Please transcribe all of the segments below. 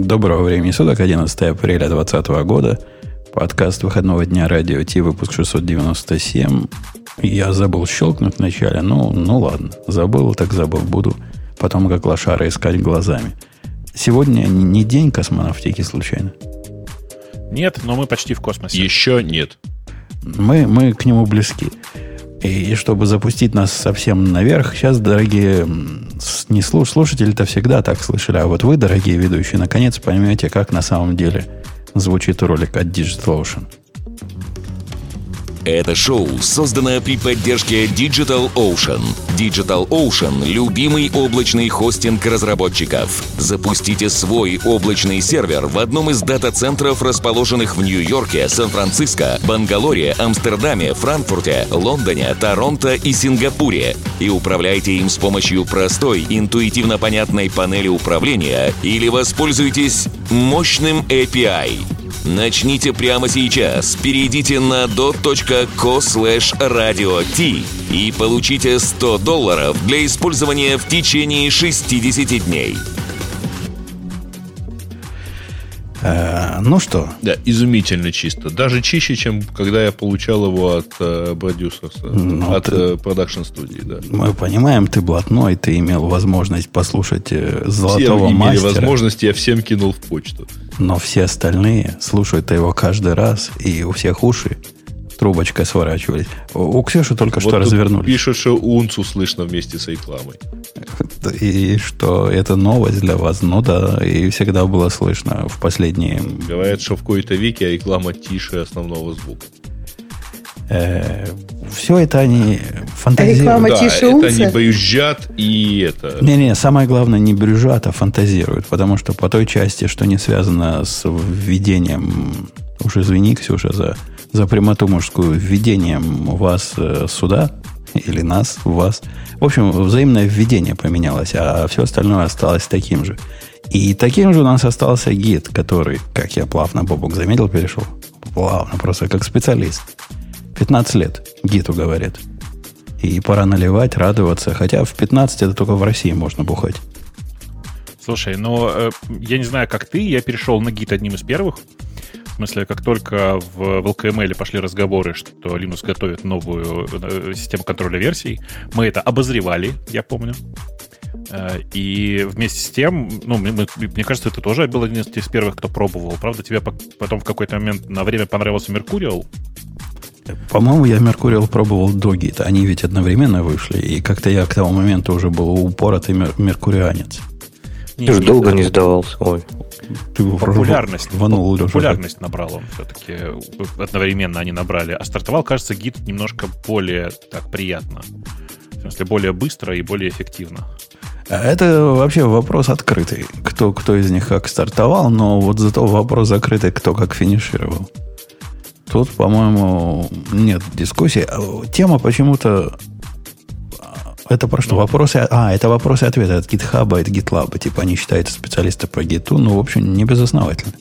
Доброго времени суток, 11 апреля 2020 года. Подкаст выходного дня радио Ти, выпуск 697. Я забыл щелкнуть вначале. Ну, ну ладно, забыл, так забыл. Буду потом как лошара искать глазами. Сегодня не день космонавтики, случайно? Нет, но мы почти в космосе. Еще нет. Мы, мы к нему близки. И чтобы запустить нас совсем наверх, сейчас, дорогие не слуш, слушатели-то всегда так слышали, а вот вы, дорогие ведущие, наконец поймете, как на самом деле звучит ролик от DigitalOcean. Это шоу создано при поддержке Digital Ocean. Digital Ocean – любимый облачный хостинг разработчиков. Запустите свой облачный сервер в одном из дата-центров, расположенных в Нью-Йорке, Сан-Франциско, Бангалоре, Амстердаме, Франкфурте, Лондоне, Торонто и Сингапуре. И управляйте им с помощью простой, интуитивно понятной панели управления или воспользуйтесь мощным API. Начните прямо сейчас. Перейдите на dot.co slash radio t и получите 100 долларов для использования в течение 60 дней. Ну что? Да, изумительно чисто. Даже чище, чем когда я получал его от э, продюсерса, ну, от ты, продакшн студии. Да. Мы понимаем, ты блатной, ты имел возможность послушать э, золотого все мастера. возможность, я всем кинул в почту. Но все остальные слушают его каждый раз, и у всех уши трубочкой сворачивались. У Ксюши только вот что развернули. Пишут, что унцу слышно вместе с рекламой. И что это новость для вас. Ну да, и всегда было слышно в последние... Говорят, что в какой-то веке реклама тише основного звука. Э, все это они фантазируют. Реклама да, тише это они брюзжат и это... Не-не, самое главное не брюзжат, а фантазируют. Потому что по той части, что не связано с введением... Уж извини, Ксюша, за за прямоту мужскую введением вас э, сюда, или нас, вас. В общем, взаимное введение поменялось, а все остальное осталось таким же. И таким же у нас остался гид, который, как я плавно, Бобок заметил, перешел. Плавно, просто как специалист. 15 лет гиду говорит. И пора наливать, радоваться. Хотя в 15 это только в России можно бухать. Слушай, ну, э, я не знаю, как ты, я перешел на гид одним из первых смысле, как только в, в LKML пошли разговоры, что Linux готовит новую э, систему контроля версий, мы это обозревали, я помню. Э, и вместе с тем, ну, мне, мне кажется, ты тоже был один из первых, кто пробовал. Правда, тебе потом в какой-то момент на время понравился Mercurial? По-моему, я Mercurial пробовал до гита. Они ведь одновременно вышли, и как-то я к тому моменту уже был упоротый меркурианец. Ты же долго не сдавался. Ой. Ты популярность, ванул популярность набрал он все-таки. Одновременно они набрали. А стартовал, кажется, гид немножко более так приятно. В смысле, более быстро и более эффективно. А это вообще вопрос открытый. Кто, кто из них как стартовал, но вот зато вопрос закрытый, кто как финишировал. Тут, по-моему, нет дискуссии. Тема почему-то это про что? Ну. Вопросы... А, это вопросы и ответы от GitHub, от GitLab. Типа они считаются специалисты по гиту. Ну, в общем, не безосновательно.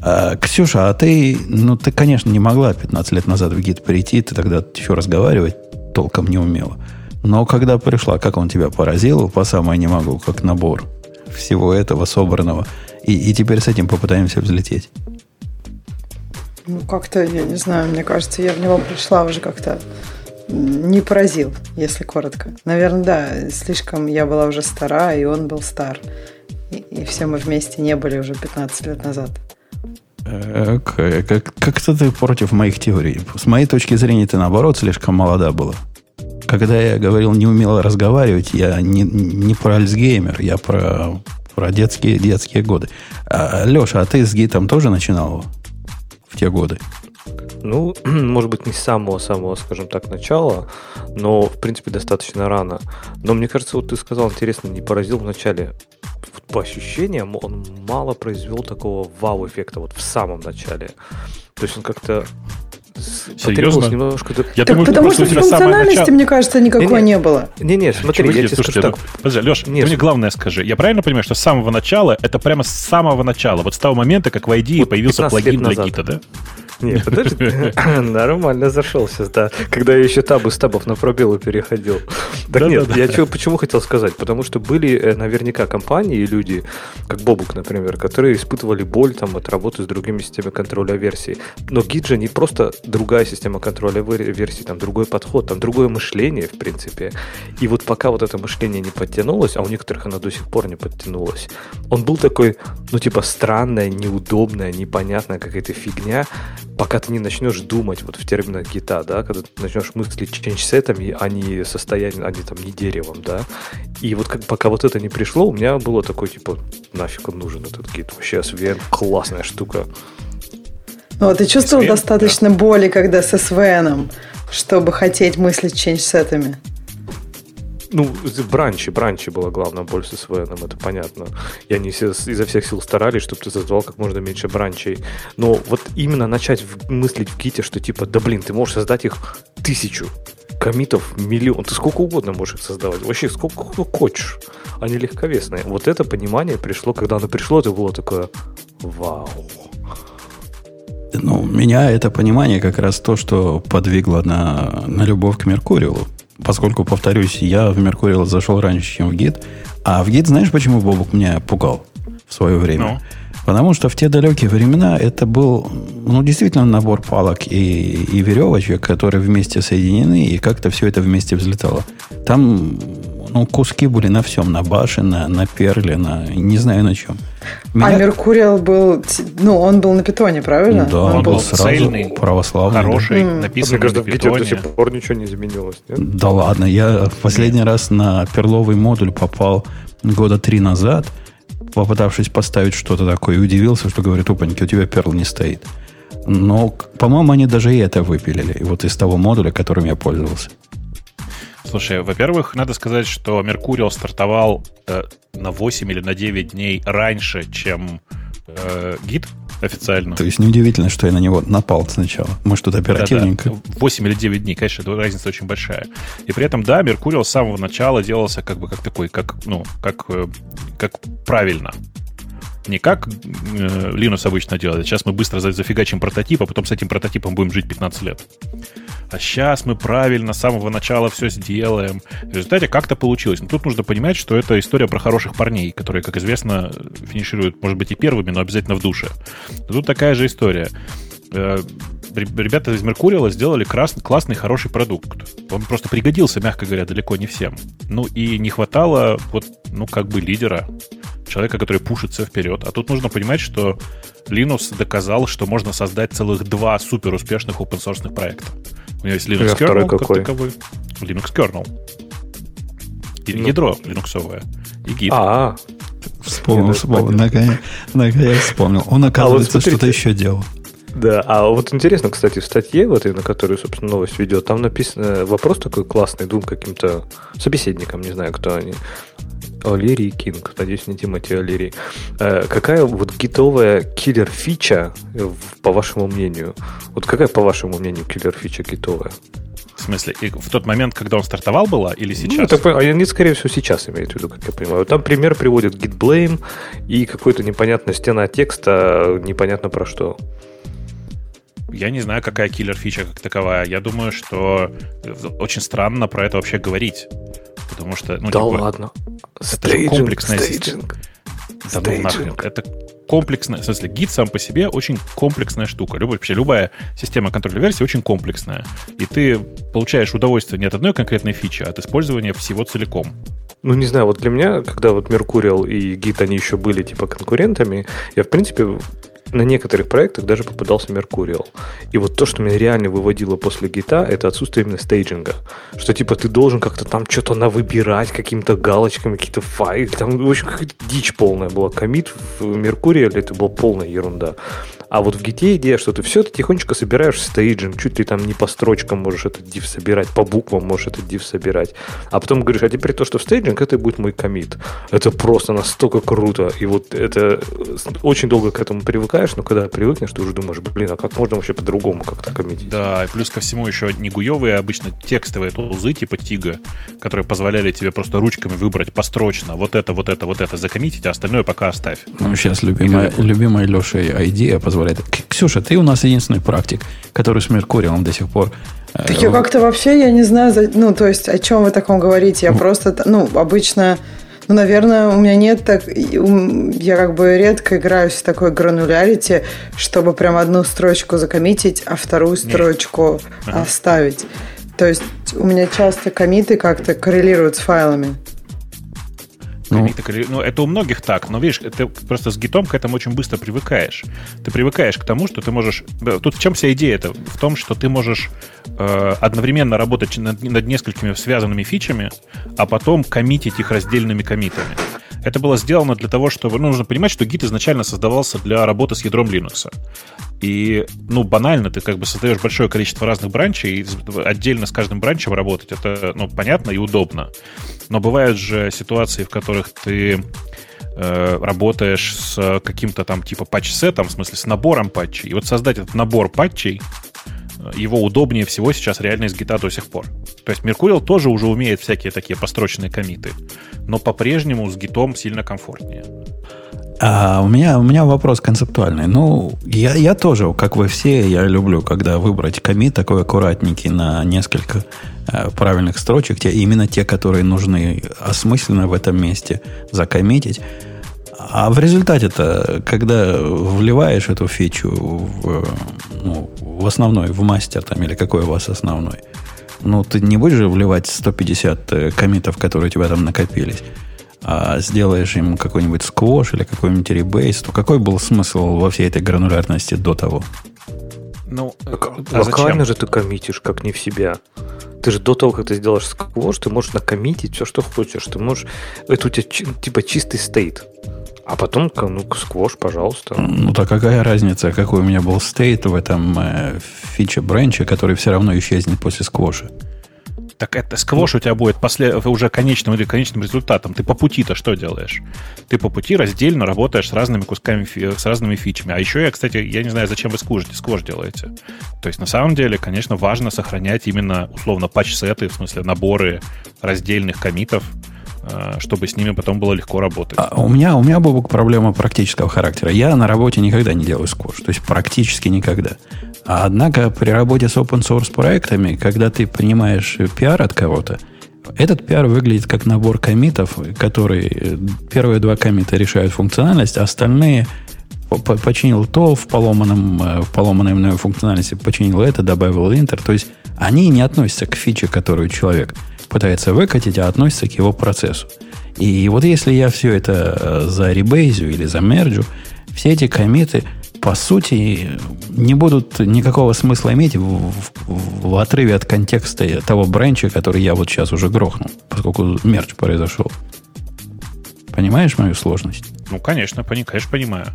А, Ксюша, а ты, ну, ты, конечно, не могла 15 лет назад в гид прийти, ты тогда еще разговаривать толком не умела. Но когда пришла, как он тебя поразил, по самое не могу, как набор всего этого собранного. И, и теперь с этим попытаемся взлететь. Ну, как-то, я не знаю, мне кажется, я в него пришла уже как-то не поразил, если коротко. Наверное, да, слишком я была уже стара, и он был стар. И, и все мы вместе не были уже 15 лет назад. Э, как, как-то ты против моих теорий. С моей точки зрения, ты наоборот слишком молода была. Когда я говорил, не умела разговаривать, я не, не про Альцгеймер, я про, про детские, детские годы. А, Леша, а ты с гитом тоже начинал в те годы? Ну, может быть, не с самого-самого, скажем так, начала, но, в принципе, достаточно рано. Но мне кажется, вот ты сказал, интересно, не поразил вначале. Вот по ощущениям он мало произвел такого вау-эффекта вот в самом начале. То есть он как-то Серьезно? немножко... Я так думаю, потому что функциональности, начало... мне кажется, никакой не, не, не было. Не-не, смотри, Чуваки, я тебе слушайте, скажу так. Подожди, Леш, Нет. ты мне главное скажи. Я правильно понимаю, что с самого начала, это прямо с самого начала, вот с того момента, как в ID вот появился плагин для гита, да? Не, подожди, нормально зашел сейчас, да. Когда я еще табы с табов на пробелы переходил. Так нет, я почему хотел сказать? Потому что были э, наверняка компании и люди, как Бобук, например, которые испытывали боль там от работы с другими системами контроля версий. Но Git же не просто другая система контроля версий, там другой подход, там другое мышление, в принципе. И вот пока вот это мышление не подтянулось, а у некоторых оно до сих пор не подтянулось, он был такой, ну типа странная, неудобная, непонятная какая-то фигня, пока ты не начнешь думать вот в терминах гита, да, когда ты начнешь мыслить ченч-сетами, а не состоянием, а не там не деревом, да. И вот как, пока вот это не пришло, у меня было такое, типа, нафиг он нужен этот гид. Вообще SVN классная штука. Ну, а ты чувствовал SVN, достаточно да. боли, когда с SVN, чтобы хотеть мыслить ченч-сетами? Ну, бранчи, бранчи была главная боль с СВНом, это понятно. И они все, изо всех сил старались, чтобы ты создавал как можно меньше бранчей. Но вот именно начать мыслить в гите, что типа, да блин, ты можешь создать их тысячу, комитов миллион. Ты сколько угодно можешь их создавать. Вообще, сколько хочешь. Они легковесные. Вот это понимание пришло, когда оно пришло, это было такое вау. Ну, меня это понимание как раз то, что подвигло на, на любовь к Меркуриулу поскольку, повторюсь, я в Меркуриал зашел раньше, чем в Гид. А в Гид, знаешь, почему Бобук меня пугал в свое время? Ну? Потому что в те далекие времена это был, ну, действительно набор палок и, и веревочек, которые вместе соединены, и как-то все это вместе взлетало. Там ну, куски были на всем, на баше, на, на перле, на не знаю на чем. Меня... А Меркуриал был, ну, он был на питоне, правильно? Да, он, он был, был сразу цельный, православный. Хороший, да. написан Мне кажется, в Гите до сих пор ничего не изменилось. Нет? Да ладно, я в последний нет. раз на перловый модуль попал года три назад, попытавшись поставить что-то такое, и удивился, что говорит, опаньки, у тебя перл не стоит. Но, по-моему, они даже и это выпилили, вот из того модуля, которым я пользовался. Слушай, во-первых, надо сказать, что Меркуриал стартовал э, на 8 или на 9 дней раньше, чем э, гид официально. То есть неудивительно, что я на него напал сначала. Может, тут оперативненько. Да, да. 8 или 9 дней, конечно, разница очень большая. И при этом, да, Меркуриал с самого начала делался как бы как такой, как, ну, как, э, как правильно. Не как э, Linux обычно делает. Сейчас мы быстро зафигачим прототип, а потом с этим прототипом будем жить 15 лет а сейчас мы правильно с самого начала все сделаем. В результате как-то получилось. Но тут нужно понимать, что это история про хороших парней, которые, как известно, финишируют, может быть, и первыми, но обязательно в душе. Тут такая же история э, ребята из Меркуриала сделали красный, классный, хороший продукт. Он просто пригодился, мягко говоря, далеко не всем. Ну и не хватало вот, ну, как бы лидера, человека, который пушится вперед. А тут нужно понимать, что Linux доказал, что можно создать целых два супер успешных open source проекта. У него есть Linux а kernel как таковой. Linux kernel. И ну. ядро линуксовое. И Git. А, Вспомнил, вспомнил. Наконец, наконец вспомнил. Он, оказывается, а вот что-то еще делал. Да, а вот интересно, кстати, в статье, вот, на которую, собственно, новость ведет, там написан вопрос такой классный двум каким-то собеседникам, не знаю, кто они. О'Рейли Кинг, надеюсь, не Тимоти О'Рейли. Э, какая вот гитовая killer-фича, по вашему мнению? Вот какая, по вашему мнению, killer-фича гитовая? В смысле, и в тот момент, когда он стартовал, была или ну, сейчас? Ну, так, они, скорее всего, сейчас имеют в виду, как я понимаю. Там пример приводит git blame и какой-то непонятная стена текста, непонятно про что. Я не знаю, какая killer-фича как таковая. Я думаю, что очень странно про это вообще говорить. Потому что, ну, да типа, ладно. Это staging, комплексная staging. Да ну нахрен. Это комплексная, в смысле, Git сам по себе очень комплексная штука. Любая, вообще любая система контроля версии очень комплексная. И ты получаешь удовольствие не от одной конкретной фичи, а от использования всего целиком. Ну, не знаю, вот для меня, когда вот Mercurial и Git, они еще были типа конкурентами, я, в принципе, на некоторых проектах даже попадался Mercurial. И вот то, что меня реально выводило после гита, это отсутствие именно стейджинга. Что типа ты должен как-то там что-то навыбирать какими-то галочками, какие-то файлы. Там, в общем, какая-то дичь полная была. Комит в Mercurial это была полная ерунда. А вот в git е идея, что ты все это тихонечко собираешь в staging, чуть ли там не по строчкам можешь этот diff собирать, по буквам можешь этот diff собирать. А потом говоришь, а теперь то, что в staging, это будет мой коммит. Это просто настолько круто. И вот это очень долго к этому привыкаешь, но когда привыкнешь, ты уже думаешь, блин, а как можно вообще по-другому как-то коммитить? Да, и плюс ко всему еще не гуевые, а обычно текстовые тулзы типа tig а, которые позволяли тебе просто ручками выбрать построчно вот это, вот это, вот это закоммитить, а остальное пока оставь. Ну, сейчас любимая, любимая Леша идея позволяет. Ксюша, ты у нас единственный практик, который с Меркурием до сих пор так я как-то вообще, я не знаю, ну, то есть, о чем вы таком говорите. Я просто, ну, обычно ну, наверное, у меня нет так... Я как бы редко играюсь в такой гранулярити, чтобы прям одну строчку закоммитить, а вторую строчку ага. оставить. То есть у меня часто комиты как-то коррелируют с файлами. Ну, ну, это у многих так, но видишь, ты просто с гитом к этому очень быстро привыкаешь. Ты привыкаешь к тому, что ты можешь... Тут в чем вся идея это? В том, что ты можешь э, одновременно работать над, над несколькими связанными фичами, а потом коммитить их раздельными комитами. Это было сделано для того, чтобы... Ну, нужно понимать, что гит изначально создавался для работы с ядром Linux. И, ну, банально, ты как бы создаешь большое количество разных бранчей, и отдельно с каждым бранчем работать, это, ну, понятно и удобно. Но бывают же ситуации, в которых ты э, работаешь с каким-то там типа патч-сетом, в смысле с набором патчей. И вот создать этот набор патчей, его удобнее всего сейчас реально из гита до сих пор. То есть Mercurial тоже уже умеет всякие такие построчные комиты, но по-прежнему с гитом сильно комфортнее. А у меня, у меня вопрос концептуальный. Ну, я, я тоже, как вы все, я люблю, когда выбрать комит такой аккуратненький на несколько э, правильных строчек, те, именно те, которые нужны осмысленно в этом месте закоммитить. А в результате-то, когда вливаешь эту фичу в, ну, в основной, в мастер там, или какой у вас основной, ну, ты не будешь же вливать 150 э, комитов, которые у тебя там накопились а сделаешь им какой-нибудь сквош или какой-нибудь ребейс, то какой был смысл во всей этой гранулярности до того? Ну, так, а локально зачем? же ты коммитишь, как не в себя. Ты же до того, как ты сделаешь сквош, ты можешь накоммитить все, что хочешь. Ты можешь... Это у тебя типа чистый стейт. А потом, ну, сквош, пожалуйста. Ну, так какая разница, какой у меня был стейт в этом э, фиче бренче, который все равно исчезнет после сквоша? Так это сквош у тебя будет после, уже конечным или конечным результатом. Ты по пути-то что делаешь? Ты по пути раздельно работаешь с разными кусками, с разными фичами. А еще я, кстати, я не знаю, зачем вы сквош, сквош делаете. То есть, на самом деле, конечно, важно сохранять именно, условно, патч-сеты, в смысле, наборы раздельных комитов, чтобы с ними потом было легко работать. А у меня, у меня была проблема практического характера. Я на работе никогда не делаю сквош, то есть практически никогда. А однако при работе с open source проектами, когда ты принимаешь пиар от кого-то, этот пиар выглядит как набор комитов, которые э, первые два комита решают функциональность, а остальные починил то в поломанном, э, в поломанной мной функциональности, починил это, добавил интер. То есть они не относятся к фиче, которую человек пытается выкатить, а относятся к его процессу. И вот если я все это э, за ребейзю или за мерджу, все эти комиты по сути, не будут никакого смысла иметь в, в, в отрыве от контекста того бренча, который я вот сейчас уже грохнул, поскольку мерч произошел. Понимаешь мою сложность? Ну, конечно, пони, конечно, понимаю.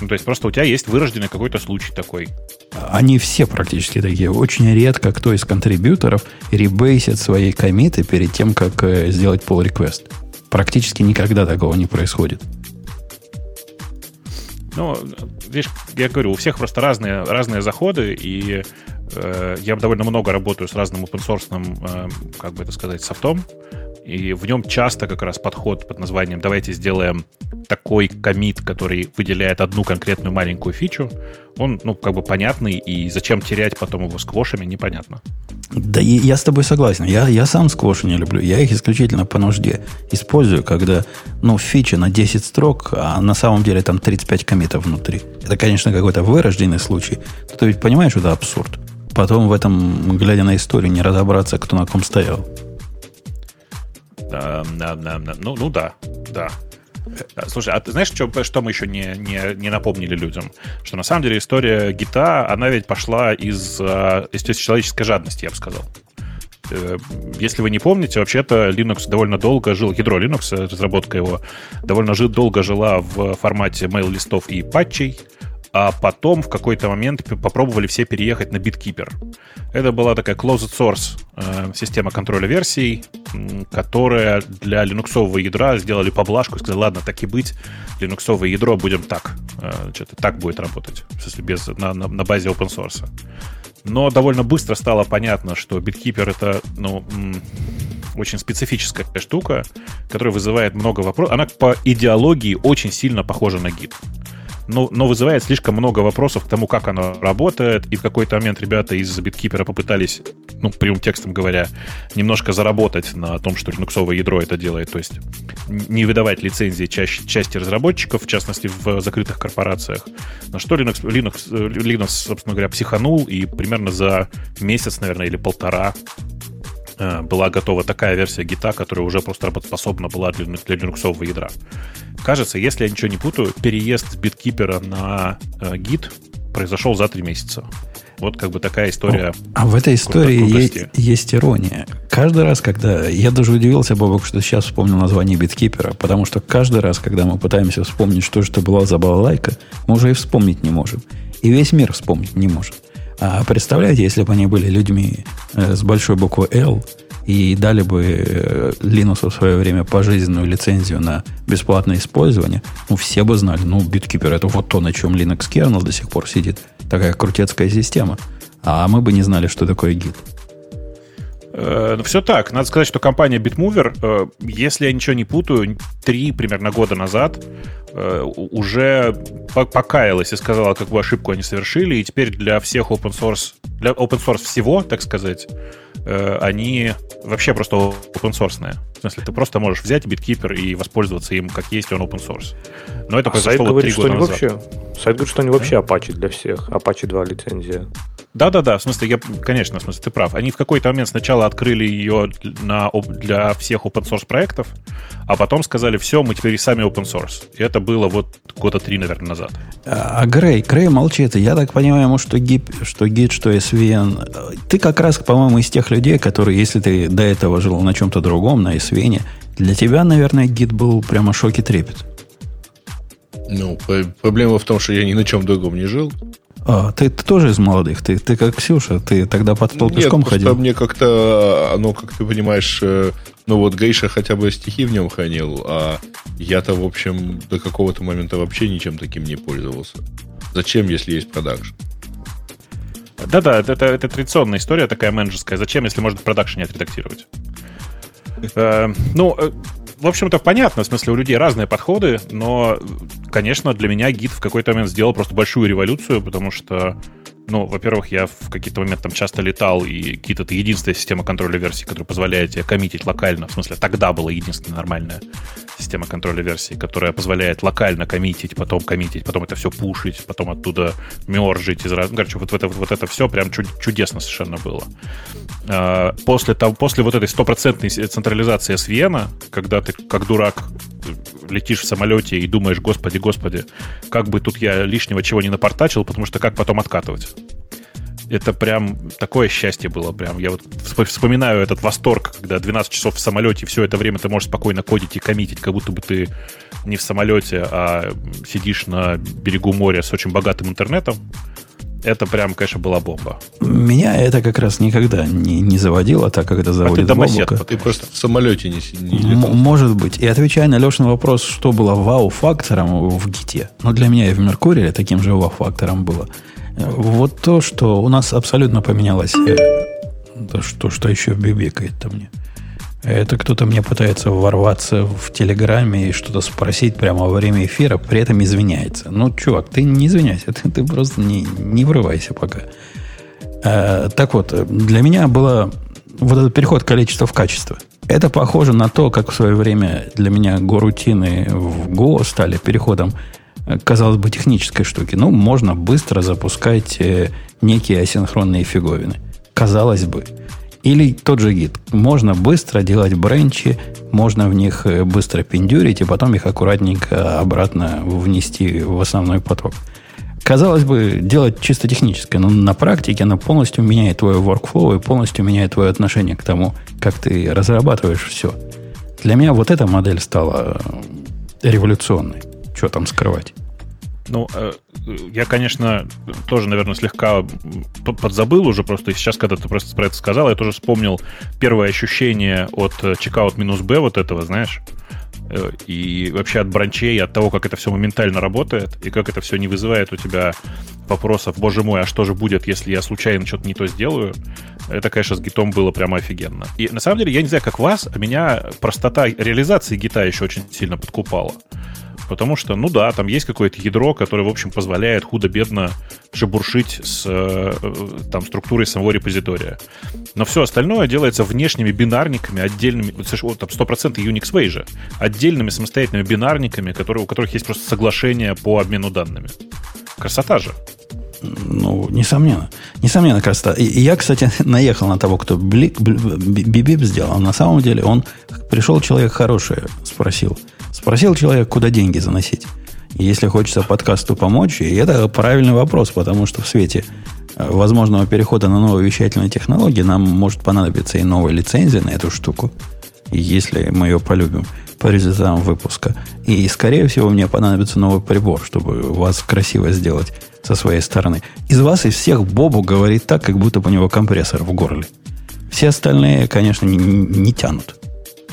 Ну, то есть просто у тебя есть вырожденный какой-то случай такой. Они все практически такие. Очень редко кто из контрибьюторов ребейсит свои комиты перед тем, как э, сделать pull request. Практически никогда такого не происходит. Ну, видишь, я говорю, у всех просто разные, разные заходы, и э, я довольно много работаю с разным open source, э, как бы это сказать, софтом, и в нем часто как раз подход под названием «давайте сделаем такой комит, который выделяет одну конкретную маленькую фичу», он, ну, как бы понятный, и зачем терять потом его сквошами, непонятно. Да я с тобой согласен. Я, я сам сквоши не люблю. Я их исключительно по нужде использую, когда, ну, фича на 10 строк, а на самом деле там 35 комитов внутри. Это, конечно, какой-то вырожденный случай. Но ты ведь понимаешь, что это абсурд. Потом в этом, глядя на историю, не разобраться, кто на ком стоял. Да, да, да. Ну, ну да, да. Слушай, а ты знаешь, что, что мы еще не, не, не напомнили людям? Что на самом деле история гита, она ведь пошла из, а, из человеческой жадности, я бы сказал. Э, если вы не помните, вообще-то Linux довольно долго жил, ядро Linux, разработка его, довольно долго жила в формате mail-листов и патчей, а потом в какой-то момент попробовали все переехать на BitKeeper. Это была такая closed source э, система контроля версий, которая для линуксового ядра сделали поблажку и сказали, ладно, так и быть, линуксовое ядро будем так, э, что-то так будет работать, в смысле, без, на, на, на базе open source. Но довольно быстро стало понятно, что BitKeeper это, ну, очень специфическая штука, которая вызывает много вопросов. Она по идеологии очень сильно похожа на Git но, но вызывает слишком много вопросов к тому, как оно работает, и в какой-то момент ребята из биткипера попытались, ну, прямым текстом говоря, немножко заработать на том, что линуксовое ядро это делает, то есть не выдавать лицензии чаще, части разработчиков, в частности, в закрытых корпорациях, на что Linux, Linux, Linux, собственно говоря, психанул, и примерно за месяц, наверное, или полтора была готова такая версия гита, которая уже просто работоспособна была для, для линуксового ядра. Кажется, если я ничего не путаю, переезд с биткипера на э, гит произошел за три месяца. Вот как бы такая история. А в этой истории есть, есть ирония. Каждый раз, когда... Я даже удивился, Бобок, что сейчас вспомнил название биткипера, потому что каждый раз, когда мы пытаемся вспомнить, что же это была за балалайка, мы уже и вспомнить не можем. И весь мир вспомнить не может. А представляете, если бы они были людьми э, с большой буквы L и дали бы э, Linux в свое время пожизненную лицензию на бесплатное использование, ну, все бы знали, ну, биткипер это вот то, на чем Linux kernel до сих пор сидит. Такая крутецкая система. А мы бы не знали, что такое гид. Э, ну, все так. Надо сказать, что компания Bitmover, если я ничего не путаю, три примерно года назад Э, уже покаялась и сказала, какую ошибку они совершили, и теперь для всех open source, для open source всего, так сказать, э, они вообще просто open source. В смысле, ты просто можешь взять биткипер и воспользоваться им, как есть он open source. Но это а произошло вот три года назад. Вообще, сайт говорит, что они вообще Apache для всех. Apache 2 лицензия. Да-да-да, в смысле, я, конечно, в смысле, ты прав. Они в какой-то момент сначала открыли ее на, для всех open source проектов, а потом сказали, все, мы теперь и сами open source. И это было вот года три, наверное, назад. А, а Грей, Грей молчит. Я так понимаю, что гид, что гид, что SVN. Ты как раз, по-моему, из тех людей, которые, если ты до этого жил на чем-то другом, на SVN, для тебя, наверное, гид был прямо шок и трепет. Ну, проблема в том, что я ни на чем другом не жил. А, ты, ты тоже из молодых? Ты, ты как Ксюша? Ты тогда под стол пешком ходил? мне как-то, оно, как ты понимаешь, э, ну вот Гейша хотя бы стихи в нем хранил, а я-то, в общем, до какого-то момента вообще ничем таким не пользовался. Зачем, если есть продакшн? Да-да, это, это, это традиционная история такая менеджерская. Зачем, если можно в продакшене отредактировать? Э, ну, э, в общем-то, понятно, в смысле, у людей разные подходы, но, конечно, для меня гид в какой-то момент сделал просто большую революцию, потому что ну, во-первых, я в какие-то моменты там часто летал, и Git — это единственная система контроля версий, которая позволяет тебе коммитить локально. В смысле, тогда была единственная нормальная система контроля версий, которая позволяет локально коммитить, потом коммитить, потом это все пушить, потом оттуда мержить из раз... Ну, короче, вот, это, вот это все прям чудесно совершенно было. А, после, того, после вот этой стопроцентной централизации SVN, когда ты как дурак летишь в самолете и думаешь, господи, господи, как бы тут я лишнего чего не напортачил, потому что как потом откатывать? Это прям такое счастье было. Прям. Я вот вспоминаю этот восторг, когда 12 часов в самолете, и все это время ты можешь спокойно кодить и коммитить, как будто бы ты не в самолете, а сидишь на берегу моря с очень богатым интернетом это прям, конечно, была бомба. Меня это как раз никогда не, не заводило, так как это заводит а ты Бобука. Ты просто в самолете не, не летал. Может быть. И отвечая на Лешин вопрос, что было вау-фактором в гите, ну, для меня и в Меркурии таким же вау-фактором было. Вот то, что у нас абсолютно поменялось. Э, да что, что еще бибикает-то мне? Это кто-то мне пытается ворваться в Телеграме и что-то спросить прямо во время эфира, при этом извиняется. Ну, чувак, ты не извиняйся, ты, ты просто не, не врывайся пока. Э, так вот, для меня было вот этот переход количества в качество. Это похоже на то, как в свое время для меня горутины в Go стали переходом, э, казалось бы, технической штуки. Ну, можно быстро запускать э, некие асинхронные фиговины. Казалось бы. Или тот же гид. Можно быстро делать бренчи, можно в них э, быстро пиндюрить, и потом их аккуратненько обратно внести в основной поток. Казалось бы, делать чисто техническое, но на практике оно полностью меняет твой workflow и полностью меняет твое отношение к тому, как ты разрабатываешь все. Для меня вот эта модель стала э, революционной. Что там скрывать? Ну, э, я, конечно, тоже, наверное, слегка подзабыл уже просто. Сейчас, когда ты просто про это сказал, я тоже вспомнил первое ощущение от checkout минус B вот этого, знаешь, э, и вообще от бранчей, от того, как это все моментально работает, и как это все не вызывает у тебя вопросов, боже мой, а что же будет, если я случайно что-то не то сделаю, это, конечно, с гитом было прямо офигенно. И на самом деле, я не знаю, как вас, а меня простота реализации гита еще очень сильно подкупала. Потому что, ну да, там есть какое-то ядро, которое, в общем, позволяет худо-бедно шебуршить с э, там, структурой самого репозитория. Но все остальное делается внешними бинарниками, отдельными, вот, там 100% Unix Way же, отдельными самостоятельными бинарниками, которые, у которых есть просто соглашение по обмену данными. Красота же. Ну, несомненно. Несомненно, красота. И, я, кстати, наехал на того, кто блик, бибип сделал. На самом деле он пришел человек хороший, спросил. Спросил человек, куда деньги заносить. Если хочется подкасту помочь, и это правильный вопрос, потому что в свете э, возможного перехода на новые вещательные технологии нам может понадобиться и новая лицензия на эту штуку, если мы ее полюбим по результатам выпуска. И, скорее всего, мне понадобится новый прибор, чтобы вас красиво сделать со своей стороны. Из вас, из всех, Бобу говорит так, как будто у него компрессор в горле. Все остальные, конечно, не, не тянут.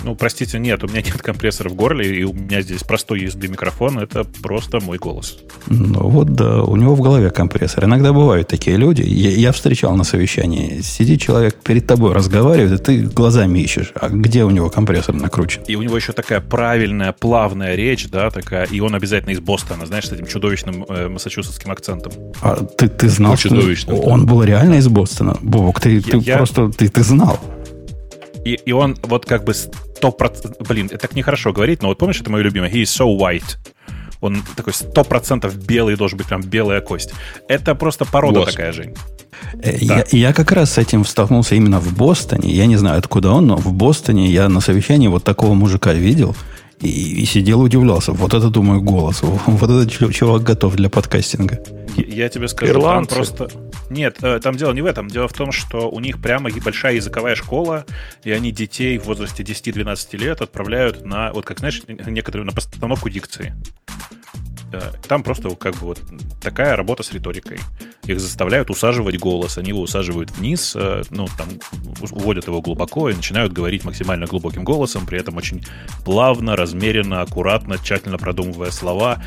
Ну, простите, нет, у меня нет компрессора в горле, и у меня здесь простой USB-микрофон, это просто мой голос. Ну вот да, у него в голове компрессор. Иногда бывают такие люди. Я, я встречал на совещании. Сидит человек перед тобой, разговаривает, и ты глазами ищешь, а где у него компрессор накручен. И у него еще такая правильная, плавная речь, да, такая, и он обязательно из Бостона, знаешь, с этим чудовищным э, массачусетским акцентом. А ты, ты знал, что он был реально из Бостона? Бобок, ты, я, ты я... просто, ты, ты знал. И, и он вот как бы сто процентов... Блин, это так нехорошо говорить, но вот помнишь, это мое любимое? He is so white. Он такой сто процентов белый, должен быть прям белая кость. Это просто порода Господи. такая, Жень. Э, я, я как раз с этим столкнулся именно в Бостоне. Я не знаю, откуда он, но в Бостоне я на совещании вот такого мужика видел и, и сидел удивлялся. Вот это, думаю, голос. Вот этот чувак готов для подкастинга. Я тебе скажу, Ирландцы. там просто... Нет, э, там дело не в этом. Дело в том, что у них прямо большая языковая школа, и они детей в возрасте 10-12 лет отправляют на, вот как знаешь, некоторые на постановку дикции. Э, там просто как бы вот такая работа с риторикой. Их заставляют усаживать голос, они его усаживают вниз, э, ну, там, уводят его глубоко и начинают говорить максимально глубоким голосом, при этом очень плавно, размеренно, аккуратно, тщательно продумывая слова.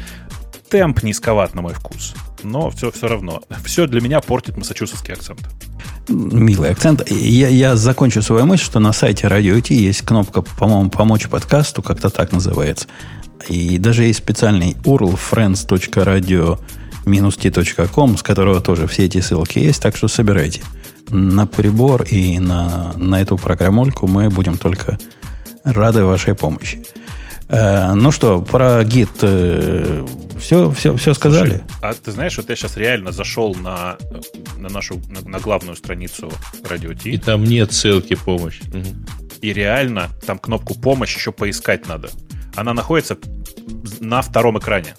Темп низковат на мой вкус но все, все равно. Все для меня портит массачусетский акцент. Милый акцент. Я, я закончу свою мысль, что на сайте Radio T есть кнопка, по-моему, «Помочь подкасту», как-то так называется. И даже есть специальный URL friends.radio-t.com, с которого тоже все эти ссылки есть, так что собирайте. На прибор и на, на эту программульку мы будем только рады вашей помощи. Э, ну что, про гид э, все, все, все сказали? Слушай, а ты знаешь, вот я сейчас реально зашел на, на нашу на, на главную страницу Радио Ти. И там нет ссылки помощь. И реально там кнопку помощь еще поискать надо. Она находится на втором экране.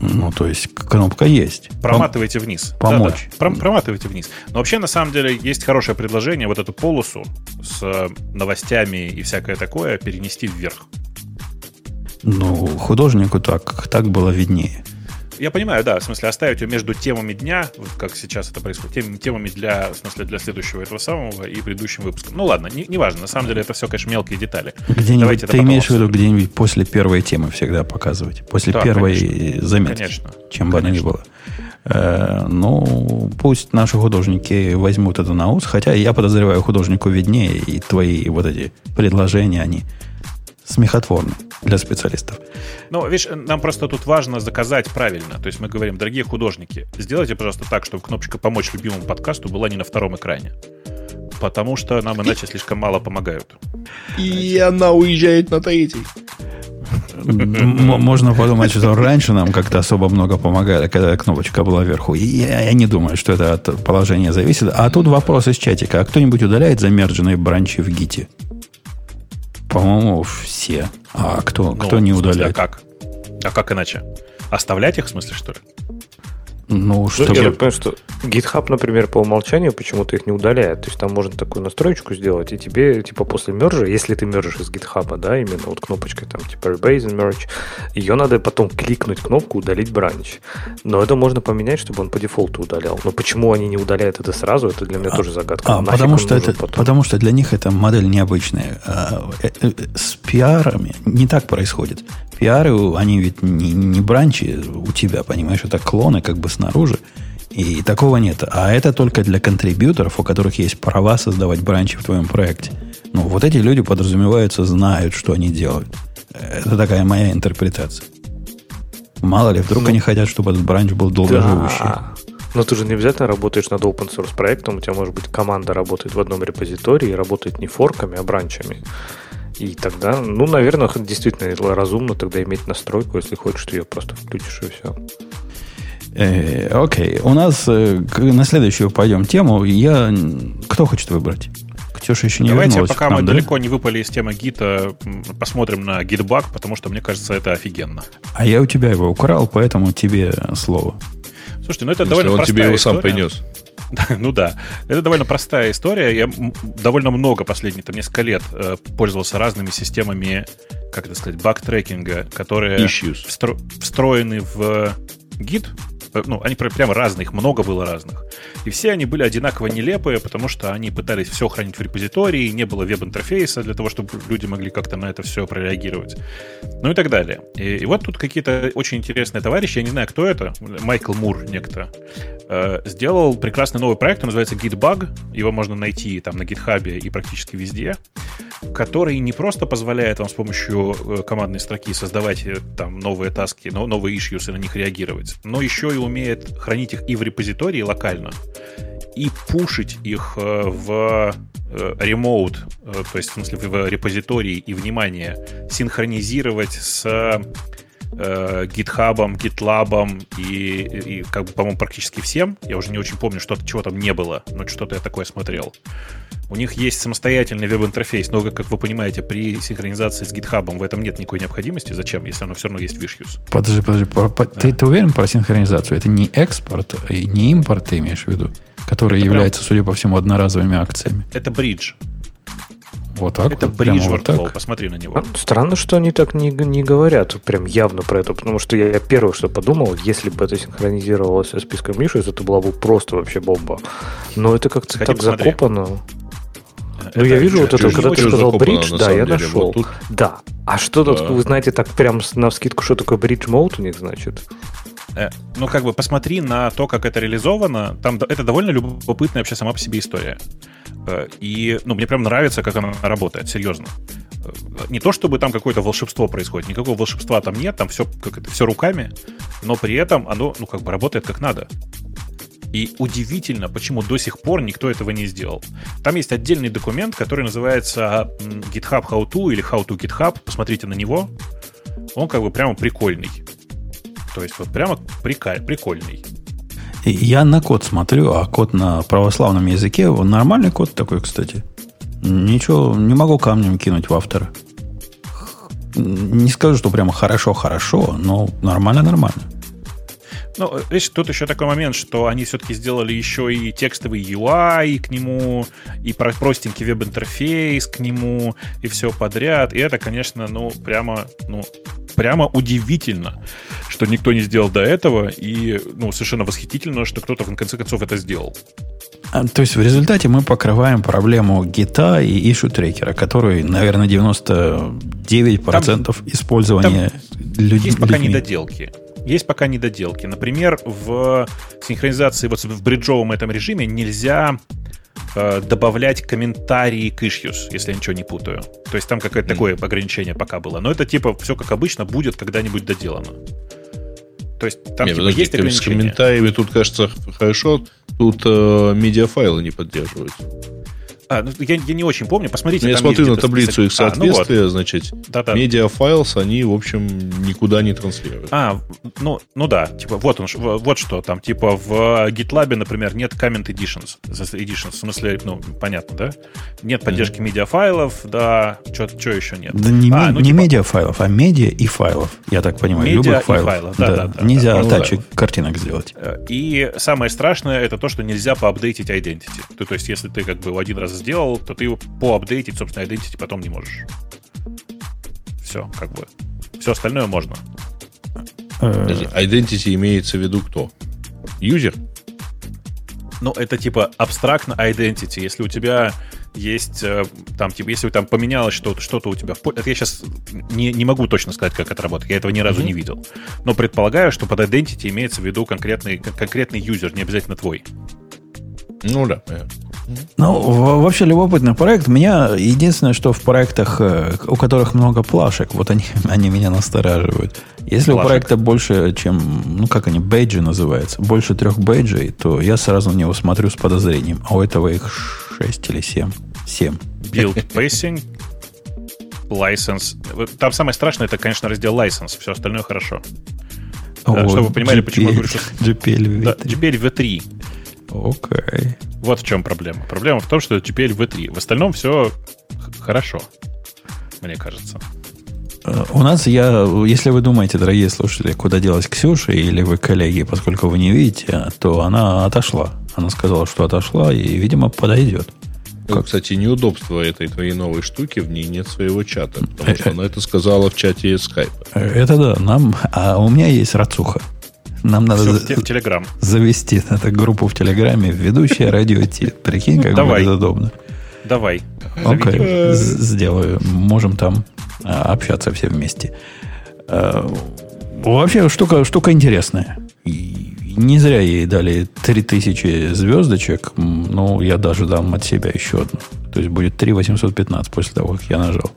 Ну, то есть кнопка есть. Проматывайте вниз. Помочь. Да, да. Проматывайте вниз. Но вообще, на самом деле, есть хорошее предложение вот эту полосу с новостями и всякое такое перенести вверх. Ну, художнику так, так было виднее. Я понимаю, да, в смысле оставить ее между темами дня, как сейчас это происходит, тем, темами для, в смысле, для следующего этого самого и предыдущим выпуском. Ну ладно, не, не важно, на самом деле это все, конечно, мелкие детали. Где-нибудь, ты имеешь в виду где-нибудь после первой темы всегда показывать, после да, первой конечно. заметки, конечно. чем бы она ни была. Э, ну, пусть наши художники возьмут это на ус, хотя я подозреваю, художнику виднее, и твои вот эти предложения, они смехотворно для специалистов. Ну, видишь, нам просто тут важно заказать правильно. То есть мы говорим, дорогие художники, сделайте, пожалуйста, так, чтобы кнопочка «Помочь любимому подкасту» была не на втором экране. Потому что нам иначе слишком мало помогают. И она уезжает на третий. Можно подумать, что раньше нам как-то особо много помогали, когда кнопочка была вверху. Я, я не думаю, что это от положения зависит. А тут вопрос из чатика. А кто-нибудь удаляет замердженные бранчи в гите? По-моему, все. А кто, ну, кто не удаляет? Смысле, а как? А как иначе? Оставлять их, в смысле, что ли? Ну, чтобы... Я понимаю, что GitHub, например, по умолчанию почему-то их не удаляет. То есть там можно такую настроечку сделать, и тебе, типа, после мержа, если ты мержишь из GitHub, да, именно вот кнопочкой там, типа Rebase and Merge, ее надо потом кликнуть кнопку «Удалить бранч». Но это можно поменять, чтобы он по дефолту удалял. Но почему они не удаляют это сразу, это для меня а, тоже загадка. А, потому, что это, потому что для них это модель необычная. А, э, э, с пиарами не так происходит. Пиары, они ведь не, не бранчи у тебя, понимаешь, это клоны как бы снаружи. И такого нет. А это только для контрибьюторов, у которых есть права создавать бранчи в твоем проекте. Ну, вот эти люди, подразумеваются, знают, что они делают. Это такая моя интерпретация. Мало ли, вдруг Ну, они хотят, чтобы этот бранч был долгоживущий. Да. Но ты же не обязательно работаешь над open source проектом, у тебя может быть команда работает в одном репозитории и работает не форками, а бранчами. И тогда, ну, наверное, действительно разумно тогда иметь настройку, если хочешь, ты ее просто включишь и все. Э, окей, у нас э, на следующую пойдем тему. Я... Кто хочет выбрать? Ксюша еще не Давайте, пока нам, мы да? далеко не выпали из темы гита, посмотрим на гитбаг, потому что мне кажется, это офигенно. А я у тебя его украл, поэтому тебе слово. Слушайте, ну это Если довольно он простая тебе его сам история. принес. Ну да, это довольно простая история. Я довольно много последние там несколько лет э, пользовался разными системами, как это сказать, баг-трекинга, которые встро- встроены в гид. Э, Ну, они прям разные, их много было разных. И все они были одинаково нелепые, потому что они пытались все хранить в репозитории, не было веб-интерфейса для того, чтобы люди могли как-то на это все прореагировать. Ну и так далее. И, и вот тут какие-то очень интересные товарищи, я не знаю, кто это, Майкл Мур некто, э, сделал прекрасный новый проект, он называется GitBug, его можно найти там на GitHub и практически везде, который не просто позволяет вам с помощью э, командной строки создавать э, там новые таски, но- новые issues и на них реагировать, но еще и умеет хранить их и в репозитории локально, и пушить их э, в э, remote, э, то есть в смысле в репозитории и, внимание, синхронизировать с э, GitHub, GitLab и, и, как бы, по-моему, практически всем. Я уже не очень помню, что чего там не было, но что-то я такое смотрел. У них есть самостоятельный веб-интерфейс, но, как вы понимаете, при синхронизации с GitHub в этом нет никакой необходимости. Зачем, если оно все равно есть Issues? Подожди, подожди. по- по- Ты, ты уверен про синхронизацию? Это не экспорт и не импорт, ты имеешь в виду? Который Это является, судя по всему, одноразовыми акциями. Это бридж. Вот так Это вот, прямо бридж вот так. Посмотри на него. А, Странно, что они так не, не говорят прям явно про это, потому что я, я первое, что подумал, если бы это синхронизировалось со списком Issues, это была бы просто вообще бомба. Но это как-то Сходи, так посмотри. закопано. Ну, Это я вижу вот это, когда ты сказал бридж, да, я деле? нашел. Вот тут- Да. А что тут, Да. вы знаете, так прям на вскидку, что такое бридж мод у них, значит? Э, Ну, как бы посмотри на то, как это реализовано. Там это довольно любопытная вообще сама по себе история. Э, И, ну, мне прям нравится, как она работает, серьезно. Э, Не то, чтобы там какое-то волшебство происходит, никакого волшебства там нет, там все, как это, все руками, но при этом оно, ну, как бы работает как надо. И удивительно, почему до сих пор никто этого не сделал. Там есть отдельный документ, который называется GitHub How to или How to GitHub. Посмотрите на него. Он как бы прямо прикольный. То есть вот прямо прикольный. Я на код смотрю, а код на православном языке, нормальный код такой, кстати. Ничего, не могу камнем кинуть в автора. Не скажу, что прямо хорошо-хорошо, но нормально-нормально. Ну, видишь, тут еще такой момент, что они все-таки сделали еще и текстовый UI к нему, и про- простенький веб-интерфейс к нему, и все подряд. И это, конечно, ну, прямо, ну, прямо удивительно, что никто не сделал до этого, и, ну, совершенно восхитительно, что кто-то, в конце концов, это сделал. А, То есть в результате мы покрываем проблему гита и issue трекера, который, наверное, 99% использования люд- Есть пока людьми. недоделки. Есть пока недоделки. Например, в синхронизации вот в бриджовом этом режиме нельзя э, добавлять комментарии к issues, если я ничего не путаю. То есть там какое-то такое ограничение пока было. Но это типа все как обычно будет когда-нибудь доделано. То есть там Не, типа, подожди, есть с ограничения. комментариями тут кажется хорошо, тут э, медиафайлы не поддерживаются. А, ну, я, я не очень помню. Посмотрите. Ну, я смотрю на таблицу их список- А, ну вот. соответствия, значит, Да-да. медиафайлс, они, в общем, никуда не транслируют. А, ну, ну да, типа, вот он, вот что там, типа, в GitLab, например, нет comment editions, editions, в смысле, ну, понятно, да? Нет поддержки медиафайлов, да, что еще нет? Да не, А, ну, не типа- медиа файлов, а медиа и файлов, я так понимаю, Медиа любых и файлов. файлов, да, да, да, Нельзя да, ну тачек картинок сделать. Э, И самое страшное это то, что нельзя поапдейтить identity. То, то есть, если ты как бы один раз сделал, то ты его поапдейтить, собственно, identity потом не можешь. Все, как бы. Все остальное можно. Э, Подожди, Identity имеется в виду кто? Юзер? Ну, это типа абстрактно identity. Если у тебя есть э, там, типа, если там поменялось что-то, что-то у тебя в поле. Это я сейчас не, не могу точно сказать, как это работает. Я этого ни разу не видел. Но предполагаю, что под identity имеется в виду конкретный, кон- конкретный юзер, не обязательно твой. Ну да. понятно. Ну, вообще любопытный проект. Меня единственное, что в проектах, э, у которых много плашек, вот они, они меня настораживают. Если у Плашек. проекта больше, чем, ну как они, бейджи называются, больше трех бейджей, то я сразу на него смотрю с подозрением. А у этого их шесть или семь. Семь. Build pacing, license. Вот Там самое страшное, это, конечно, раздел license. Все остальное хорошо. О, чтобы вы понимали, почему я говорю, что- GPL Да, V3. GPL V3. Окей. Вот в чем проблема. Проблема в том, что GPL V3. В остальном все хорошо, мне кажется. Э, У нас, я, если вы думаете, дорогие слушатели, куда делась Ксюша, или вы коллеги, поскольку вы не видите, то она отошла. Она сказала, что отошла, и, видимо, подойдет. Ну, кстати, неудобство этой твоей новой штуки, в ней нет своего чата. Э, Потому что она это сказала в чате скайпа. Э, Это да, нам, а у меня есть рацуха. Нам надо в, те- в Telegram. завести эту группу в Телеграме, ведущая радио Ти. Прикинь, как Давай. будет удобно. Давай. Окей, сделаю. Можем там а, общаться все вместе. А, Вообще, штука, штука интересная. И не зря ей дали 3000 звездочек. Ну, я даже дам от себя еще одну. То есть будет 3815 после того, как я нажал.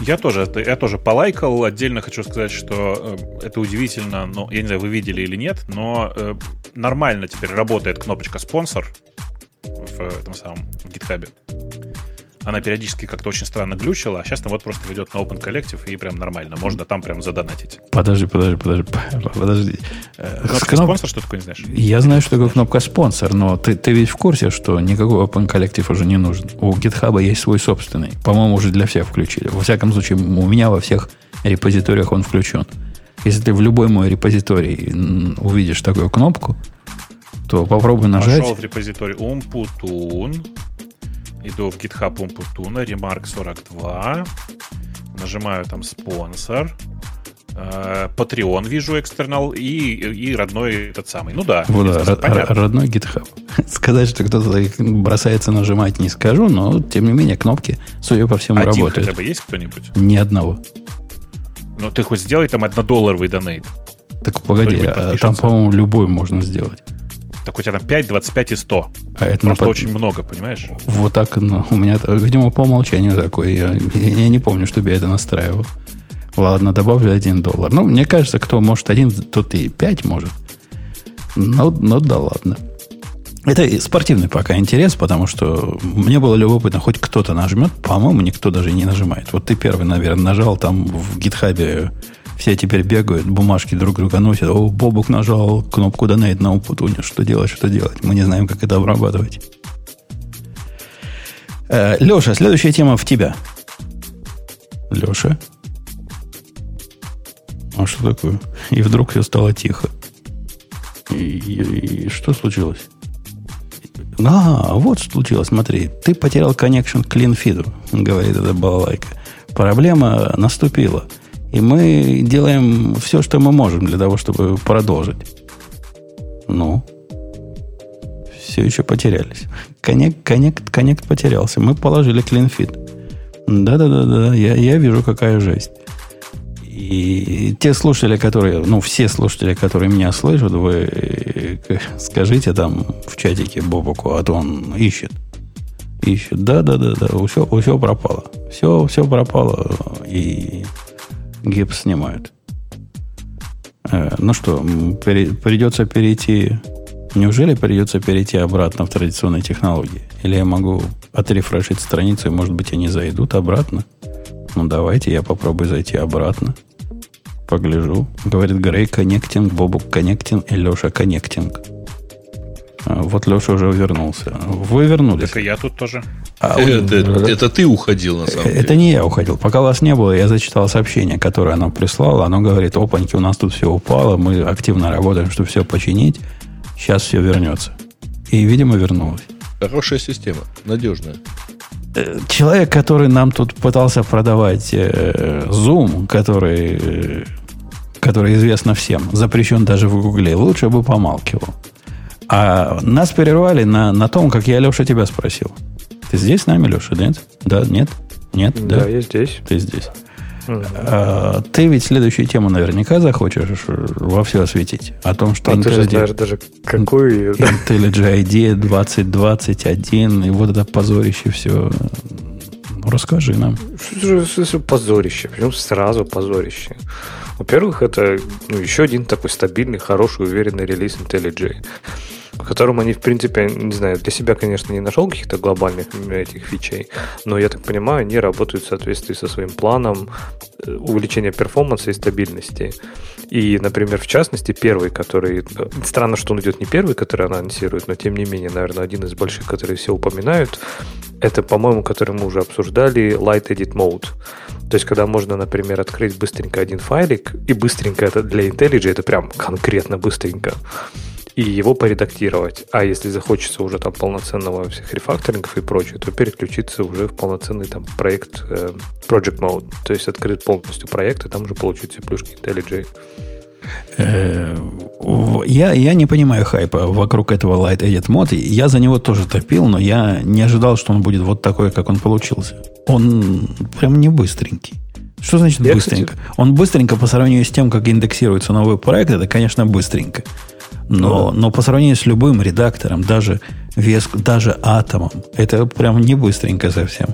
Я тоже, я тоже полайкал. Отдельно хочу сказать, что э, это удивительно, но я не знаю, вы видели или нет, но э, нормально теперь работает кнопочка спонсор в этом самом в. Она периодически как-то очень странно глючила, а сейчас там вот просто ведет на Open Collective и прям нормально. Можно там прям задонатить. Подожди, подожди, подожди, подожди. Э, с Кнопка кноп- спонсор, что такое, не знаешь? Я знаю, что такое кнопка спонсор, но ты, ты ведь в курсе, что никакой Open Collective уже не нужен. У GitHub есть свой собственный. По-моему, уже для всех включили. Во всяком случае, у меня во всех репозиториях он включен. Если ты в любой мой репозиторий увидишь такую кнопку, то попробуй нажать. Нашел в репозитории Umputun. Иду в GitHub Umputun, Remark 42. Нажимаю там спонсор. Э, Patreon вижу экстернал и, и родной этот самый. Ну да, Вот, да, понятно. родной GitHub. Сказать, что кто-то бросается нажимать, не скажу, но тем не менее кнопки, судя по всему, Один работают. хотя бы есть кто-нибудь? Ни одного. Ну ты хоть сделай там однодолларовый донейт. Так погоди, а там, по-моему, любой можно сделать. Так у тебя там 5, 25 и 100. А это Просто под- очень много, понимаешь? Вот так, ну, у меня, видимо, по умолчанию такое. Я, я не помню, чтобы я это настраивал. Ладно, добавлю один доллар. Ну, мне кажется, кто может один, тот и пять может. Ну, ну да ладно. Это спортивный пока интерес, потому что мне было любопытно, хоть кто-то нажмет. По-моему, никто даже не нажимает. Вот ты первый, наверное, нажал, там в гитхабе все теперь бегают, бумажки друг друга носят. О, Бобук нажал кнопку Donate на Умпутуне. Что делать, что делать? Мы не знаем, как это обрабатывать. Э, Леша, следующая тема в тебя. Леша? А что такое? И вдруг все стало тихо. И, и- и что случилось? А, вот что случилось, смотри. Ты потерял connection к CleanFeed, говорит эта балалайка. Проблема наступила. И мы делаем все, что мы можем для того, чтобы продолжить. Ну, все еще потерялись. Коннект, коннект, коннект потерялся. Мы положили CleanFeed. Да-да-да-да, я, я вижу, какая жесть. И те слушатели, которые, ну, все слушатели, которые меня слышат, вы э, скажите там в чатике Бобуку, а то он ищет. Ищет. Да-да-да-да, все, все пропало. Все, все пропало. И гипс снимают. Э, Ну что, пере- придется перейти... Неужели придется перейти обратно в традиционные технологии? Или я могу отрефрешить страницу, и, может быть, они зайдут обратно? Ну, давайте я попробую зайти обратно. Погляжу. Говорит Грей коннектинг, Бобук коннектинг и Леша коннектинг. А, Вот Леша уже вернулся. Вы вернулись. Так и я тут тоже. А, Э, вот- Это это ты уходил, на самом это деле. не я уходил. Пока вас не было, я зачитал сообщение, которое она прислала. Оно говорит, опаньки, у нас тут все упало, мы активно работаем, чтобы все починить. Сейчас все вернется. И, видимо, вернулось. Хорошая система, надежная. Э, Человек, который нам тут пытался продавать э, Zoom, который, э, который известно всем, запрещен даже в Гугле, лучше бы помалкивал. А нас прервали на, на том, как я, Леша, тебя спросил. Ты здесь с нами, Леша, нет? Да, нет? Нет? Да, я здесь. Ты здесь. А, ты ведь следующую тему наверняка захочешь во все осветить. О том, что А ты же знаешь даже какой... IntelliJ IDEA 2021 и вот это позорище все. Ну, расскажи нам. Позорище. Причем сразу позорище. Во-первых, это ну, еще один такой стабильный, хороший, уверенный релиз IntelliJ, в котором они, в принципе, не знаю, для себя, конечно, не нашел каких-то глобальных этих фичей, но, я так понимаю, они работают в соответствии со своим планом э, увеличения перформанса и стабильности. И, например, в частности, первый, который... э, Странно, что он идет не первый, который она анонсирует, но, тем не менее, наверное, один из больших, которые все упоминают, это, по-моему, который мы уже обсуждали, Light Edit Mode. То есть, когда можно, например, открыть быстренько один файлик, и быстренько это для IntelliJ, это прям конкретно быстренько, и его поредактировать. А если захочется уже там полноценного всех рефакторингов и прочее, то переключиться уже в полноценный там проект э, Project Mode. То есть открыть полностью проект, и там уже получить все плюшки IntelliJ. Э, Я, я не понимаю хайпа вокруг этого Light Edit Mod. Я за него тоже топил, но я не ожидал, что он будет вот такой, как он получился. Он прям не быстренький. Что значит Я, быстренько? Он быстренько по сравнению с тем, как индексируется новый проект, это, конечно, быстренько. Но, но по сравнению с любым редактором, даже вес, даже атомом, это прям не быстренько совсем.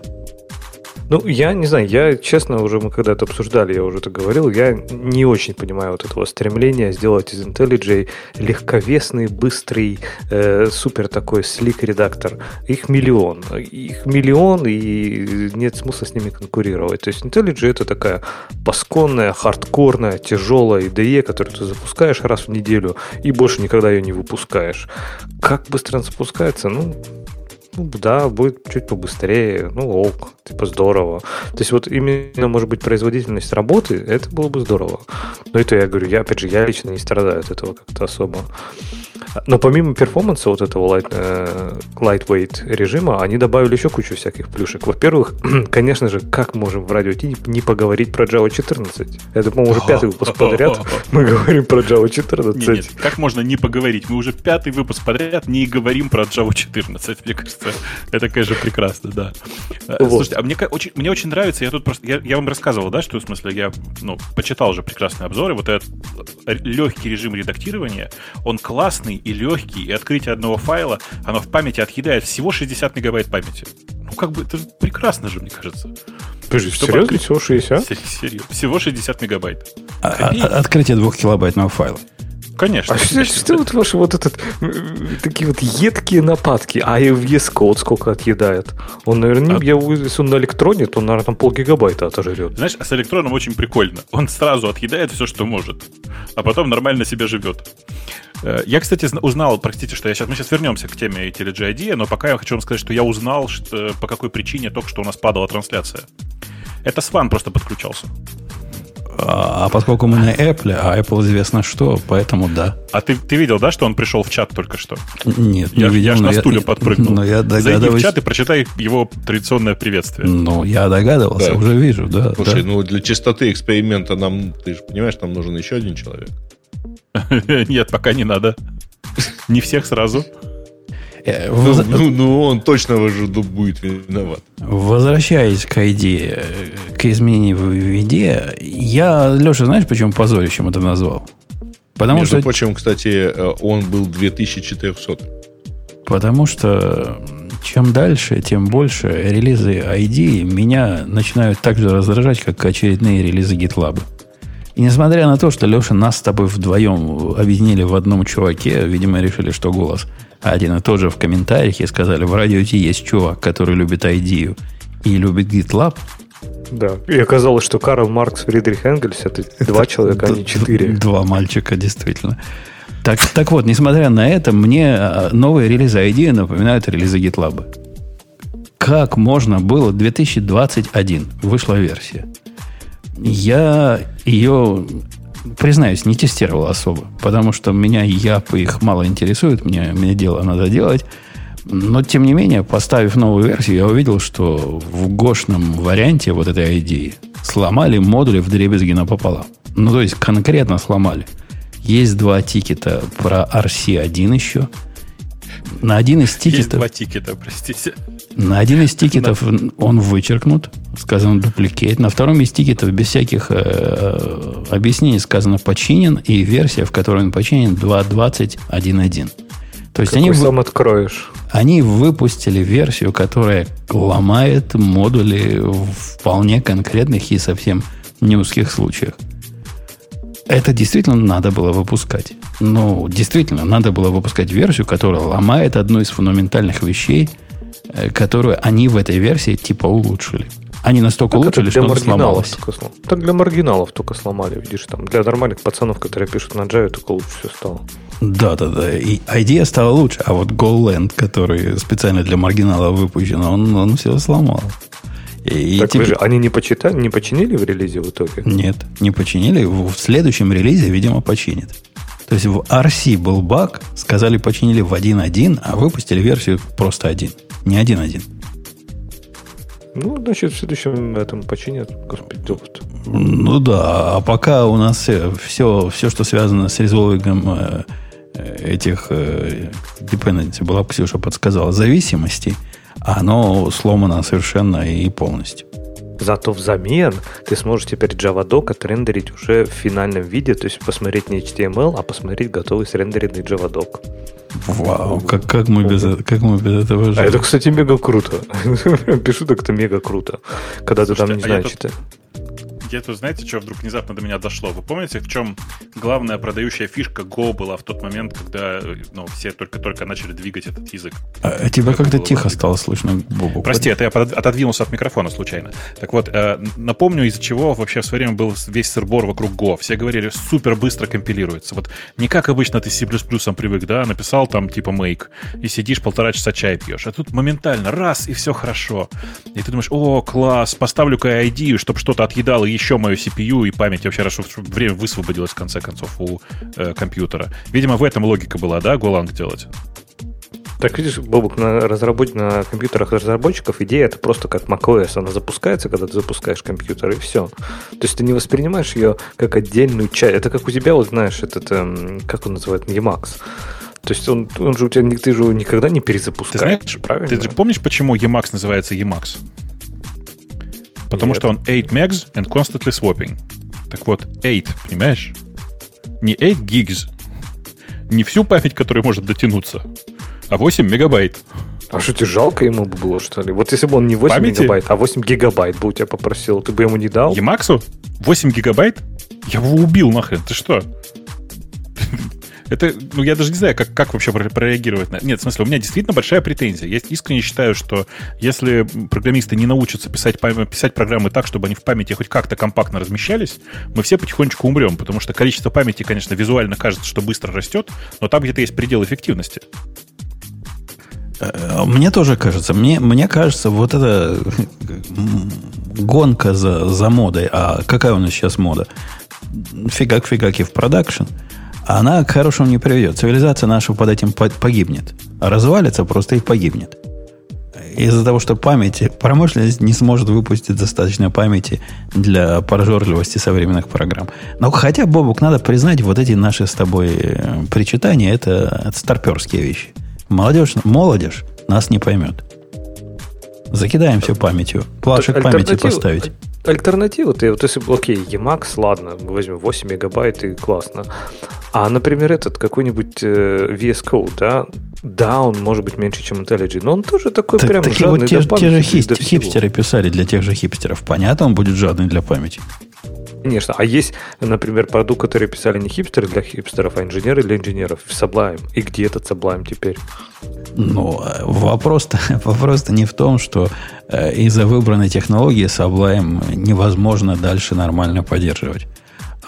Ну, я не знаю, я, честно, уже мы когда это обсуждали, я уже это говорил, я не очень понимаю вот этого стремления сделать из IntelliJ легковесный, быстрый, э, супер такой слик редактор. Их миллион. Их миллион, и нет смысла с ними конкурировать. То есть IntelliJ это такая пасконная, хардкорная, тяжелая IDE, которую ты запускаешь раз в неделю и больше никогда ее не выпускаешь. Как быстро она запускается? Ну, ну, да, будет чуть побыстрее, ну, ок, типа здорово. То есть вот именно, может быть, производительность работы, это было бы здорово. Но это я говорю, я, опять же, я лично не страдаю от этого как-то особо. Но помимо перформанса вот этого light, э, lightweight режима, они добавили еще кучу всяких плюшек. Во-первых, конечно же, как можем в радио Ти не поговорить про Java 14? Это, по-моему, уже пятый выпуск подряд мы говорим про Java 14. Нет, нет, как можно не поговорить? Мы уже пятый выпуск подряд не говорим про Java 14. Мне кажется, это, конечно, прекрасно, да. Э, Вот. Слушайте, а мне, очень, мне очень нравится, я тут просто, я, я вам рассказывал, да, что в смысле я, ну, почитал уже прекрасные обзоры, вот этот легкий режим редактирования, он классный и легкий, и открытие одного файла, оно в памяти отъедает всего 60 мегабайт памяти. Ну, как бы, это же прекрасно же, мне кажется. Подожди, Чтобы серьезно? открыть- Всего 60? Сер- Серьезно. Всего 60 мегабайт. А- а- Копейки. открытие двухкилобайтного файла. Конечно. А что, конечно. что вот ваши вот этот такие вот едкие нападки? А и VS Code сколько отъедает? Он, наверное, А- я, если он на электроне, то наверное, там полгигабайта отожрет. Знаешь, а с электроном очень прикольно. Он сразу отъедает все, что может, а потом нормально себя живет. Э, Я, кстати, зна- узнал, простите, что я сейчас, мы сейчас вернемся к теме IntelliJ IDEA, но пока я хочу вам сказать, что я узнал, что, по какой причине только что у нас падала трансляция. Это Сван просто подключался. А, поскольку мы на Apple, а Apple известно что, поэтому да. А ты, ты видел, да, что он пришел в чат только что? Нет, Я, не видел, я ж но на стуле подпрыгнул. Но я Зайди в догадываюсь. чат и прочитай его традиционное приветствие. Ну, я догадывался, Да. уже вижу, да. Слушай, да. ну для чистоты эксперимента нам, ты же понимаешь, нам нужен еще один человек. Нет, пока не надо. Не всех сразу. Э, Ну, ну, ну, он точно уже будет виноват. Возвращаясь к идее, к изменению в виде, я, Леша, знаешь, почему позорищем это назвал? Потому Между что, прочим, кстати, э, он был 2400. потому что чем дальше, тем больше релизы ID меня начинают так же раздражать, как очередные релизы GitLab. И несмотря на то, что Леша нас с тобой вдвоем объединили в одном чуваке, видимо, решили, что голос один и тот же в комментариях и сказали, в радио Ти есть чувак, который любит ID и любит GitLab, Да. И оказалось, что Карл Маркс, Фридрих Энгельс это два человека, а не четыре. Два мальчика, действительно. Так, так вот, несмотря на это, мне а, новые релизы ID напоминают релизы GitLab. Как можно было 2021 вышла версия. Я ее, признаюсь, не тестировал особо, потому что меня япы их мало интересуют, мне, мне дело надо делать. Но, тем не менее, поставив новую версию, я увидел, что в гошном варианте вот этой ID сломали модули в дребезги напополам. Ну, то есть, конкретно сломали. Есть два тикета про RC1 еще. На один из Есть тикетов, два тикета, простите. на один из тикетов он вычеркнут, сказано duplicate. На втором из тикетов без всяких э, объяснений сказано починен, и версия, в которой он починен, 2.20.1.1. То есть Какой они, сам откроешь? они выпустили версию, которая ломает модули в вполне конкретных и совсем не узких случаях. Это действительно надо было выпускать. Ну, действительно, надо было выпускать версию, которая ломает одну из фундаментальных вещей, э, которую они в этой версии типа улучшили. Они настолько Так улучшили, что она сломалась. слом- Так для маргиналов только сломали, видишь, там для нормальных пацанов, которые пишут на Java, только лучше все стало. Да, да, да. И идея стала лучше. А вот GoLand, который специально для маргинала выпущен, он, он все сломал. И, так теперь- же, они не почитали, не починили в релизе в итоге? Нет, не починили. В следующем релизе, видимо, починят. То есть в RC был баг, сказали починили в 1.1, а выпустили версию просто 1. Не 1.1. Ну, значит, в следующем этом починят, господи, допуск. Ну да, а пока у нас все, все, все что связано с резолвингом э, э, этих э, dependency, была Ксюша подсказала, зависимостей, оно сломано совершенно и полностью. Зато взамен ты сможешь теперь Javadoc отрендерить уже в финальном виде, то есть посмотреть не HTML, а посмотреть готовый срендеренный Javadoc. Вау, как, как, мы, без, э- как мы без этого А жили. это, кстати, мега круто. Пишу, так это мега круто. Когда ты там, Слушайте, не а знаю, я тут-. Я тут, знаете, что вдруг внезапно до меня дошло? Вы помните, в чем главная продающая фишка Go была в тот момент, когда э, ну, все только-только начали двигать этот язык? А тебя Это как-то тихо логично. стало слышно, Бобу. Прости, это я отодвинулся от микрофона случайно. Так вот, э, напомню, из-за чего вообще в свое время был весь сырбор вокруг Go. Все говорили, супер быстро компилируется. Вот не как обычно ты с C++ привык, да, написал там типа make, и сидишь полтора часа чай пьешь. А тут моментально, раз, и все хорошо. И ты думаешь, о, класс, поставлю-ка ID, чтобы что-то отъедало еще мою CPU и память, вообще, чтобы время высвободилось в конце концов у э, компьютера. Видимо, в этом логика была, да, Golang делать? Так видишь, Бобук, на, разработ... на компьютерах разработчиков идея это просто как macOS. Она запускается, когда ты запускаешь компьютер, и все. То есть ты не воспринимаешь ее как отдельную часть. Это как у тебя, вот знаешь, этот, эм, как он называет, Emacs. То есть он, он же у тебя, ты же его никогда не Ты перезапускаешь, знаешь, правильно? ты же помнишь, почему Emacs называется Emacs? Потому Нет. что он 8 megs and constantly swapping. Так вот, 8, понимаешь? Не 8 gigs, не всю память, которая может дотянуться, а 8 мегабайт. А что тебе жалко ему бы было, что ли? Вот если бы он не 8 Памяти? мегабайт, а 8 гигабайт бы у тебя попросил, ты бы ему не дал? Emacs 8 гигабайт? Я его убил нахрен, ты что? Это, ну, я даже не знаю, как, как вообще про- прореагировать на... Нет, в смысле, у меня действительно большая претензия. Я искренне считаю, что если программисты не научатся писать, писать программы так, чтобы они в памяти хоть как-то компактно размещались, мы все потихонечку умрем, потому что количество памяти, конечно, визуально кажется, что быстро растет, но там где-то есть предел эффективности. Э, Мне тоже кажется. Мне, мне кажется, вот эта гонка за, за модой, а какая у нас сейчас мода? Фигак-фигаки в продакшн, она к хорошему не приведет. Цивилизация наша под этим по- погибнет. Развалится просто и погибнет. Из-за того, что память, промышленность не сможет выпустить достаточно памяти для прожорливости современных программ. Но хотя, Бобук, надо признать, вот эти наши с тобой э, причитания, это, это старперские вещи. Молодежь, молодежь нас не поймет. Закидаем все памятью. Плашек памяти поставить. Альтернатива, ты вот если, окей, Emacs, ладно, возьмем 8 мегабайт и классно. А, например, этот какой-нибудь э, VS Code, да, да, он может быть меньше, чем IntelliJ, но он тоже такой Так- прям вот жадный те, до же- те памяти, же хист- хипстеры писали для тех же хипстеров. Понятно, он будет жадный для памяти. Конечно. А есть, например, продукт, который писали не хипстеры для хипстеров, а инженеры для инженеров. Sublime. И где этот Sublime теперь? Ну, э, вопрос-то, вопрос-то не в том, что э, из-за выбранной технологии Sublime невозможно дальше нормально поддерживать.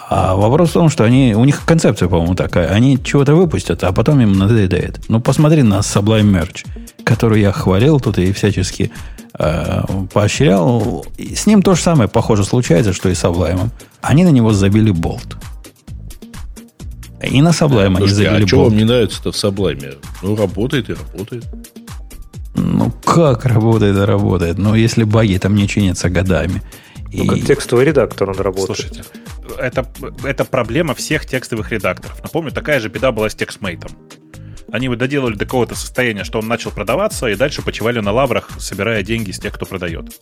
А вопрос в том, что они, у них концепция, по-моему, такая. Они чего-то выпустят, а потом им надоедает. Ну, посмотри на Sublime Merge, который я хвалил тут и всячески э, поощрял. И с ним то же самое, похоже, случается, что и с Sublime. Они на него забили болт. И на Sublime они забили а что болт. вам не нравится-то в Саблайме? Ну, работает и работает. Ну, как работает и работает? Ну, если баги там не чинятся годами. Ну, И- как текстовый редактор он работает. Слушайте, это, это проблема всех текстовых редакторов. Напомню, такая же беда была с TextMate. Они его доделали до какого-то состояния, что он начал продаваться, и дальше почивали на лаврах, собирая деньги с тех, кто продает.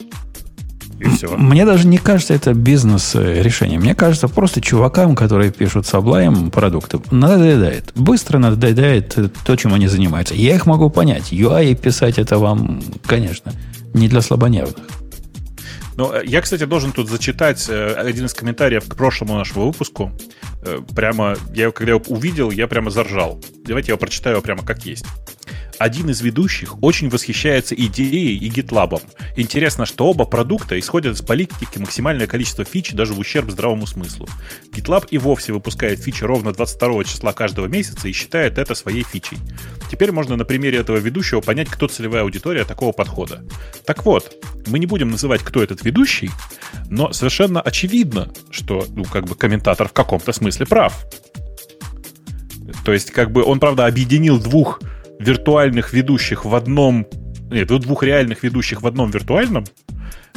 И все. Мне даже не кажется это бизнес-решение. Мне кажется, просто чувакам, которые пишут Sublime продукты, надоедает. Быстро надоедает то, чем они занимаются. Я их могу понять. UI писать это вам, конечно, не для слабонервных. Ну, э, я, кстати, должен тут зачитать э, один из комментариев к прошлому нашему выпуску. Э, прямо, я когда его увидел, я прямо заржал. Давайте я его прочитаю прямо как есть один из ведущих очень восхищается идеей и GitLab. Интересно, что оба продукта исходят из политики максимальное количество фич даже в ущерб здравому смыслу. GitLab и вовсе выпускает фичи ровно 22 числа каждого месяца и считает это своей фичей. Теперь можно на примере этого ведущего понять, кто целевая аудитория такого подхода. Так вот, мы не будем называть, кто этот ведущий, но совершенно очевидно, что ну, как бы комментатор в каком-то смысле прав. То есть, как бы он, правда, объединил двух виртуальных ведущих в одном... Нет, двух реальных ведущих в одном виртуальном,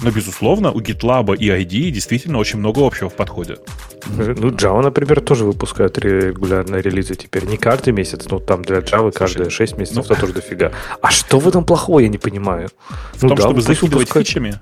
но, безусловно, у GitLab и ID действительно очень много общего в подходе. Ну, Java, например, тоже выпускают регулярные релизы теперь. Не каждый месяц, но там для Java каждые 6 месяцев, ну, это тоже дофига. А что в этом плохого, я не понимаю. В ну, том, да, чтобы закидывать выпускать... фичами?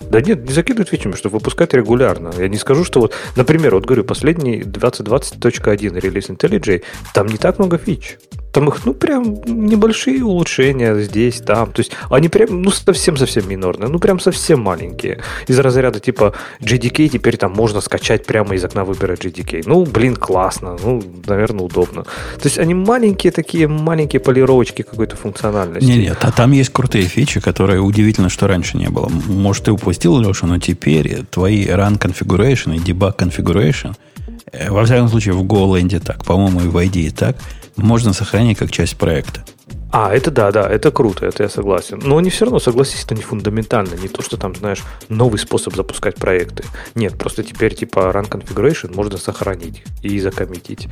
Да нет, не закидывают фичами, чтобы выпускать регулярно. Я не скажу, что вот, например, вот говорю, последний 2020.1 релиз IntelliJ, там не так много фич. Там их, ну, прям небольшие улучшения здесь, там. То есть они прям, ну, совсем-совсем минорные. Ну, прям совсем маленькие. Из разряда типа JDK теперь там можно скачать прямо из окна выбора JDK. Ну, блин, классно. Ну, наверное, удобно. То есть они маленькие такие, маленькие полировочки какой-то функциональности. Нет, нет, а там есть крутые фичи, которые удивительно, что раньше не было. Может, ты упустил, Леша, но теперь твои run configuration и debug configuration, э, во всяком случае, в GoLand так, по-моему, и в ID так, можно сохранить как часть проекта. А, это да, да, это круто, это я согласен. Но они все равно, согласись, это не фундаментально. Не то, что там, знаешь, новый способ запускать проекты. Нет, просто теперь типа run configuration можно сохранить и закоммитить.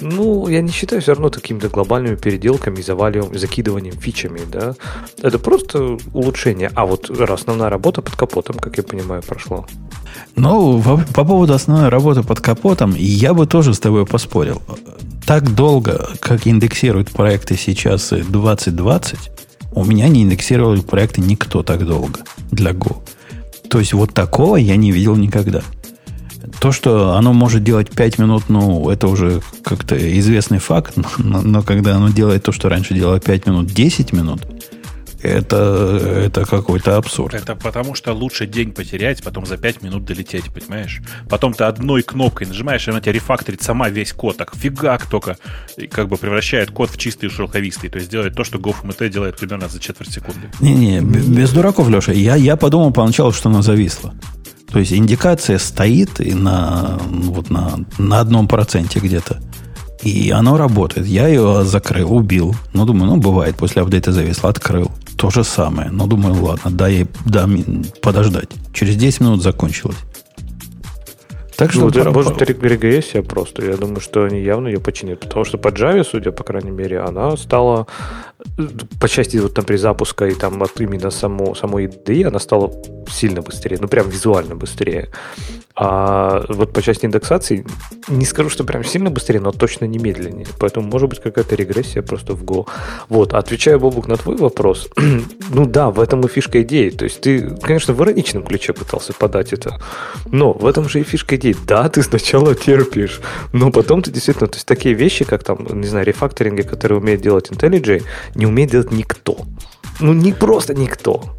Ну, я не считаю все равно какими-то глобальными переделками, заваливанием, закидыванием фичами, да. Это просто улучшение. А вот основная работа под капотом, как я понимаю, прошла. Ну, по поводу основной работы под капотом, я бы тоже с тобой поспорил так долго, как индексируют проекты сейчас 2020, у меня не индексировали проекты никто так долго для Go. То есть вот такого я не видел никогда. То, что оно может делать 5 минут, ну, это уже как-то известный факт, но, но когда оно делает то, что раньше делало 5 минут, 10 минут – это, это какой-то абсурд. Это потому, что лучше день потерять, потом за 5 минут долететь, понимаешь? Потом ты одной кнопкой нажимаешь, и она тебя рефакторит сама весь код, так фигак только, как бы превращает код в чистый и шелковистый. То есть делает то, что GoFMT делает примерно за четверть секунды. Не-не, без дураков, Леша. Я, я подумал поначалу, что она зависла. То есть индикация стоит и на, вот на, на одном проценте где-то. И оно работает. Я ее закрыл, убил. Ну, думаю, ну, бывает, после апдейта зависло, открыл. То же самое. Но думаю, ладно, дай, дай подождать. Через 10 минут закончилось. Так что, ну, это, может, регрессия просто. Я думаю, что они явно ее починят. Потому что по Java, судя, по крайней мере, она стала по части вот, там, при запуска и там от именно само, самой IDE она стала сильно быстрее, ну прям визуально быстрее. А вот по части индексации не скажу, что прям сильно быстрее, но точно не медленнее. Поэтому может быть какая-то регрессия просто в Go. Вот, отвечая, Бобук, на твой вопрос, ну да, в этом и фишка идеи. То есть ты, конечно, в ироничном ключе пытался подать это, но в этом же и фишка идеи. Да, ты сначала терпишь, но потом ты действительно, то есть такие вещи, как там, не знаю, рефакторинги, которые умеет делать IntelliJ, не умеет делать никто. Ну, не просто никто.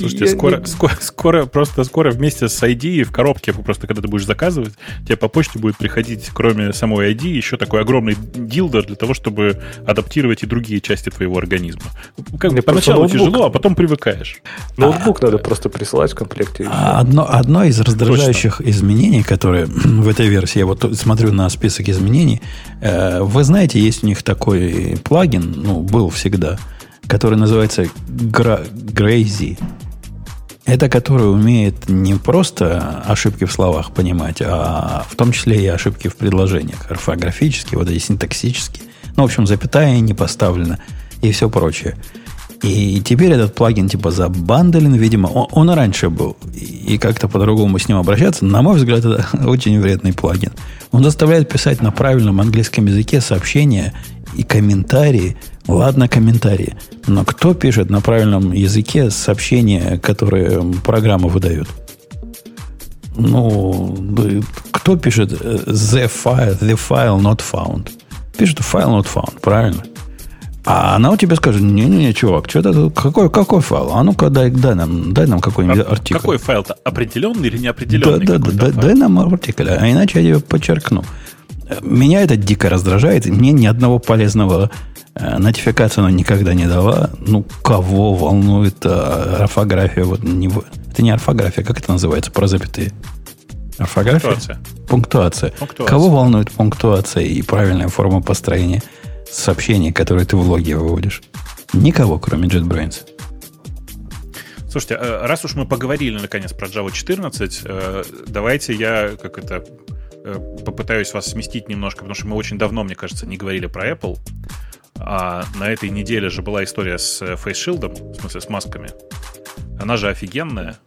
Слушайте, скоро, не... скоро, скоро, просто скоро вместе с ID в коробке, просто когда ты будешь заказывать, тебе по почте будет приходить, кроме самой ID, еще такой огромный дилдер для того, чтобы адаптировать и другие части твоего организма. Как бы поначалу ноутбук. тяжело, а потом привыкаешь. Ноутбук а, надо просто присылать в комплекте. Одно, одно из раздражающих Точно. изменений, которые в этой версии, я вот смотрю на список изменений, э, вы знаете, есть у них такой плагин, ну, был всегда – который называется Грейзи. Это который умеет не просто ошибки в словах понимать, а в том числе и ошибки в предложениях, орфографические, вот эти синтаксические. Ну, в общем, запятая не поставлена и все прочее. И теперь этот плагин типа забанделен, видимо, он, он раньше был. И как-то по-другому с ним обращаться, на мой взгляд, это очень вредный плагин. Он заставляет писать на правильном английском языке сообщения и комментарии. Ладно, комментарии. Но кто пишет на правильном языке сообщения, которые программа выдает? Ну, кто пишет э, the file, the file not found? Пишет file not found, правильно? А она у тебя скажет, не-не-не, чувак, что-то какой, какой файл? А ну-ка дай, дай нам, дай нам какой-нибудь а артикль. Какой файл-то? Определенный или неопределенный? Да, да, да, дай нам артикль, а иначе я тебе подчеркну. Меня это дико раздражает, и мне ни одного полезного нотификацию она никогда не дала. Ну, кого волнует э, орфография? Вот не, это не орфография, как это называется, про запятые? Орфография? Пунктуация. Пунктуация. пунктуация. Кого волнует пунктуация и правильная форма построения сообщений, которые ты в логе выводишь? Никого, кроме JetBrains. Слушайте, э, раз уж мы поговорили наконец про Java 14, э, давайте я как это Э, попытаюсь вас сместить немножко, потому что мы очень давно, мне кажется, не говорили про Apple. А на этой неделе же была история с э, Shield, в смысле с масками. Она же офигенная.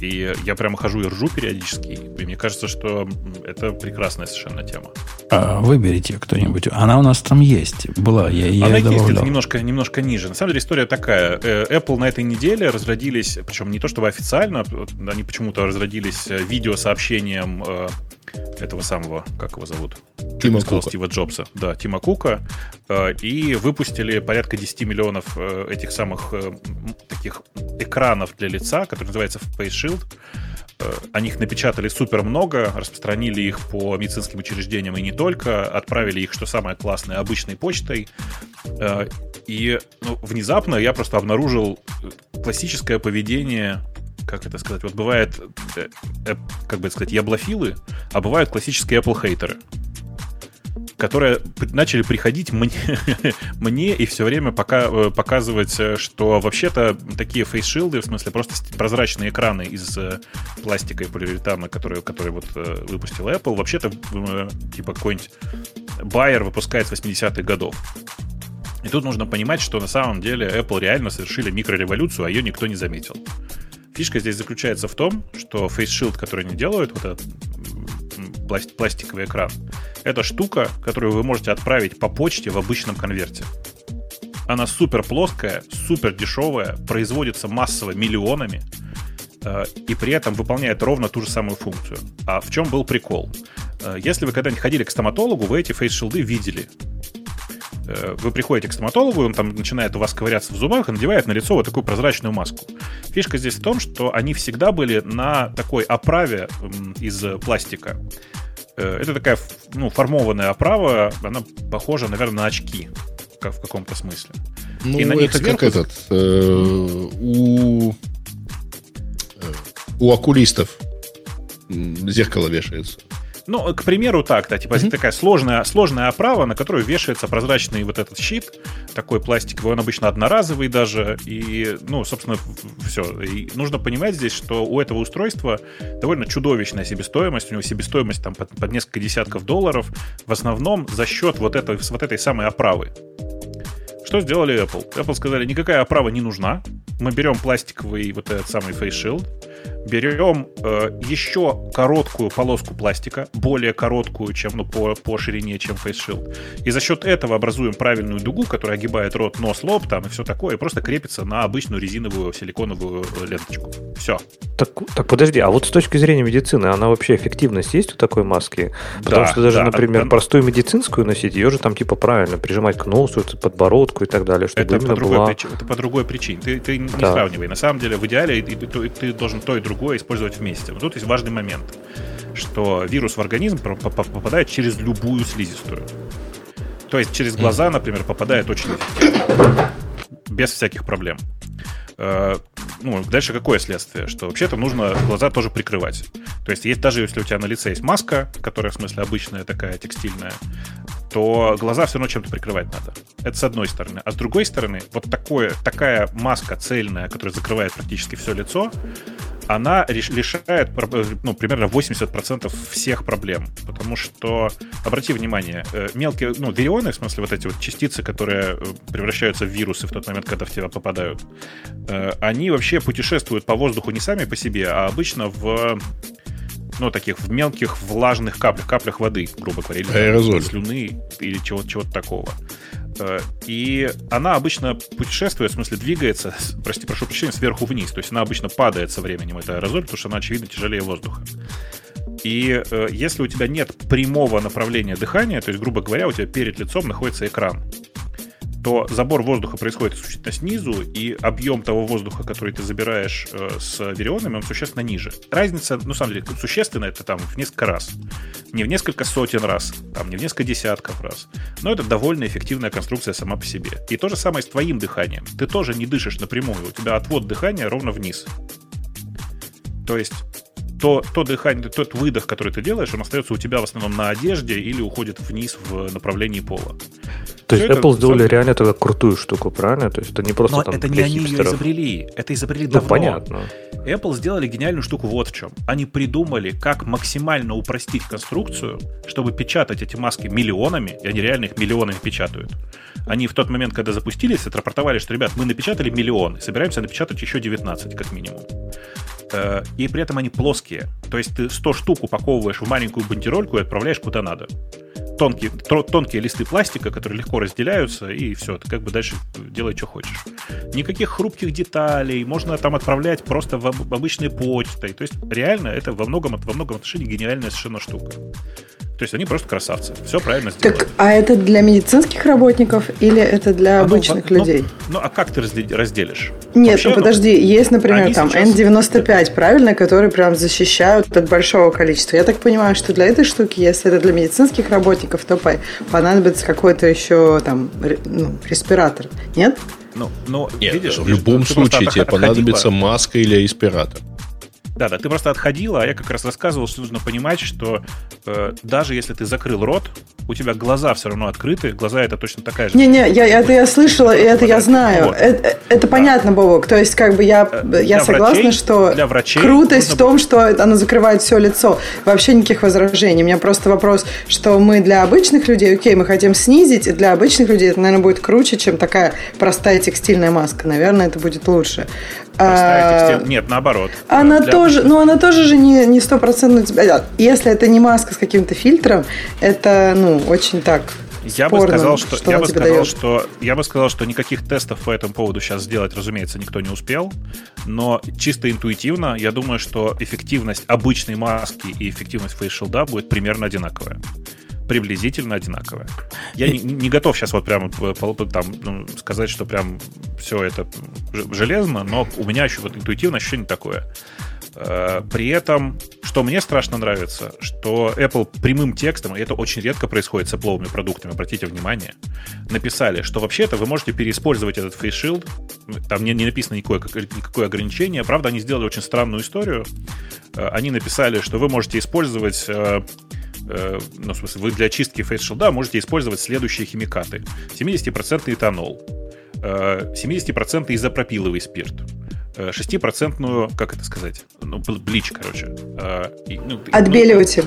И я прямо хожу и ржу периодически. И мне кажется, что это прекрасная совершенно тема. А, выберите кто-нибудь. Она у нас там есть. Была, я, я Она есть, это немножко, немножко ниже. На самом деле история такая. Э, Apple на этой неделе разродились, причем не то чтобы официально, они почему-то разродились видеосообщением этого самого, как его зовут? Тима Кука. Стива Джобса. Да, Тима Кука. Э, и выпустили порядка 10 миллионов э, этих самых э, таких экранов для лица, которые называются Face Shield. Они их напечатали супер много, распространили их по медицинским учреждениям и не только, отправили их, что самое классное, обычной почтой. И ну, внезапно я просто обнаружил классическое поведение как это сказать, вот бывает, э, э, как бы это сказать, яблофилы, а бывают классические Apple хейтеры которые начали приходить мне, мне и все время пока, э, показывать, что вообще-то такие фейсшилды, в смысле просто прозрачные экраны из пластика и полиуретана, которые, которые вот выпустил Apple, вообще-то типа какой-нибудь Байер выпускает с 80-х годов. И тут нужно понимать, что на самом деле Apple реально совершили микрореволюцию, а ее никто не заметил. Фишка здесь заключается в том, что Face Shield, который они делают, вот этот пластиковый экран, это штука, которую вы можете отправить по почте в обычном конверте. Она супер плоская, супер дешевая, производится массово миллионами, э, и при этом выполняет ровно ту же самую функцию. А в чем был прикол? Э, если вы когда-нибудь ходили к стоматологу, вы эти фейс-шилды видели. Э, вы приходите к стоматологу, он там начинает у вас ковыряться в зубах и надевает на лицо вот такую прозрачную маску. Фишка здесь в том, что они всегда были на такой оправе из пластика. Э, это такая ну, формованная оправа, она похожа, наверное, на очки как в каком-то смысле. Ну, и на них это сверху... как этот э, у у окулистов зеркало вешается. Ну, к примеру, так, да, типа mm-hmm. такая сложная, сложная оправа, на которую вешается прозрачный вот этот щит, такой пластиковый, он обычно одноразовый даже, и, ну, собственно, все. И нужно понимать здесь, что у этого устройства довольно чудовищная себестоимость, у него себестоимость там под, под несколько десятков долларов, в основном за счет вот этой, вот этой самой оправы. Что сделали Apple? Apple сказали, никакая оправа не нужна. Мы берем пластиковый вот этот самый Face Shield, берем э, еще короткую полоску пластика, более короткую, чем ну, по, по ширине, чем Face Shield, и за счет этого образуем правильную дугу, которая огибает рот, нос, лоб там и все такое, и просто крепится на обычную резиновую силиконовую э, ленточку. Все. Так, так подожди, а вот с точки зрения медицины, она вообще эффективность есть у такой маски? Потому да, что даже, да, например, да. простую медицинскую носить, ее же там типа правильно прижимать к носу, подбородку и так далее, чтобы это по другой была... Причине, это по другой причине. Ты, ты не да. сравнивай. На самом деле, в идеале ты, ты, ты должен то и другое использовать вместе. Но тут есть важный момент, что вирус в организм попадает через любую слизистую. То есть через глаза, например, попадает очень эффективно. Без всяких проблем. Э, ну, дальше какое следствие? Что вообще-то нужно глаза тоже прикрывать. То есть, есть даже если у тебя на лице есть маска, которая, в смысле, обычная такая, текстильная, то глаза все равно чем-то прикрывать надо. Это с одной стороны. А с другой стороны, вот такое, такая маска цельная, которая закрывает практически все лицо, она лишает ну, примерно 80% всех проблем. Потому что, обрати внимание, э, мелкие, ну, вирионы, в смысле вот эти вот частицы, которые э, превращаются в вирусы в тот момент, когда в тебя попадают, э, они вообще путешествуют по воздуху не сами по себе, а обычно в ну, таких в мелких влажных каплях, каплях воды, грубо говоря, или Аэрозоль. слюны или чего-то чего такого. Э, и она обычно путешествует, в смысле двигается, прости, прошу прощения, сверху вниз. То есть она обычно падает со временем, это аэрозоль, потому что она, очевидно, тяжелее воздуха. И э, если у тебя нет прямого направления дыхания, то есть, грубо говоря, у тебя перед лицом находится экран, то забор воздуха происходит исключительно снизу, и объем того воздуха, который ты забираешь э, с вирионами, он существенно ниже. Разница, ну, на самом деле, существенная, это там в несколько раз. Не в несколько сотен раз, там, не в несколько десятков раз. Но это довольно эффективная конструкция сама по себе. И то же самое с твоим дыханием. Ты тоже не дышишь напрямую, у тебя отвод дыхания ровно вниз. То есть то, то дыхание, тот выдох, который ты делаешь, он остается у тебя в основном на одежде или уходит вниз в направлении пола. То есть Apple это, сделали реально тогда крутую штуку, правильно? То есть это не просто Но там это не они ее изобрели. Это изобрели ну, давно. понятно. Apple сделали гениальную штуку вот в чем. Они придумали, как максимально упростить конструкцию, чтобы печатать эти маски миллионами, и они реально их миллионами печатают. Они в тот момент, когда запустились, отрапортовали, что, ребят, мы напечатали миллион, и собираемся напечатать еще 19, как минимум. Э, и при этом они плоские. То есть ты 100 штук упаковываешь в маленькую бандерольку и отправляешь куда надо. Тонкие, тонкие листы пластика, которые легко разделяются, и все, ты как бы дальше делай, что хочешь. Никаких хрупких деталей, можно там отправлять просто в обычной почтой. То есть реально это во многом, во многом отношении гениальная совершенно штука. То есть они просто красавцы. Все правильно сделали. Так, а это для медицинских работников или это для а обычных ну, людей? Ну, ну, а как ты разделишь? Нет, Вообще, ну подожди, ну, есть, например, там сейчас... N95, правильно, которые прям защищают от большого количества. Я так понимаю, что для этой штуки, если это для медицинских работников, то понадобится какой-то еще там ну, респиратор. Нет? Ну, ну Нет, видишь, в любом случае тебе понадобится маска или респиратор. Да, да, ты просто отходила, а я как раз рассказывал, что нужно понимать, что э, даже если ты закрыл рот, у тебя глаза все равно открыты, глаза это точно такая же. Не-не, я, это я слышала, и это я знаю. Вот. Это, э, это да. понятно, Бобок. То есть, как бы я, э, я согласна, врачей, что для врачей крутость в том, что оно закрывает все лицо. Вообще никаких возражений. У меня просто вопрос, что мы для обычных людей, окей, мы хотим снизить, для обычных людей это, наверное, будет круче, чем такая простая текстильная маска. Наверное, это будет лучше. А, Нет, наоборот. Она Для тоже, ну она тоже же не не стопроцентно. Если это не маска с каким-то фильтром, это ну очень так. Я бы сказал, что, что я бы сказал, дает. что я бы сказал, что никаких тестов по этому поводу сейчас сделать, разумеется, никто не успел. Но чисто интуитивно, я думаю, что эффективность обычной маски и эффективность фейс-шилда будет примерно одинаковая приблизительно одинаковая. Я не, не готов сейчас вот прям э, там ну, сказать, что прям все это железно, но у меня еще вот интуитивное ощущение такое. Э, при этом, что мне страшно нравится, что Apple прямым текстом, и это очень редко происходит с Apple продуктами, обратите внимание, написали, что вообще-то вы можете переиспользовать этот Face Shield, там не, не написано никакое, никакое ограничение, правда, они сделали очень странную историю, э, они написали, что вы можете использовать Э, ну, в смысле, вы для чистки фейс-шилда можете использовать следующие химикаты. 70% этанол, 70% э, изопропиловый спирт, 6%, э, как это сказать, ну, блич, короче. И, ну, Отбеливатель.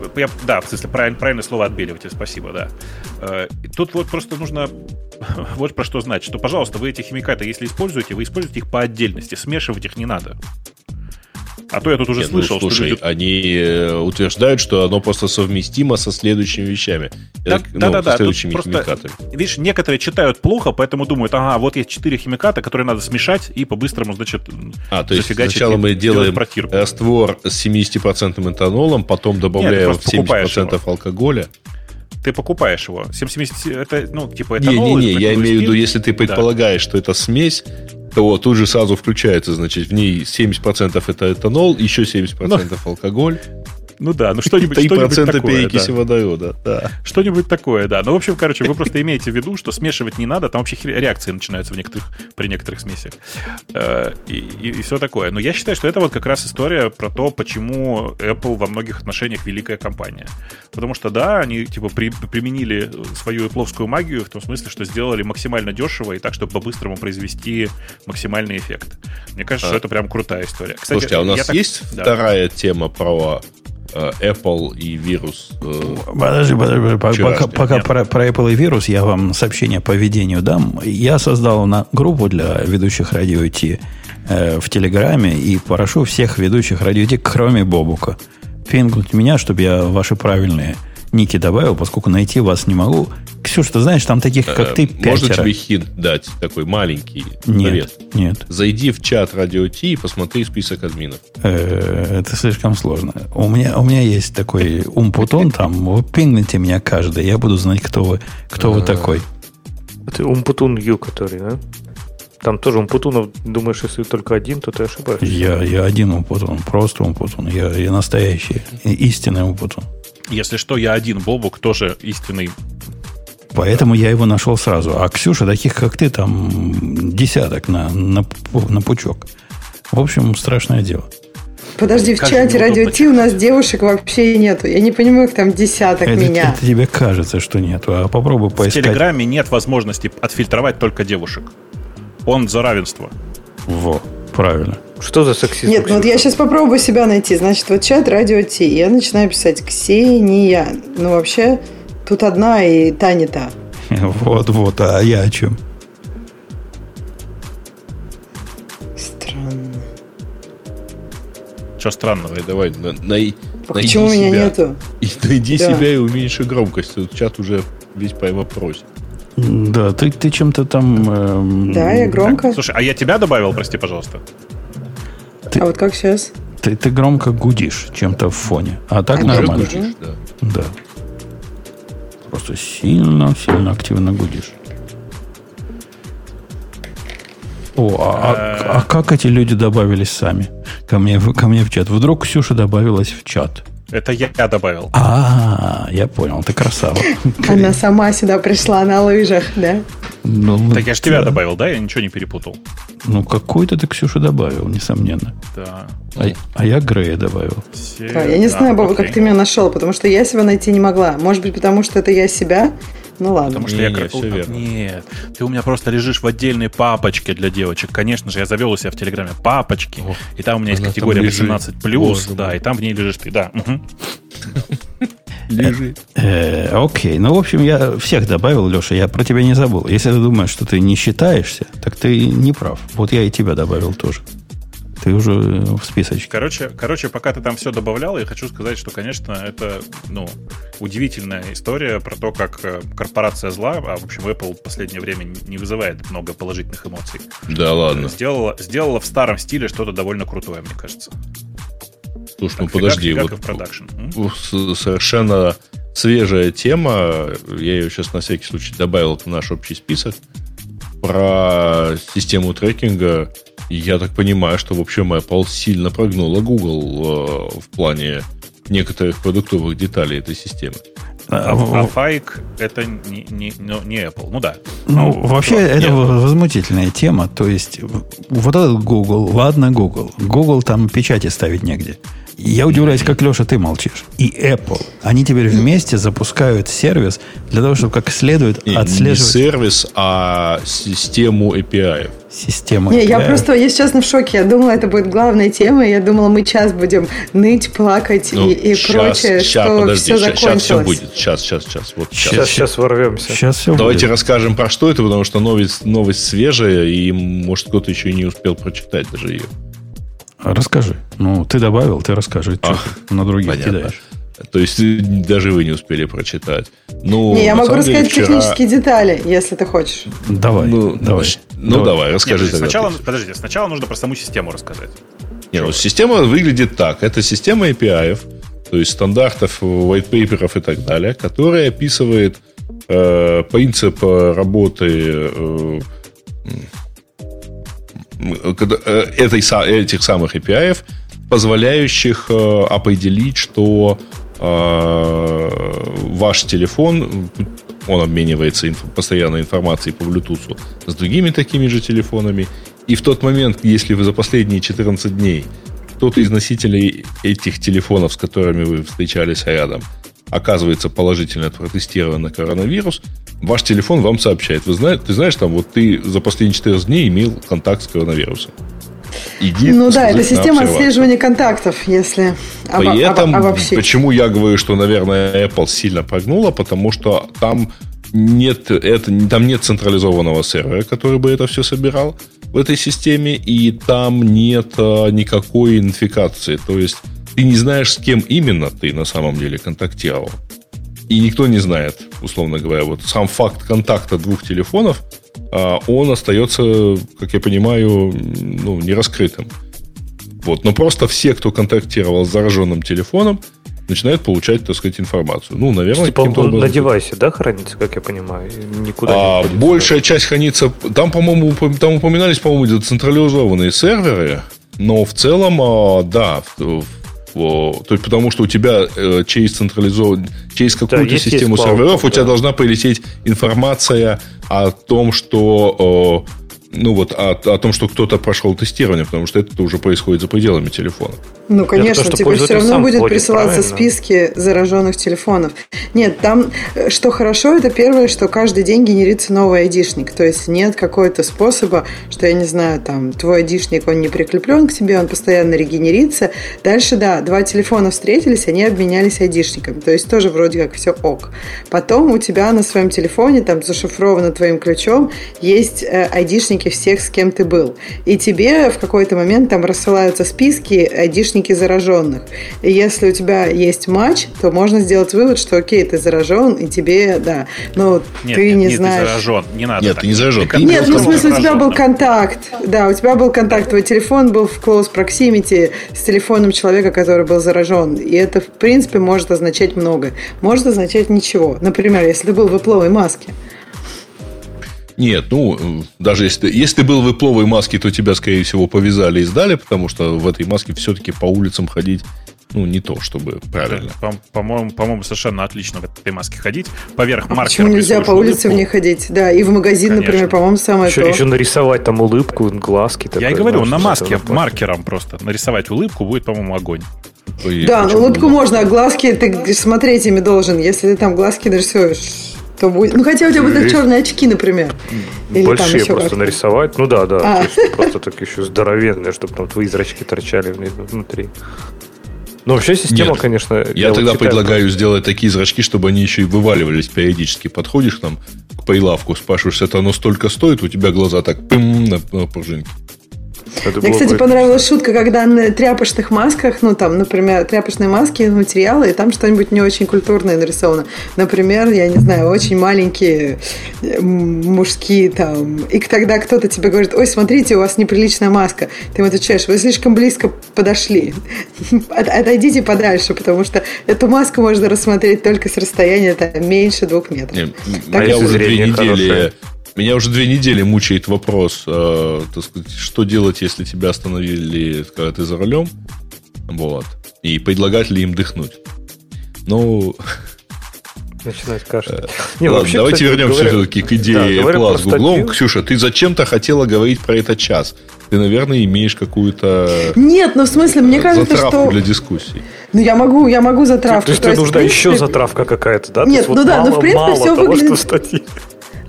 Ну, я, да, в смысле, правиль, правильное слово отбеливатель, спасибо, да. Тут вот просто нужно вот про что знать, что, пожалуйста, вы эти химикаты, если используете, вы используете их по отдельности, смешивать их не надо. А то я тут уже Нет, ну, слышал, ну, слушай, что они э, утверждают, что оно просто совместимо со следующими вещами. Да, Это, да, ну, да, да. Следующими просто, химикатами. Видишь, некоторые читают плохо, поэтому думают, ага, вот есть четыре химиката, которые надо смешать и по-быстрому, значит, А, то есть сначала мы делаем раствор с 70% этанолом, потом добавляем Нет, 70% его. алкоголя ты покупаешь его. 770, это, ну, типа, этанол. Не-не-не, я имею в виду, если ты предполагаешь, да. что это смесь, то тут же сразу включается, значит, в ней 70% это этанол, еще 70% Но... алкоголь. Ну да, ну что-нибудь, что-нибудь такое. перекиси да. водорода, да. Что-нибудь такое, да. Ну, в общем, короче, вы просто имеете в виду, что смешивать не надо, там вообще реакции начинаются в некоторых, при некоторых смесях. Э, и, и, и все такое. Но я считаю, что это вот как раз история про то, почему Apple во многих отношениях великая компания. Потому что, да, они, типа, при, применили свою Apple магию в том смысле, что сделали максимально дешево и так, чтобы по-быстрому произвести максимальный эффект. Мне кажется, а. что это прям крутая история. Кстати, Слушайте, а у нас так... есть да. вторая тема про Э, Apple и вирус. Э, подожди, подожди, пока, пока про, про Apple и вирус я вам сообщение по ведению дам. Я создал на группу для ведущих радио IT э, в Телеграме и прошу всех ведущих радио IT, кроме Бобука, пингнуть меня, чтобы я ваши правильные ники добавил, поскольку найти вас не могу. Ксюш, ты знаешь, там таких, как ты, Э, Можно пятеро. тебе хинт дать, такой маленький Нет, совет? нет. Зайди в чат Радио Ти и посмотри список админов. Э, Это слишком сложно. У меня, у меня есть такой умпутон там. Вы пингните меня каждый. Я буду знать, кто вы, кто вы А. такой. Это Умпутун Ю, который, да? Там тоже Умпутунов, думаешь, если только один, то ты ошибаешься. Я, я один умпутон. Просто умпутон. Я, я настоящий. Истинный умпутон. Если что, я один, Бобук тоже истинный. Поэтому я его нашел сразу. А Ксюша, таких как ты, там десяток на, на, на пучок. В общем, страшное дело. Подожди, в чате радио Ти у нас девушек вообще нету. Я не понимаю, их там десяток Это, меня. это тебе кажется, что нету. А попробуй В поискать. Телеграме нет возможности отфильтровать только девушек. Он за равенство. Во, правильно. Что за сексизм? Нет, ну вот я сейчас попробую себя найти. Значит, вот чат радио Ти. Я начинаю писать Ксения. Ну, вообще, тут одна и та не та. Вот, вот. А я о чем? Странно. Что странного? Давай, давай, на- най- А найди Почему меня себя. нету? И найди Да. себя и уменьши громкость. Тут чат уже весь по вопросе. Да, ты, ты чем-то там... эм, Да, я громко. Слушай, а я тебя добавил, прости, пожалуйста. ты- А вот как сейчас? Ты, ты громко гудишь чем-то в фоне. А так А нормально. гудишь? гудишь, да. Да. Просто сильно, сильно активно гудишь. О, а, а- а как эти люди добавились сами ко мне, в- ко мне в чат? Вдруг Ксюша добавилась в чат. Это я, я добавил. А, я понял, ты красава. Она сама сюда пришла на лыжах, да? Ну, Так я же тебя да. добавил, да? Я ничего не перепутал. Ну, какой-то ты Ксюша добавил, несомненно. Да. А, а я Грея добавил. Все- Да, я не да, знаю, Боба, окей. как ты меня нашел, потому что я себя найти не могла. Может быть, потому что это я себя? Ну ладно. Потому что Не, я не, как- всё верно. Нет, ты у меня просто лежишь в отдельной папочке для девочек. Конечно же, я завел у себя в Телеграме папочки, О, и там у меня есть категория лежит. 18+, Боже да, и там в ней лежишь ты, да. мгм. Лежи. Э, окей, ну, в общем, я всех добавил, Леша, я про тебя не забыл. Если ты думаешь, что ты не считаешься, так ты не прав. Вот я и тебя добавил тоже. Ты уже в списочке. Короче, короче, пока ты там все добавлял, я хочу сказать, что, конечно, это ну, удивительная история про то, как э, корпорация зла, а в общем Apple в последнее время не вызывает много положительных эмоций. Да ладно. Сделала, сделала в старом стиле что-то довольно крутое, мне кажется. Слушай, ну подожди, фигак- вот фигак совершенно свежая тема. Я ее сейчас на всякий случай добавил в наш общий список про систему трекинга. Я так понимаю, что в общем Apple сильно прогнула Google э, в плане некоторых продуктовых деталей этой системы. А, А, в- а это не, не, ну, не Apple. Ну да. Ну, вообще, нет. это возмутительная тема. То есть, вот этот Google, ладно, Google. Google там печати ставить негде. Я удивляюсь, как, Леша, ты молчишь. И Apple. Они теперь вместе запускают сервис для того, чтобы как следует Не, не отслеживать сервис, а систему API. систему. Не, я API. просто, если честно, в шоке. Я думала, это будет главная тема. Я думала, мы час будем ныть, плакать и, и прочее, щас, что подожди, все щас, закончилось. все будет. Сейчас, сейчас, сейчас. Вот Щас. Сейчас, сейчас ворвемся. Сейчас все Давайте будет. расскажем про что это, потому что новость, новость свежая, и может кто-то еще и не успел прочитать даже ее. Расскажи. Ну, ты добавил, ты расскажи. А, ты на других понятно. кидаешь. То есть даже вы не успели прочитать. Ну, Не, я могу самом деле, рассказать вчера- технические детали, если ты хочешь. Давай, Ну, давай. ну, давай, расскажи Нет, тогда. сначала, ты. подождите, сначала нужно про саму систему рассказать. Не, ну, система выглядит так. Это система API, то есть стандартов, white paper'ов и так далее, которая описывает э, принцип работы э, этой, са- этих самых API, позволяющих э, определить, что э, ваш телефон, он обменивается инф- постоянно информацией по Bluetooth с другими такими же телефонами. И в тот момент, если вы за последние 14 дней кто-то из носителей этих телефонов, с которыми вы встречались рядом, оказывается положительно протестирован на коронавирус, ваш телефон вам сообщает. Вы знаете, ты знаешь, там вот ты за последние 14 дней имел контакт с коронавирусом. Иди Ну да, это система отслеживания контактов, если При этом, обо- обобщить. почему я говорю, что, наверное, Apple сильно прогнула, потому что там нет, это, там нет централизованного сервера, который бы это все собирал в этой системе, и там нет а, никакой идентификации. То есть ты не знаешь, с кем именно ты на самом деле контактировал. и никто не знает, условно говоря, вот сам факт контакта двух телефонов, а, он остается, как я понимаю, ну, не раскрытым. Вот. Но просто все, кто контактировал с зараженным телефоном, начинают получать, так сказать, информацию. Ну, наверное, типа он на девайсе, да, хранится, как я понимаю? Никуда а, не большая часть хранится... Там, по-моему, там упоминались, по-моему, централизованные серверы, но в целом, а, да, то есть потому что у тебя э, через централизованный, через какую-то да, систему серверов да. у тебя должна прилететь информация о том, что ну вот о, о том, что кто-то прошел тестирование, потому что это уже происходит за пределами телефона. Ну, конечно, то, тебе все равно будет присылаться правильно. списки зараженных телефонов. Нет, там, э, что хорошо, это первое, что каждый день генерится новый айдишник. То есть нет какого-то способа, что, я не знаю, там, твой айдишник, он не прикреплен к тебе, он постоянно регенерится. Дальше, да, два телефона встретились, они обменялись айдишниками. То есть тоже вроде как все ок. Потом у тебя на своем телефоне, там, зашифровано твоим ключом, есть э, айдишники всех, с кем ты был. И тебе в какой-то момент там рассылаются списки источники зараженных. И если у тебя есть матч, то можно сделать вывод, что окей, ты заражен, и тебе, да, но нет, ты нет, не нет, знаешь. Ты заражен, не надо. Нет, так. ты не заражен. Ты нет, ну в смысле, у тебя был контакт. Да, у тебя был контакт, твой телефон был в close proximity с телефоном человека, который был заражен. И это, в принципе, может означать много. Может означать ничего. Например, если ты был в ипловой маске. Нет, ну, даже если, если ты был в ипловой маске, то тебя, скорее всего, повязали и сдали, потому что в этой маске все-таки по улицам ходить ну, не то, чтобы правильно. По-моему, по-моему, совершенно отлично в этой маске ходить. Поверх маркера. Почему нельзя по улице в ней ходить? Да, и в магазин, Конечно. например, по-моему, самое еще, то. Еще нарисовать там улыбку, глазки. Я и говорю, на маске маркером просто нарисовать улыбку будет, по-моему, огонь. Ой, да, ну улыбку можно, а глазки ты смотреть ими должен. Если ты там глазки нарисуешь, то будет. Ну, хотя у тебя будут черные очки, например. Или Большие просто как-то. нарисовать. Ну да, да. А. просто так еще здоровенные, чтобы там твои зрачки торчали внутри. Ну, вообще система, Нет, конечно... Я, я тогда вот предлагаю сделать такие зрачки, чтобы они еще и вываливались периодически. Подходишь там к прилавку, спрашиваешь, это оно столько стоит, у тебя глаза так пым на, на пружинке. Это Мне, кстати, понравилась шутка, когда на тряпочных масках, ну, там, например, тряпочные маски, материалы, и там что-нибудь не очень культурное нарисовано. Например, я не знаю, очень маленькие мужские там. И тогда кто-то тебе говорит, ой, смотрите, у вас неприличная маска. Ты ему отвечаешь, вы слишком близко подошли. Отойдите подальше, потому что эту маску можно рассмотреть только с расстояния там, меньше двух метров. Нет, так я уже две недели хорошее. Меня уже две недели мучает вопрос, э, так сказать, что делать, если тебя остановили, когда ты за рулем, вот, и предлагать ли им дыхнуть. Ну, начинать кашлять. Э, Не, Ладно, вообще, давайте кстати, вернемся говоря... все-таки к идее да, Apple с Гуглом. Ксюша, ты зачем-то хотела говорить про это час. Ты, наверное, имеешь какую-то... Нет, ну в смысле, мне кажется, что... для дискуссий. Ну, я могу, я могу затравку. То есть, тебе нужна принципе... еще затравка какая-то, да? Нет, ну да, ну в принципе все выглядит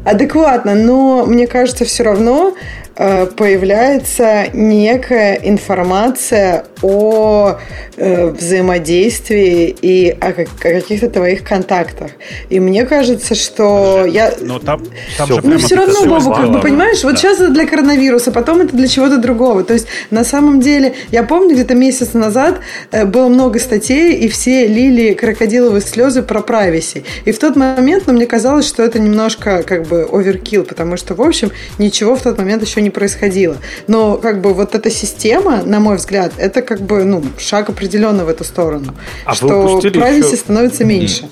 адекватно, но мне кажется, все равно появляется некая информация о э, взаимодействии и о, каких-то твоих контактах. И мне кажется, что я... Но там, там все, же ну, все равно, Бобу, как бы, понимаешь, вот сейчас это для коронавируса, потом это для чего-то другого. То есть, на самом деле, я помню, где-то месяц назад э, было много статей, и все лили крокодиловые слезы про privacy. И в тот момент, ну, мне казалось, что это немножко, как бы, оверкил, потому что, в общем, ничего в тот момент еще не не происходило. Но как бы вот эта система, на мой взгляд, это как бы ну, шаг определенно в эту сторону. А что privacy еще... становится меньше.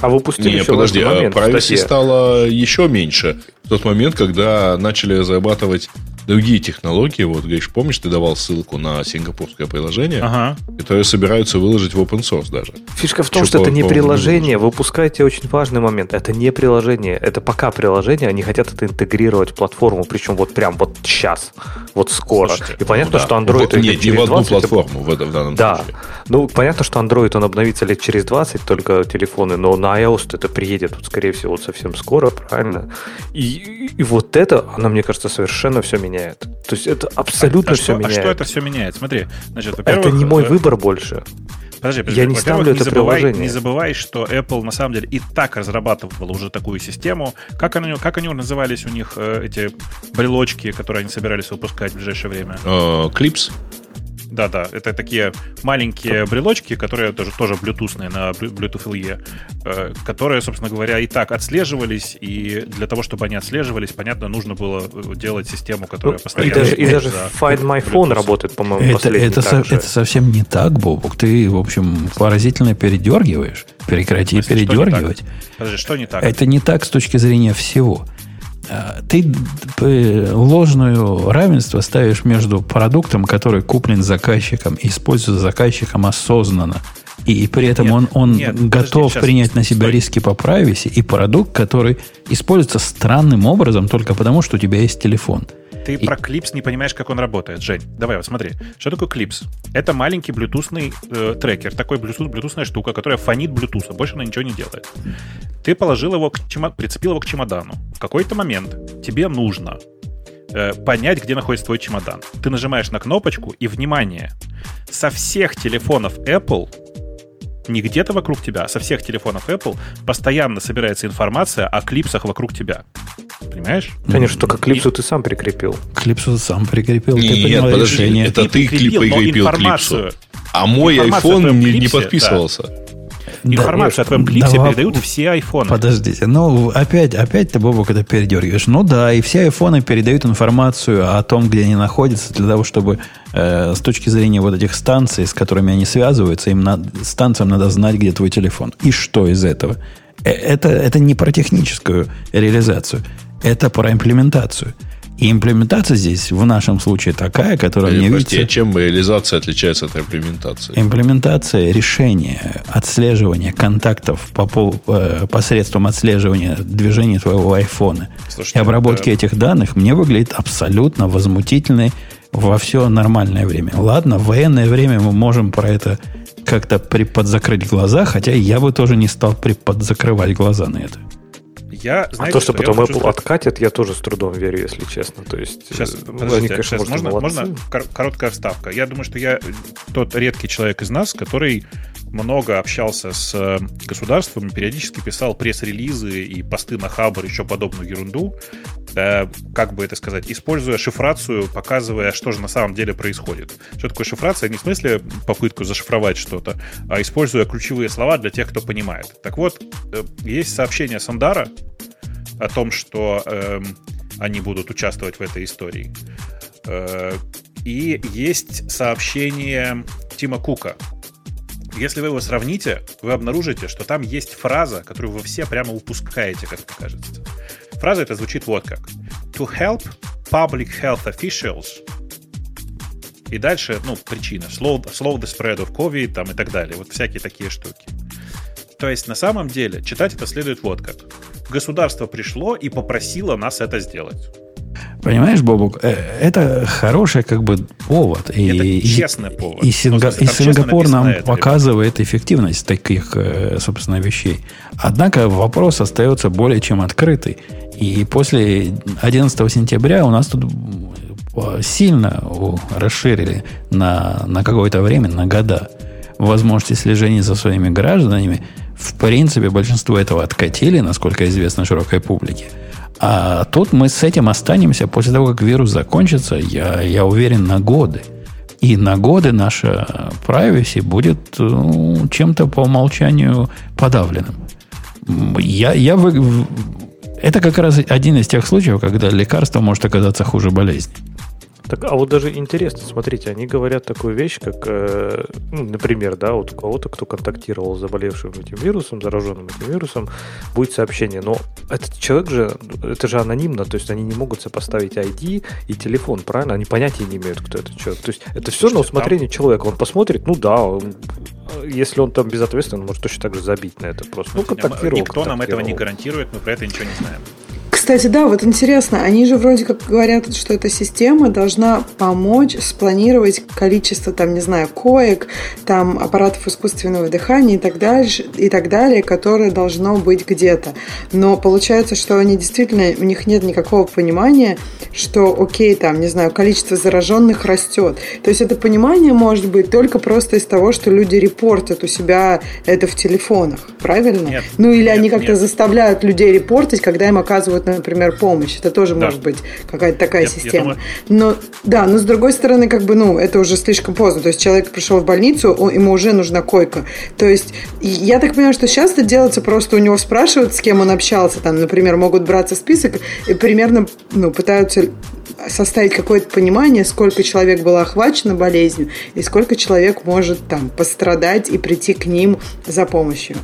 А выпустили Не, еще подожди, момент а privacy стало еще меньше в тот момент, когда начали разрабатывать другие технологии. Вот, Гриш, помнишь, ты давал ссылку на сингапурское приложение, ага. которое собираются выложить в open source даже. Фишка в том, что, что это не приложение. Вы упускаете очень важный момент. Это не приложение. Это пока приложение. Они хотят это интегрировать в платформу, причем вот прям вот сейчас, вот скоро. Слушайте, И понятно, ну, да. что Android... Вот, нет, не в одну платформу в, этом, в данном да. случае. Ну, понятно, что Android, он обновится лет через 20, только телефоны, но на iOS это приедет, вот, скорее всего, вот совсем скоро, правильно? И, и, и вот это, оно, мне кажется, совершенно все меняет меняет. То есть это абсолютно а, а все что, меняет. А что это все меняет? Смотри, значит, это не мой э, выбор больше. Подожди, подожди. Я не ставлю это забывай, приложение. Не забывай, что Apple на самом деле и так разрабатывала уже такую систему. Как они, как они назывались у них э, эти брелочки, которые они собирались выпускать в ближайшее время? Клипс. Да, да. Это такие маленькие брелочки, которые тоже, тоже блютусные на Bluetooth LE, э, которые, собственно говоря, и так отслеживались, и для того, чтобы они отслеживались, понятно, нужно было э, делать систему, которая Ну, постоянно... и даже, и даже Find My Phone Bluetooth. работает, по-моему, Это, это, со- же. это совсем не так, Бобук. Ты, в общем, поразительно передергиваешь. Прекрати В смысле, что не передергивать. Подожди, что не так? Это не так с точки зрения всего. Ты ложную равенство ставишь между продуктом, который куплен заказчиком и используется заказчиком осознанно, и при этом Нет, он, он нет, подожди, готов сейчас, принять на себя стой. риски по privacy, и продукт, который используется странным образом только потому, что у тебя есть телефон. Ты И- про клипс не понимаешь, как он работает, Жень. Давай, вот смотри. Что такое клипс? Это маленький блютусный э, трекер, такой блютусная штука, которая фонит блютуса, больше она ничего не делает. Ты положил его, к чема- прицепил его к чемодану. В какой-то момент тебе нужно э, понять, где находится твой чемодан. Ты нажимаешь на кнопочку, и, внимание, со всех телефонов Apple не где-то вокруг тебя, а со всех телефонов Apple постоянно собирается информация о клипсах вокруг тебя. Понимаешь? Конечно, только клипсу ты сам прикрепил. Клипсу сам прикрепил, ты Нет, принял подожди, решение. это Ты ты прикрепил, клип прикрепил клипсу. А мой iPhone не, не подписывался. Информацию о твоем клипсе да, передают все айфоны. Подождите, ну опять, опять ты, Бобок, это передергиваешь. Ну да, и все айфоны передают информацию о том, где они находятся, для того, чтобы э, с точки зрения вот этих станций, с которыми они связываются, им надо, станциям надо знать, где твой телефон. И что из этого? Э, Это, это не про техническую реализацию, это про имплементацию. И имплементация здесь в нашем случае такая, которая Э, мне Прости, видится... чем реализация отличается от имплементации? Имплементация решения отслеживания контактов по пол- э, посредством отслеживания движения твоего айфона Слушайте, и обработки это- этих данных мне выглядит абсолютно возмутительной во все нормальное время. Ладно, в военное время мы можем про это как-то приподзакрыть глаза, хотя я бы тоже не стал приподзакрывать глаза на это. Я, А знаете, то, что я потом Apple сказать? откатит, я тоже с трудом верю, если честно. То есть, Сейчас, э, подождите, они, конечно, сейчас можно, молодцы. можно кор- короткая вставка? Я думаю, что я тот редкий человек из нас, который много общался с э, государством, периодически писал пресс-релизы и посты на Хабр, еще подобную ерунду, да, как бы это сказать, используя шифрацию, показывая, что же на самом деле происходит. Что такое шифрация? Не в смысле попытку зашифровать что-то, а используя ключевые слова для тех, кто понимает. Так вот, э, есть сообщение Сандара о том, что эм, они будут участвовать в этой истории. Э, И есть сообщение Тима Кука. Если вы его сравните, вы обнаружите, что там есть фраза, которую вы все прямо упускаете, как мне кажется. Фраза эта звучит вот как. To help public health officials и дальше, ну, причина. Slow, slow the spread of COVID там, и так далее. Вот всякие такие штуки. То есть, на самом деле, читать это следует вот как. Государство пришло и попросило нас это сделать. Понимаешь, Бобук, э, это хороший как бы повод. И, Это честный повод. И, Ну, Синга- и Сингапур нам это, показывает эффективность таких, э, собственно, вещей. Однако вопрос остается более чем открытый. И после 11 сентября у нас тут э, сильно расширили на, на какое-то время, на года, возможности слежения за своими гражданами. В принципе, большинство этого откатили, насколько известно широкой публике. А тут мы с этим останемся после того, как вирус закончится, я, я уверен, на годы. И на годы наша privacy будет ну, чем-то по умолчанию подавленным. Я, я вы- это как раз один из тех случаев, когда лекарство может оказаться хуже болезни. Так, а вот даже интересно, смотрите, они говорят такую вещь, как, э, ну, например, да, вот у кого-то, кто контактировал с заболевшим этим вирусом, зараженным этим вирусом, будет сообщение. Но этот человек же, это же анонимно, то есть они не могут сопоставить ID и телефон, правильно? Они понятия не имеют, кто этот человек. То есть это все на Слушайте, усмотрение человека. Он посмотрит, ну да, он- если он там безответственный, он может точно так же забить на это просто. Ну, контактировал, Никто нам этого не контактировал. гарантирует, мы про это ничего не знаем. Кстати, да, вот интересно, они же вроде как говорят, что эта система должна помочь спланировать количество, там, не знаю, коек, там, аппаратов искусственного дыхания и так дальше, и так далее, которое должно быть где-то. Но получается, что они действительно, у них нет никакого понимания, что, окей, там, не знаю, количество зараженных растет. То есть это понимание может быть только просто из того, что люди репортят у себя это в телефонах, правильно? Нет, ну или нет, они как-то заставляют людей репортить, когда им оказывают, например, помощь. Это тоже Да. может быть какая-то такая Я- я система. думаю- Но да, но с другой стороны, как бы, ну, это уже слишком поздно. То есть человек пришел в больницу, он- ему уже нужна койка. То есть я так понимаю, что сейчас это делается просто у него спрашивают, с кем он общался. Там, например, могут браться список и примерно ну, пытаются составить какое-то понимание, сколько человек было охвачено болезнью и сколько человек может там пострадать и прийти к ним за помощью.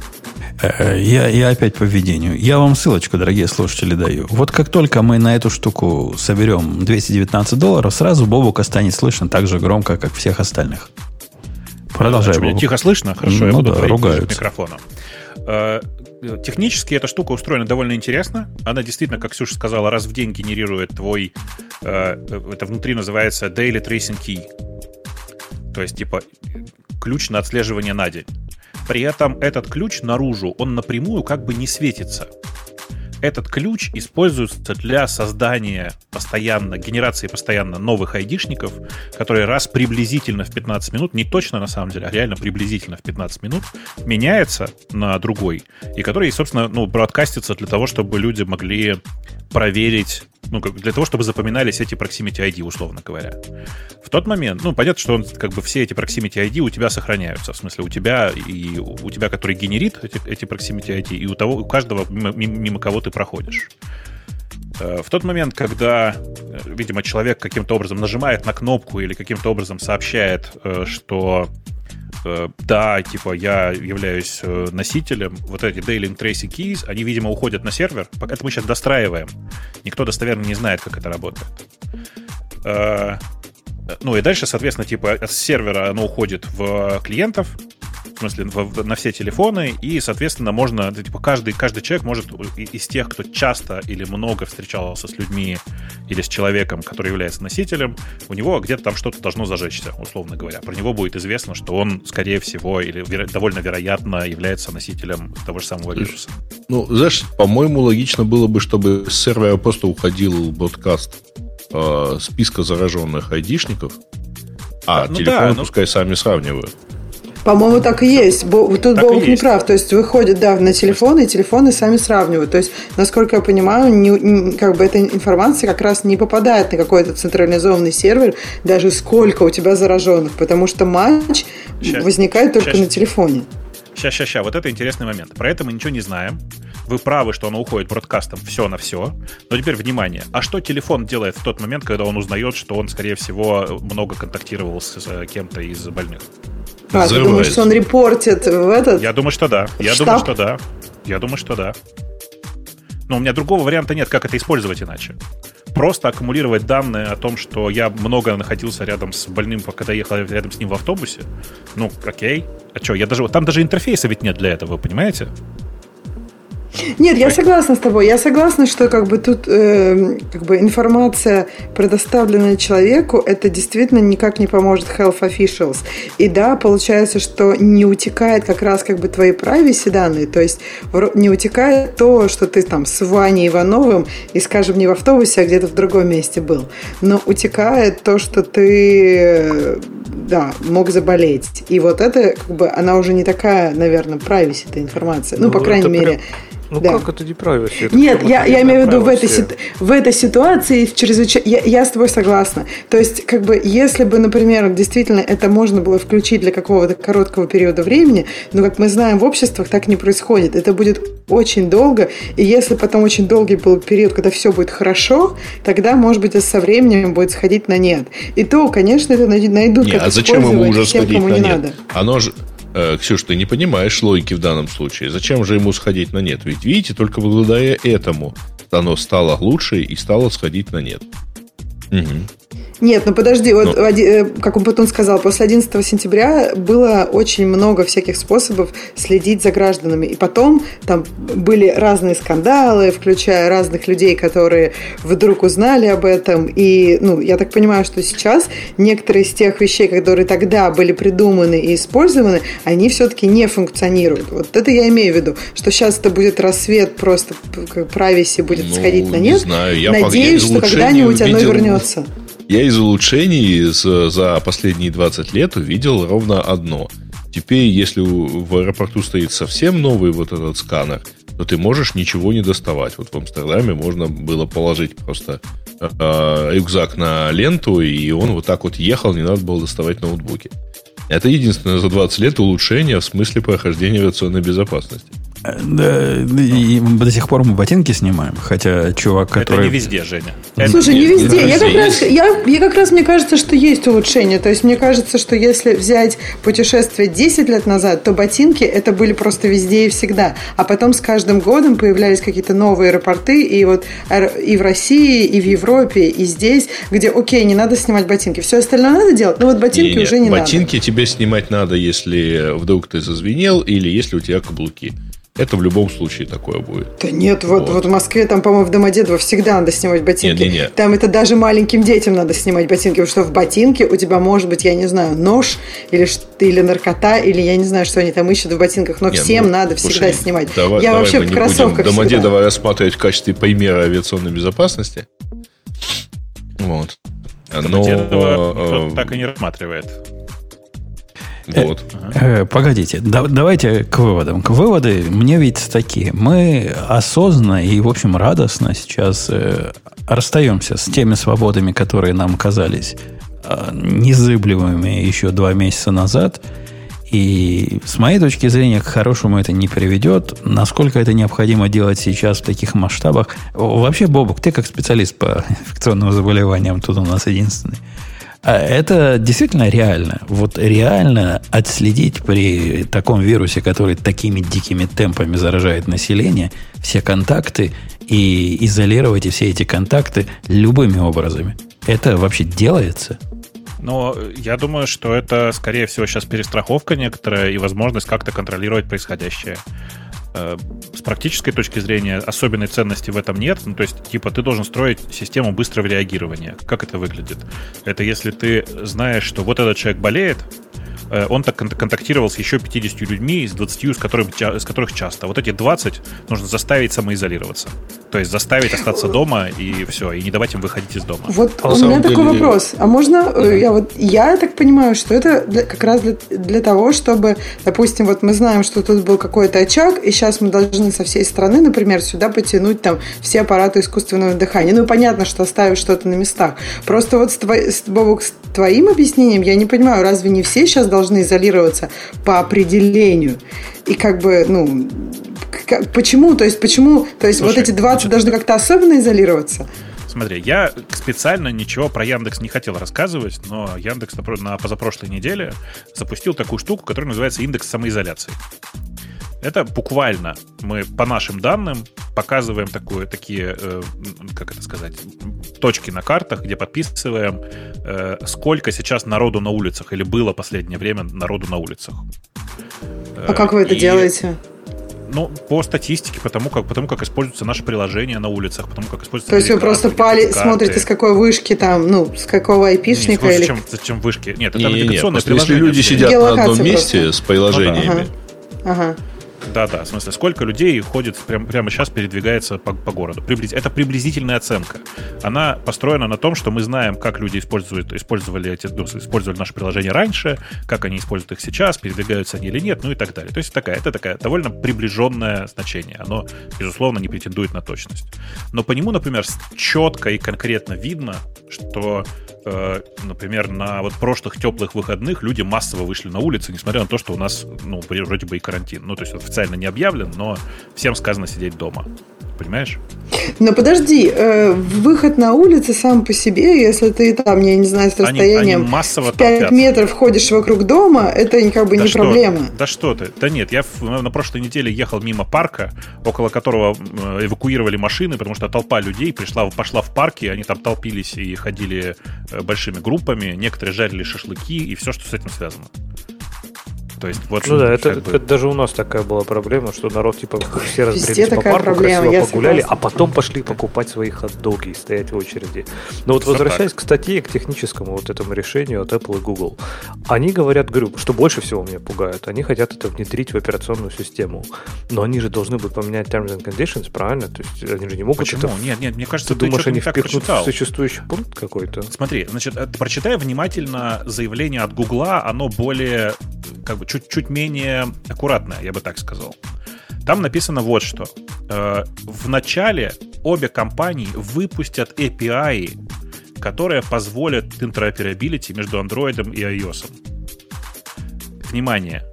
Э, Я, я опять по введению. Я вам ссылочку, дорогие слушатели, даю. Вот как только мы на эту штуку соберем 219 долларов, сразу Бобука станет слышно так же громко, как всех остальных. Продолжай, Бобук. тихо слышно? Хорошо, я Ну буду да, ругаются. микрофону. Э, Технически эта штука устроена довольно интересно. Она действительно, как Ксюша сказала, раз в день генерирует твой... э, Это внутри называется Daily Tracing Key. То есть, типа, ключ на отслеживание на день. При этом этот ключ наружу, он напрямую как бы не светится. Этот ключ используется для создания постоянно, генерации постоянно новых айдишников, которые раз приблизительно в 15 минут, не точно на самом деле, а реально приблизительно в 15 минут, меняется на другой, и который, собственно, ну, бродкастится для того, чтобы люди могли проверить, ну, как, для того, чтобы запоминались эти proximity ID, условно говоря. В тот момент, ну, понятно, что он, как бы все эти proximity ID у тебя сохраняются, в смысле у тебя и у тебя, который генерит эти, эти proximity ID, и у того, у каждого, мимо, мимо кого ты проходишь. Э, В тот момент, когда, э, видимо, человек каким-то образом нажимает на кнопку или каким-то образом сообщает, э, что да, типа, я являюсь э, носителем, вот эти Daily Tracing Keys, они, видимо, уходят на сервер. Пока мы сейчас достраиваем. Никто достоверно не знает, как это работает. Э, Ну и дальше, соответственно, типа с сервера оно уходит в клиентов, в смысле, в- на все телефоны, и, соответственно, можно, да, типа, каждый, каждый человек может из тех, кто часто или много встречался с людьми или с человеком, который является носителем, у него где-то там что-то должно зажечься, условно говоря. Про него будет известно, что он, скорее всего, или веро- довольно вероятно является носителем того же самого вируса. Ну, знаешь, по-моему, логично было бы, чтобы с сервера просто уходил бродкаст э, списка зараженных айдишников, а Да, ну телефоны да, ну- пускай сами сравнивают. По-моему, так и есть. Бо- Тут Так Бог не есть. прав. То есть выходит, да, на телефоны, и телефоны сами сравнивают. То есть, насколько я понимаю, не- не- как бы эта информация как раз не попадает на какой-то централизованный сервер, даже сколько у тебя зараженных, потому что матч Ща- возникает только ща- на телефоне. Сейчас, сейчас, сейчас. Вот это интересный момент. Про это мы ничего не знаем. Вы правы, что оно уходит бродкастом все на все. Но теперь внимание. А что телефон делает в тот момент, когда он узнает, что он, скорее всего, много контактировал с э, кем-то из больных? А, ты думаешь, что он репортит в этот? Я думаю, что да. Я Штаб? думаю, что да. Я думаю, что да. Но у меня другого варианта нет, как это использовать иначе. Просто аккумулировать данные о том, что я много находился рядом с больным, когда ехал рядом с ним в автобусе. Ну, окей. А что, я даже... Там даже интерфейса ведь нет для этого, вы понимаете? Нет, я согласна с тобой. Я согласна, что как бы тут э, как бы информация, предоставленная человеку, это действительно никак не поможет health officials. И да, получается, что не утекает как раз как бы твои privacy данные, то есть не утекает то, что ты там с Ваней Ивановым и, скажем, не в автобусе, а где-то в другом месте был, но утекает то, что ты э, да, мог заболеть. И вот это, как бы, она уже не такая, наверное, privacy эта информация. Ну, Ну, по крайней прям- мере, Ну Да. как это не privacy? Это нет, я, я имею в виду в этой, в этой ситуации в чрезвычай... я, я с тобой согласна. То есть, как бы, если бы, например, действительно это можно было включить для какого-то короткого периода времени, но, как мы знаем, в обществах так не происходит. Это будет очень долго, и если потом очень долгий был период, когда все будет хорошо, тогда, может быть, это со временем будет сходить на нет. И то, конечно, это най- найдут, Не, как а зачем ему уже тем, сходить кому на не нет? надо. Оно же... Э, Ксюш, ты не понимаешь логики в данном случае. Зачем же ему сходить на нет? Ведь видите, только благодаря этому оно стало лучше и стало сходить на нет. Мгм. Нет, ну подожди, вот, Ну. оди- э, как он потом сказал, после 11 сентября было очень много всяких способов следить за гражданами. И потом там были разные скандалы, включая разных людей, которые вдруг узнали об этом. И, ну, я так понимаю, что сейчас некоторые из тех вещей, которые тогда были придуманы и использованы, они все-таки не функционируют. Вот это я имею в виду, что сейчас это будет рассвет, просто прависи будет Ну, сходить на не нет. знаю, я Надеюсь, что когда-нибудь оно вернется. Я из улучшений за, за последние 20 лет увидел ровно одно. Теперь, если в аэропорту стоит совсем новый вот этот сканер, то ты можешь ничего не доставать. Вот в Амстердаме можно было положить просто э, рюкзак на ленту, и он вот так вот ехал, не надо было доставать ноутбуки. Это единственное за 20 лет улучшение в смысле прохождения авиационной безопасности. Да, и до сих пор мы ботинки снимаем, хотя чувак, который... Это не везде, Женя. Слушай, не везде. Я как, раз, я, я как раз, мне кажется, что есть улучшение. То есть, мне кажется, что если взять путешествие 10 лет назад, то ботинки это были просто везде и всегда. А потом с каждым годом появлялись какие-то новые аэропорты, и вот и в России, и в Европе, и здесь, где, окей, не надо снимать ботинки. Все остальное надо делать, но вот ботинки Не-не, уже не ботинки тебе снимать надо, если вдруг ты зазвенел, или если у тебя каблуки. Это в любом случае такое будет. Да нет, вот, Вот. вот. в Москве, там, по-моему, в Домодедово всегда надо снимать ботинки. Не-не-не. Там это даже маленьким детям надо снимать ботинки, потому что в ботинке у тебя может быть, я не знаю, нож или, или наркота, или я не знаю, что они там ищут в ботинках, но Не, всем ну, надо слушай, всегда снимать. Давай, я давай вообще мы в кроссовках будем всегда. Домодедово рассматривать в качестве примера авиационной безопасности. Вот. Но, Домодедово э, так и не рассматривает. Вот. Э, Погодите, да- давайте к выводам. К выводы мне видятся такие. Мы осознанно и, в общем, радостно сейчас э, расстаемся с теми свободами, которые нам казались э, незыблемыми еще два месяца назад. И с моей точки зрения, к хорошему это не приведет. Насколько это необходимо делать сейчас в таких масштабах? Вообще, Бобок, ты как специалист по инфекционным заболеваниям, тут у нас единственный. А Это действительно реально. Вот реально отследить при таком вирусе, который такими дикими темпами заражает население, все контакты и изолировать все эти контакты любыми образами. Это вообще делается? Но э, я думаю, что это, скорее всего, сейчас перестраховка некоторая и возможность как-то контролировать происходящее. Э, С практической точки зрения особенной ценности в этом нет. Ну, то есть, типа, ты должен строить систему быстрого реагирования. Как это выглядит? Это если ты знаешь, что вот этот человек болеет, он так кон- контактировал с еще 50 людьми, из 20, с, которыми, ча- с которых часто. Вот эти 20 нужно заставить самоизолироваться. То есть заставить остаться дома и все, и не давать им выходить из дома. Вот А у меня самом такой деле- вопрос. А можно, э, я вот, я так понимаю, что это для- как раз для, для того, чтобы, допустим, вот мы знаем, что тут был какой-то очаг, и сейчас мы должны со всей страны, например, сюда потянуть там все аппараты искусственного дыхания. Ну, понятно, что оставив что-то на местах. Просто вот с, твой- с- Бобок, с твоим объяснением я не понимаю, разве не все сейчас должны изолироваться по определению? И как бы, ну, почему? То есть, почему? То есть, Слушай, вот эти 20 значит, должны как-то особенно изолироваться? Смотри, я специально ничего про Яндекс не хотел рассказывать, но Яндекс на, про- на позапрошлой неделе запустил такую штуку, которая называется индекс самоизоляции. Это буквально мы по нашим данным показываем такое, такие, э, как это сказать, точки на картах, где подписываем, э, сколько сейчас народу на улицах или было последнее время народу на улицах. А как вы это И- делаете? Ну, по статистике, потому как, потому как используется наше приложение на улицах, потому как используется То есть вы просто пали, смотрите, с какой вышки там, ну, с какого айпишника или... зачем, зачем вышки? Нет, это Не-не-не, навигационное если приложение. люди вообще. сидят на одном месте просто. с приложениями, Ага. Да-да, в смысле, сколько людей ходит прям, прямо сейчас, передвигается по, по городу. Приблиз- Это приблизительная оценка. Она построена на том, что мы знаем, как люди используют, использовали, эти, ну, использовали наше приложение раньше, как они используют их сейчас, передвигаются они или нет, ну и так далее. То есть такая, это такая довольно приближенное значение. Оно, безусловно, не претендует на точность. Но по нему, например, четко и конкретно видно, что, э, например, на вот прошлых теплых выходных люди массово вышли на улицы, несмотря на то, что у нас, ну, вроде бы и карантин. Ну, то есть официально не объявлен, но всем сказано сидеть дома. Понимаешь? Но подожди, э, выход на улицу сам по себе, если ты там, я не знаю, с Они- расстоянием они массово в 5 толпятся. метров ходишь вокруг дома, это как бы Да не что- проблема. Да что ты? Да нет, я на прошлой неделе ехал мимо парка, около которого э, эвакуировали машины, потому что толпа людей пришла, пошла в парке, они там толпились и ходили э, большими группами, некоторые жарили шашлыки и все, что с этим связано. То есть вот Ну да, это, бы- это даже у нас такая была проблема, что народ типа все разбрелись по парку, проблема, красиво погуляли, согласна. а потом пошли покупать свои хот-доги и стоять в очереди. Но вот Всё возвращаясь к статье, к техническому вот этому решению от Apple и Google, они говорят, говорю, что больше всего меня пугает, они хотят это внедрить в операционную систему, но они же должны будут поменять terms and conditions, правильно? То есть они же не могут Почему? это... Нет, нет, мне кажется, Ты ты, думаешь, они так впихнут в существующий пункт какой-то? Смотри, значит, э, прочитай внимательно заявление от Гугла, оно более, как бы, чуть-чуть менее аккуратное, я бы так сказал. Там написано вот что. Э, в начале обе компании выпустят API, которые позволят interoperability между Android и iOS. Внимание!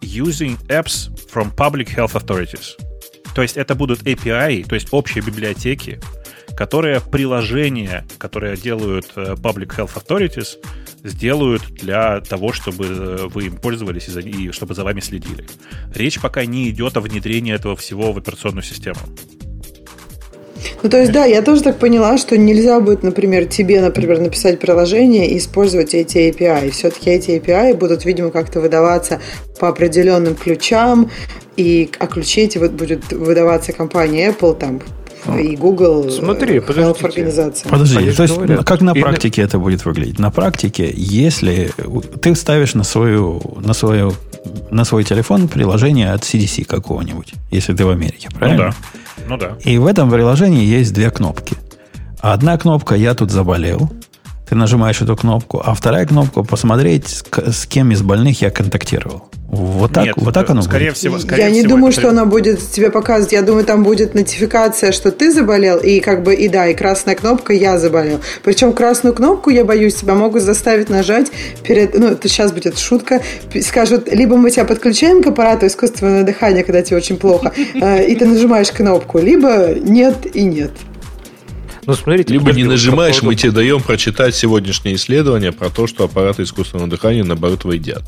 Using apps from public health authorities. То есть это будут API, то есть общие библиотеки, которые приложения, которые делают э, Public Health Authorities, сделают для того, чтобы э, вы им пользовались и, за, и чтобы за вами следили. Речь пока не идет о внедрении этого всего в операционную систему. Ну, то есть, да, я тоже так поняла, что нельзя будет, например, тебе, например, написать приложение и использовать эти API. Все-таки эти API будут, видимо, как-то выдаваться по определенным ключам, и, а ключи эти вот будет выдаваться компания Apple там и Google Смотри, подождите. организация. Подожди, Они то есть говорят. как на Или- практике это будет выглядеть? На практике, если ты ставишь на свою, на свою, на свой телефон приложение от CDC какого-нибудь, если ты в Америке, Ну правильно? да. Ну да. И в этом приложении есть две кнопки. Одна кнопка «Я тут заболел», ты нажимаешь эту кнопку, а вторая кнопка «Посмотреть, с, кем из больных я контактировал». Вот так, Нет, вот так оно скорее будет? всего, скорее я не всего, думаю, это что она будет тебе показывать. Я думаю, там будет нотификация, что ты заболел, и как бы и да, и красная кнопка «Я заболел». Причем красную кнопку, я боюсь, тебя могут заставить нажать перед... Ну, это сейчас будет шутка. Скажут, либо мы тебя подключаем к аппарату искусственного дыхания, когда тебе очень плохо, э, и ты нажимаешь кнопку, либо нет и нет. Ну, смотрите, Либо подожди, не нажимаешь, мы тебе даем прочитать сегодняшнее исследование про то, что аппараты искусственного дыхания наоборот вредят.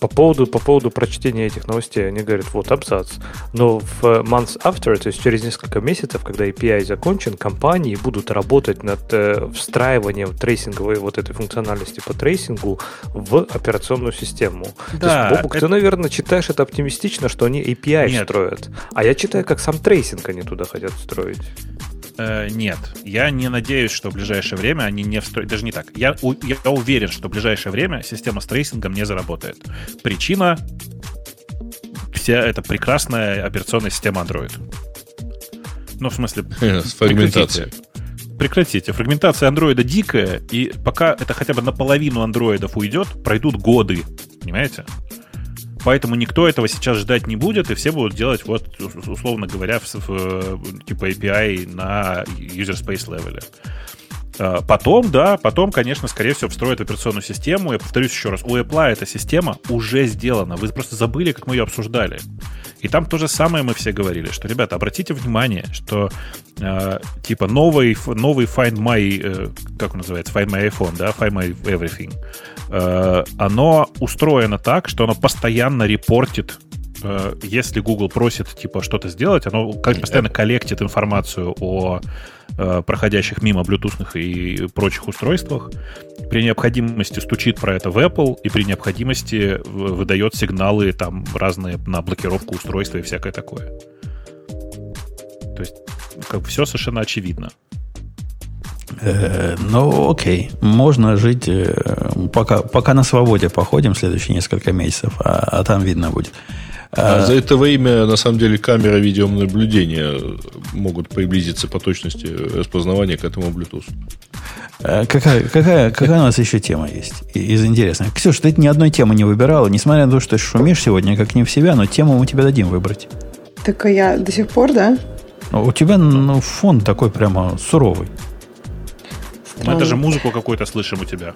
По поводу, по поводу прочтения этих новостей, они говорят, вот абзац. Но в э, months after, то есть через несколько месяцев, когда API закончен, компании будут работать над э, встраиванием трейсинговой вот этой функциональности по трейсингу в операционную систему. Да, то есть, Бобук, это- ты, наверное, читаешь это оптимистично, что они API Нет. строят. А я читаю, как сам трейсинг они туда хотят строить. Э, нет, я не надеюсь, что в ближайшее время они не встроят. Даже не так. Я, у- я уверен, что в ближайшее время система с трейсингом не заработает. Причина вся эта прекрасная операционная система Android. Ну, в смысле, С фрагментацией. прекратите. Фрагментация андроида дикая, и пока это хотя бы наполовину андроидов уйдет, пройдут годы. Понимаете? Поэтому никто этого сейчас ждать не будет, и все будут делать, вот, условно говоря, в, в, типа API на user space level. А, Потом, да, потом, конечно, скорее всего, встроят в операционную систему. Я повторюсь еще раз, у Apple эта система уже сделана. Вы просто забыли, как мы ее обсуждали. И там то же самое мы все говорили, что, ребята, обратите внимание, что э, типа новый, новый Find My, э, как он называется, Find My iPhone, да, Find My Everything, э, оно устроено так, что оно постоянно репортит э, если Google просит типа что-то сделать, оно постоянно коллектит информацию о э, проходящих мимо блютусных и прочих устройствах. При необходимости стучит про это в Apple и при необходимости выдает сигналы там разные на блокировку устройства и всякое такое. То есть как все совершенно очевидно. Э, ну, окей. Можно жить, э, пока, пока на свободе походим следующие несколько месяцев, а, а там видно будет. А за это время, на самом деле, камеры видеонаблюдения могут приблизиться по точности распознавания к этому Bluetooth. Э, Какая, какая, какая у нас еще тема есть из интересных? Ксюша, ты ни одной темы не выбирала, несмотря на то, что ты шумишь сегодня как не в себя, но тему мы тебе дадим выбрать. Так а я до сих пор, да? Ну, У тебя ну, фон такой прямо суровый. Мы даже музыку какую-то слышим у тебя.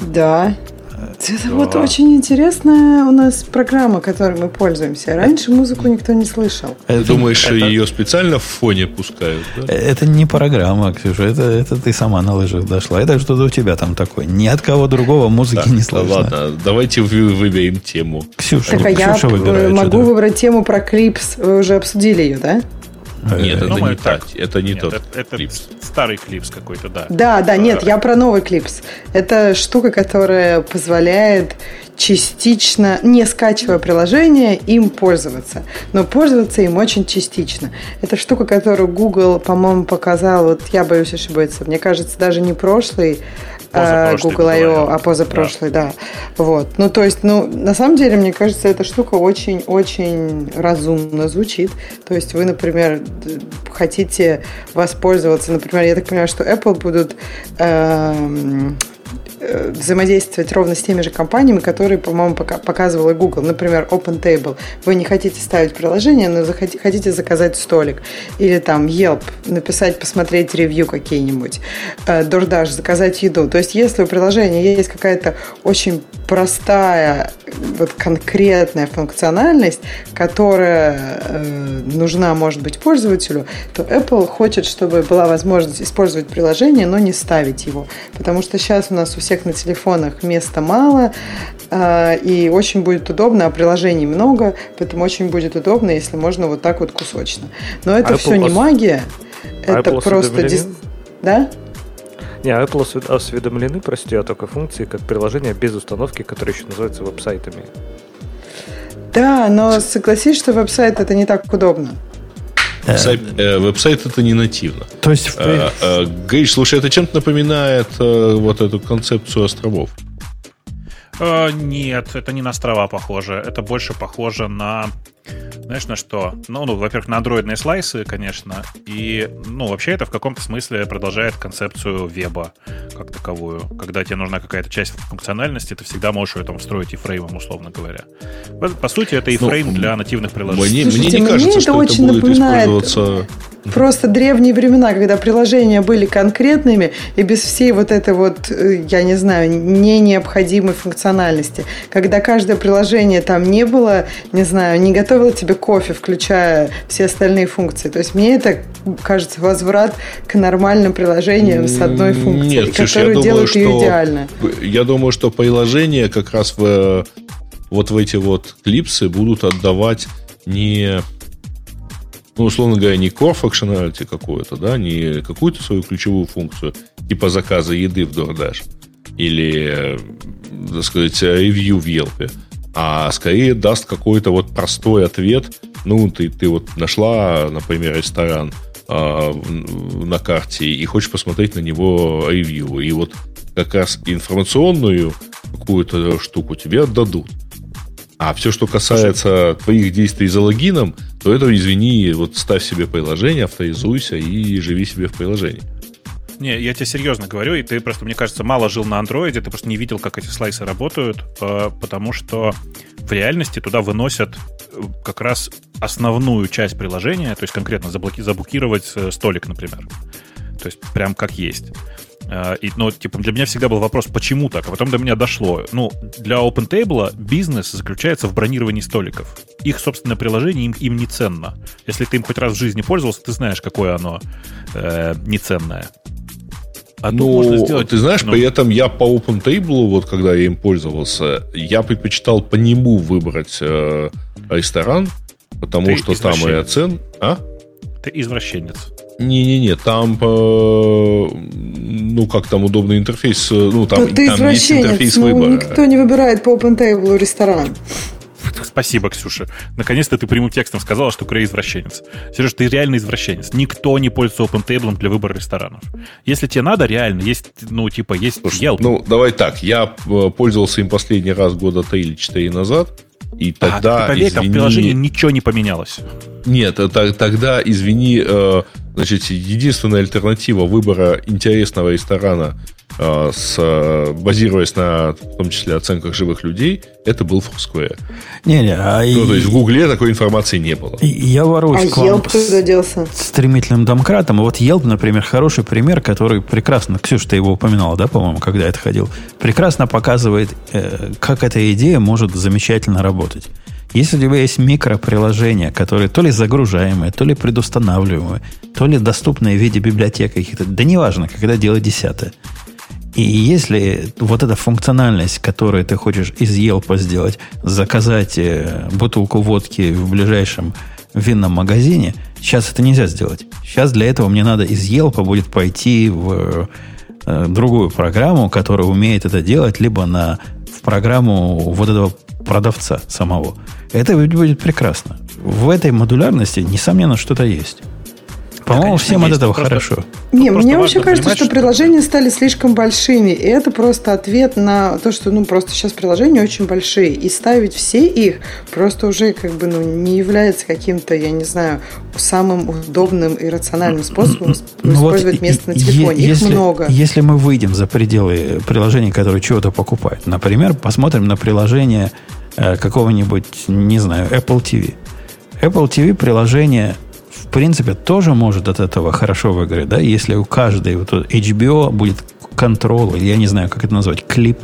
Да. Это вот очень интересная у нас программа, которой мы пользуемся. Раньше музыку никто не слышал. Ты Это, думаешь, это- ее специально в фоне пускают? да? это не программа, Ксюша, это, это ты сама на лыжах дошла. Это что-то у тебя там такое. Ни от кого другого музыки Так, не да слышно. ладно, давайте вы- выберем тему. Ксюша, Так, а я Ксюша выбирает. э, могу что-то. выбрать тему про клипс. Вы уже обсудили ее, да? Э, Нет, это Думаю, не та, так. это не Нет, тот это, клипс. старый клипс какой-то, да. Да, да, нет, А. я про новый клипс. Это штука, которая позволяет частично, не скачивая приложение, им пользоваться. Но пользоваться им очень частично. Это штука, которую Google, по-моему, показал, вот я боюсь ошибиться, мне кажется, даже не прошлый Google I.O., Google I.O., а позапрошлый, да. Вот. Ну, то есть, ну, на самом деле, мне кажется, эта штука очень-очень разумно звучит. То есть, вы, например, хотите воспользоваться, например, я так понимаю, что Apple будут эм, взаимодействовать ровно с теми же компаниями, которые, по-моему, пока, показывал и Google. Например, OpenTable. Вы не хотите ставить приложение, но захотите, хотите заказать столик. Или там Yelp, написать, посмотреть ревью какие-нибудь. Э, DoorDash, заказать еду. То есть, если у приложения есть какая-то очень простая, вот конкретная функциональность, которая э, нужна, может быть, пользователю, то Apple хочет, чтобы была возможность использовать приложение, но не ставить его. Потому что сейчас у нас у всех на телефонах места мало, э, и очень будет удобно, а приложений много, поэтому очень будет удобно, если можно вот так вот кусочно. Но это Apple все не магия, это Apple просто... осведомлены? дис- Да? Не, Apple освед- осведомлены, прости, о такой функции, как приложение без установки, которое еще называется веб-сайтами. Да, но согласись, что веб-сайт это не так удобно. Сайт- э, веб-сайт это не нативно. То есть, в Э, э, Гриш, слушай, это чем-то напоминает э, вот эту концепцию островов. Э, нет, это не на острова похоже. Это больше похоже на... Знаешь, на что? Ну, ну, во-первых, на андроидные слайсы, конечно. И, ну, вообще это в каком-то смысле продолжает концепцию веба как таковую. Когда тебе нужна какая-то часть функциональности, ты всегда можешь ее там встроить и фреймом, условно говоря. По, сути, это и Ну, фрейм для нативных приложений. Мне, Слушайте, мне не мне кажется, это что очень это будет напоминает- использоваться... Просто древние времена, когда приложения были конкретными и без всей вот этой вот, э, я не знаю, не необходимой функциональности. Когда каждое приложение там не было, не знаю, не готовило тебе кофе, включая все остальные функции. То есть мне это кажется возврат к нормальным приложениям с одной функцией, Нет, Ксюш, я которые думаю, делают ее что- идеально. Я думаю, что приложения как раз в вот в эти вот клипсы будут отдавать не ну, условно говоря, не core functionality какую-то, да, не какую-то свою ключевую функцию, типа заказа еды в DoorDash или, так сказать, ревью в Yelp, а скорее даст какой-то вот простой ответ. Ну, ты, ты вот нашла, например, ресторан а, на карте и хочешь посмотреть на него ревью, и вот как раз информационную какую-то штуку тебе отдадут. А все, что касается твоих действий за логином, то это, извини, вот ставь себе приложение, авторизуйся и живи себе в приложении. Не, я тебе серьезно говорю, и ты просто, мне кажется, мало жил на андроиде, ты просто не видел, как эти слайсы работают, э, потому что в реальности туда выносят э, как раз основную часть приложения, то есть конкретно заблоки- заблокировать э, столик, например. То есть прям как есть. Э, И, ну, типа, для меня всегда был вопрос, почему так? А потом до меня дошло. Ну, для OpenTable бизнес заключается в бронировании столиков. Их собственное приложение им, им не ценно. Если ты им хоть раз в жизни пользовался, ты знаешь, какое оно э, неценное. А ну, можно сделать... ты знаешь, ну, при этом я по OpenTable, вот когда я им пользовался, я предпочитал по нему выбрать э, ресторан, потому Ты что там и извращенец. оцен... А? Ты извращенец. Не-не-не, там, э, ну, как там удобный интерфейс, э, ну, там, Да ты там есть интерфейс ну, выбора. никто не выбирает по OpenTable ресторан. Спасибо, Ксюша. Наконец-то ты прямым текстом сказала, что Крей извращенец. Сереж, ты реально извращенец. Никто не пользуется OpenTable для выбора ресторанов. Если тебе надо, реально, есть, ну, типа, есть Слушай, Yelp. ну, давай так, я э, пользовался им последний раз года 3 или 4 назад, и А, тогда, ты поверь, там в извини- приложении ничего не поменялось. Нет, это, тогда, извини, э, значит, единственная альтернатива выбора интересного ресторана, с, э, базируясь на, в том числе, оценках живых людей, это был Foursquare. Не-не, а Ну, и- то есть в Гугле такой информации не было. и- я воруюсь А к вам Yelp с куда делся? стремительным домкратом. И вот Yelp, например, хороший пример, который прекрасно, Ксюш, ты его упоминала, да, по-моему, когда это ходил, прекрасно показывает, э, как эта идея может замечательно работать. Если у тебя есть микроприложения, которые то ли загружаемые, то ли предустанавливаемые, то ли доступные в виде библиотек каких-то, да неважно, когда дело десятое. И если вот эта функциональность, которую ты хочешь из Yelp сделать, заказать э, бутылку водки в ближайшем винном магазине, сейчас это нельзя сделать. Сейчас для этого мне надо из Yelp будет пойти в э, другую программу, которая умеет это делать, либо на, в программу вот этого продавца самого. Это будет прекрасно. В этой модулярности, несомненно, что-то есть. По-моему, всем от этого Просто- хорошо. Не, просто мне вообще кажется, что что- приложения стали слишком большими, и это просто ответ на то, что ну просто сейчас приложения очень большие, и ставить все их просто уже как бы ну не является каким-то, я не знаю, самым удобным и рациональным способом Ну вот использовать и- место на телефоне. Их если, много. Если мы выйдем за пределы приложений, которые чего-то покупают, например, посмотрим на приложение э, какого-нибудь, не знаю, Apple TV. Apple TV приложение принципе тоже может от этого хорошо выиграть, да, если у каждой вот HBO будет контрол, я не знаю, как это назвать, клип,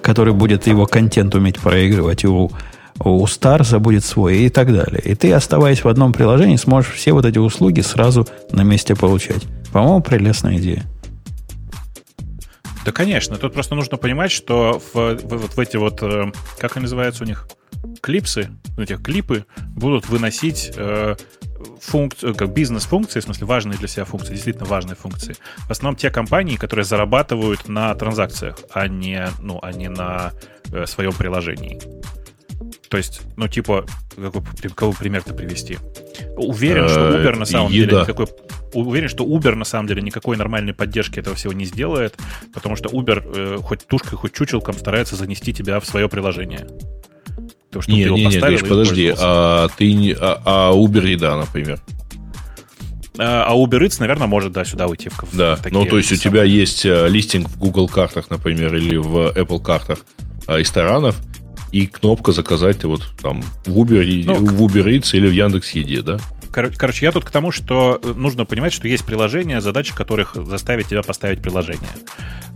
который будет его контент уметь проигрывать, и у, у Старса будет свой и так далее. И ты, оставаясь в одном приложении, сможешь все вот эти услуги сразу на месте получать. По-моему, прелестная идея. Да, конечно. Тут просто нужно понимать, что в, в- вот в эти вот, э, как они называются у них, клипсы, ну, эти клипы будут выносить э, функцию, как бизнес-функции, в смысле важные для себя функции, действительно важные функции. В основном те компании, которые зарабатывают на транзакциях, а не, ну, а не на э, своем приложении. То есть, ну, типа, какой, кого пример-то привести? Уверен, что Э, Uber на самом деле никакой уверен, что Uber на самом деле никакой нормальной поддержки этого всего не сделает, потому что Uber э, хоть тушкой, хоть чучелком старается занести тебя в свое приложение. То, что Не, ты его не, не, поставил Гриш, подожди, а ты не, а, а Uber еда, например. А, а Uber Eats, наверное, может, да, сюда уйти. В, в Да, такие ну то есть у самые- тебя есть э, листинг в Google картах, например, или в Apple картах э, ресторанов, и кнопка заказать вот там в Uber, Ну, в Uber Eats или в Яндекс Еде, да? Кор- Короче, я тут к тому, что э, нужно понимать, что есть приложения, задача которых заставить тебя поставить приложение.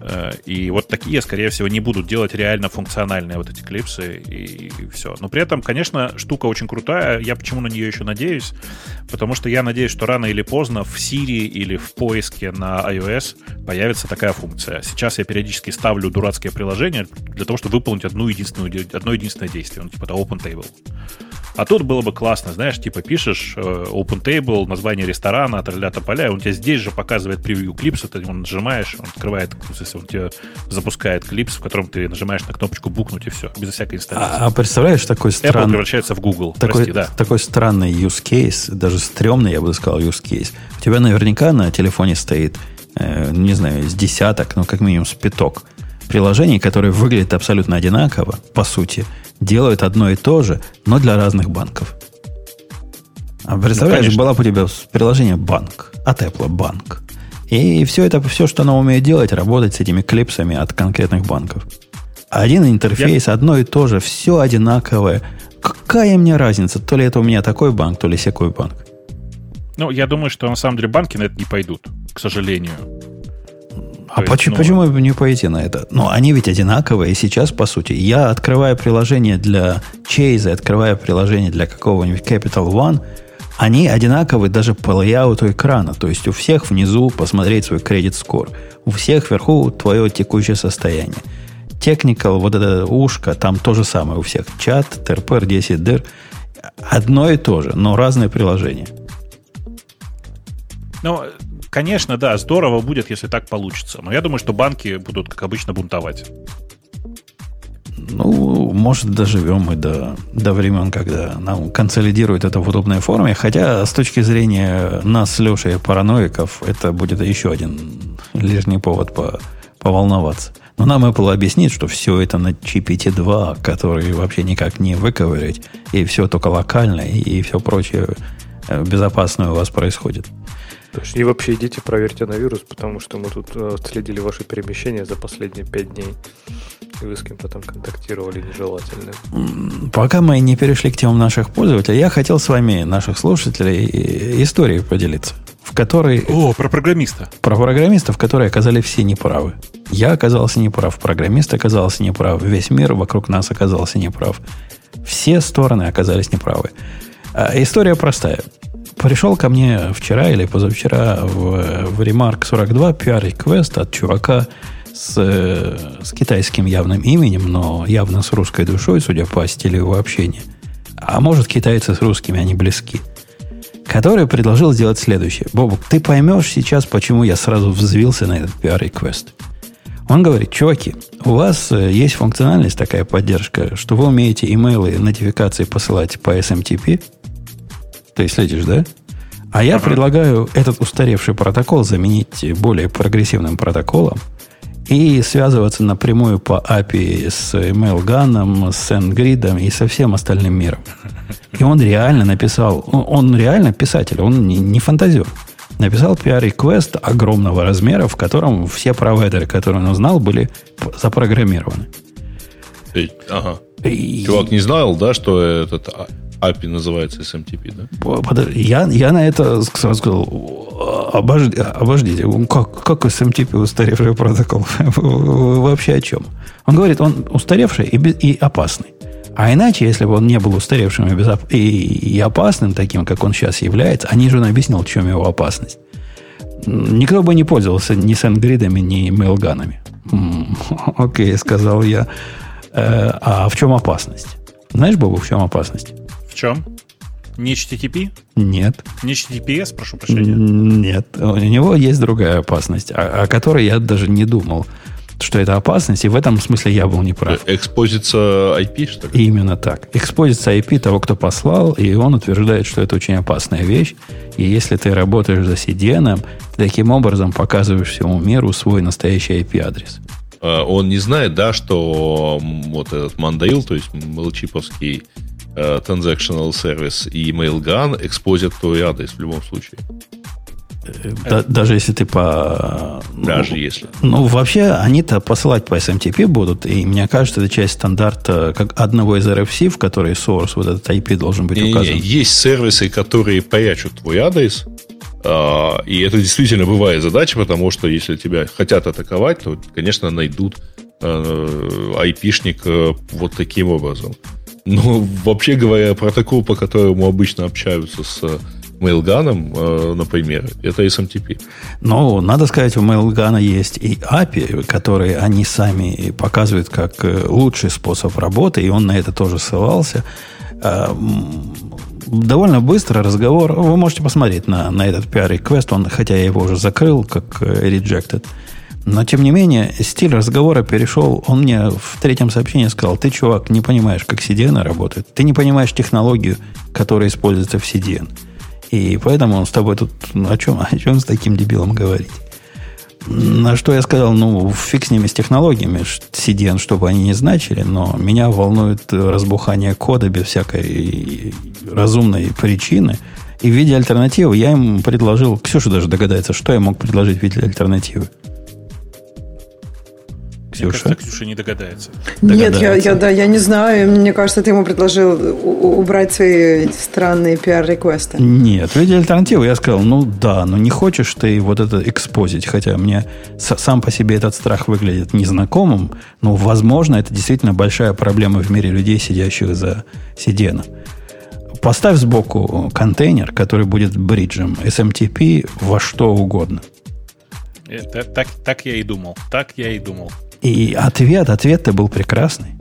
Э, И вот такие, скорее всего, не будут делать реально функциональные вот эти клипсы и все. Но при этом, конечно, штука очень крутая. Я почему на нее еще надеюсь? Потому что я надеюсь, что рано или поздно в Siri или в поиске на iOS появится такая функция. Сейчас я периодически ставлю дурацкие приложения для того, чтобы выполнить одну единственную, одно единственное действие. Ну, типа это Open Table. А тут было бы классно, знаешь, типа пишешь э, Open Table, название ресторана, тролля поля, и он тебе здесь же показывает превью клипса, ты его нажимаешь, он открывает, он тебе запускает клипс, в котором ты нажимаешь на кнопочку букнуть и все, без всякой инсталляции. А, а представляешь, такой Apple странный, превращается в Google, такой, прости, да. такой странный use case, даже стрёмный, я бы сказал, use case. У тебя наверняка на телефоне стоит, э, не знаю, с десяток, ну, как минимум с пяток приложений, которые выглядят абсолютно одинаково, по сути, делают одно и то же, но для разных банков. А представляешь, конечно. была бы у тебя приложение банк, от Apple банк. И все это, все, что оно умеет делать, работать с этими клипсами от конкретных банков. Один интерфейс, одно и то же, все одинаковое. Какая мне разница, то ли это у меня такой банк, то ли секой банк. Ну, я думаю, что на самом деле банки на это не пойдут, к сожалению. А есть, почему, ну- почему бы не пойти на это? Ну, они ведь одинаковые. И сейчас, по сути, я открываю приложение для Chase, открываю приложение для какого-нибудь Capital One, они одинаковы даже по лейауту экрана. То есть у всех внизу посмотреть свой кредит скор. У всех вверху твое текущее состояние. Technical, вот это ушко, там то же самое у всех. Чат, ТРПР, 10 дыр. Одно и то же, но разные приложения. Ну, конечно, да, здорово будет, если так получится. Но я думаю, что банки будут, как обычно, бунтовать. Ну, может, доживем мы до, до времен, когда нам консолидируют это в удобной форме. Хотя, с точки зрения нас с Лешей параноиков, это будет еще один лишний повод по, поволноваться. Но нам Apple объяснит, что все это на GPT-2, который вообще никак не выковырять, и все только локально, и, и все прочее э, безопасное у вас происходит. То есть, и вообще идите проверьте на вирус, потому что мы тут э, следили ваши перемещения за последние пять дней. И вы с кем-то там контактировали нежелательно. Пока мы не перешли к темам наших пользователей, я хотел с вами, наших слушателей, и- историей поделиться, в которой О, про программиста. про программистов, которые оказались все неправы. Я оказался неправ, программист оказался неправ, весь мир вокруг нас оказался неправ. Все стороны оказались неправы. А история простая. Пришел ко мне вчера или позавчера в, в Remark 42 PR-реквест от чувака с, с китайским явным именем, но явно с русской душой, судя по стилю его общения. А может, китайцы с русскими, они близки который предложил сделать следующее. Бобук, ты поймешь сейчас, почему я сразу взвился на этот PR-реквест. Он говорит, чуваки, у вас э, есть функциональность, такая поддержка, что вы умеете имейлы, нотификации посылать по SMTP. Ты следишь, да? А я ага. предлагаю этот устаревший протокол заменить более прогрессивным протоколом и связываться напрямую по API с MailGun, с SendGrid и со всем остальным миром. И он реально написал, он реально писатель, он не, не фантазер. Написал PR-реквест огромного размера, в котором все провайдеры, которые он узнал, были запрограммированы. Ага. И... Чувак не знал, да, что этот API называется SMTP, да? Я, я на это сразу сказал, обождите, обождите как, как SMTP устаревший протокол? Вообще о чем? Он говорит, он устаревший и, и опасный. А иначе, если бы он не был устаревшим и, безоп... и, и опасным, таким, как он сейчас является, они же он объяснил, в чем его опасность. Никто бы не пользовался ни сенгридами, ни мейлганами. Окей, сказал я. Э, а в чем опасность? Знаешь, Бобу, в чем опасность? Чем? Не HTTP? Нет. Не HTTPS, прошу прощения? Нет. У него есть другая опасность, о, о которой я даже не думал, что это опасность, и в этом смысле я был неправ. Экспозиция IP, что ли? Именно так. Экспозиция IP того, кто послал, и он утверждает, что это очень опасная вещь, и если ты работаешь за CDN, таким образом показываешь всему миру свой настоящий IP-адрес. А, он не знает, да, что вот этот Мандаил, то есть мелчиповский э, transactional сервис и Mailgun экспозят твой адрес в любом случае. Э, да, даже если ты по... Даже ну, если. Ну, вообще, они-то посылать по SMTP будут, и мне кажется, это часть стандарта как одного из RFC, в который source, вот этот IP должен быть указан. Не, есть сервисы, которые прячут твой адрес, а, и это действительно бывает задача, потому что если тебя хотят атаковать, то, конечно, найдут э, айпишник э, вот таким образом. Но вообще говоря, протокол, по которому обычно общаются с Mailgun, э, например, это SMTP. Но надо сказать, у Mailgun есть и API, которые они сами показывают как лучший способ работы, и он на это тоже ссылался довольно быстро разговор. Вы можете посмотреть на, на этот PR-request. Он, хотя я его уже закрыл, как э, rejected. Но, тем не менее, стиль разговора перешел. Он мне в третьем сообщении сказал, ты, чувак, не понимаешь, как CDN работает. Ты не понимаешь технологию, которая используется в CDN. И поэтому он с тобой тут о чем, о чем с таким дебилом говорить? На что я сказал, ну, фиг с ними, с технологиями, CDN, чтобы они не значили, но меня волнует разбухание кода без всякой разумной причины. И в виде альтернативы я им предложил, Ксюша даже догадается, что я мог предложить в виде альтернативы. Ксюша? Мне кажется, Ксюша не догадается. Нет, я, я, да, я не знаю. Мне кажется, ты ему предложил убрать свои странные пиар-реквесты. Нет, в виде альтернативы я сказал, ну да, но не хочешь ты вот это экспозить, хотя мне сам по себе этот страх выглядит незнакомым, но, возможно, это действительно большая проблема в мире людей, сидящих за CDN. Поставь сбоку контейнер, который будет бриджем SMTP во что угодно. Это, так, так я и думал. Так я и думал. И ответ, ответ-то был прекрасный.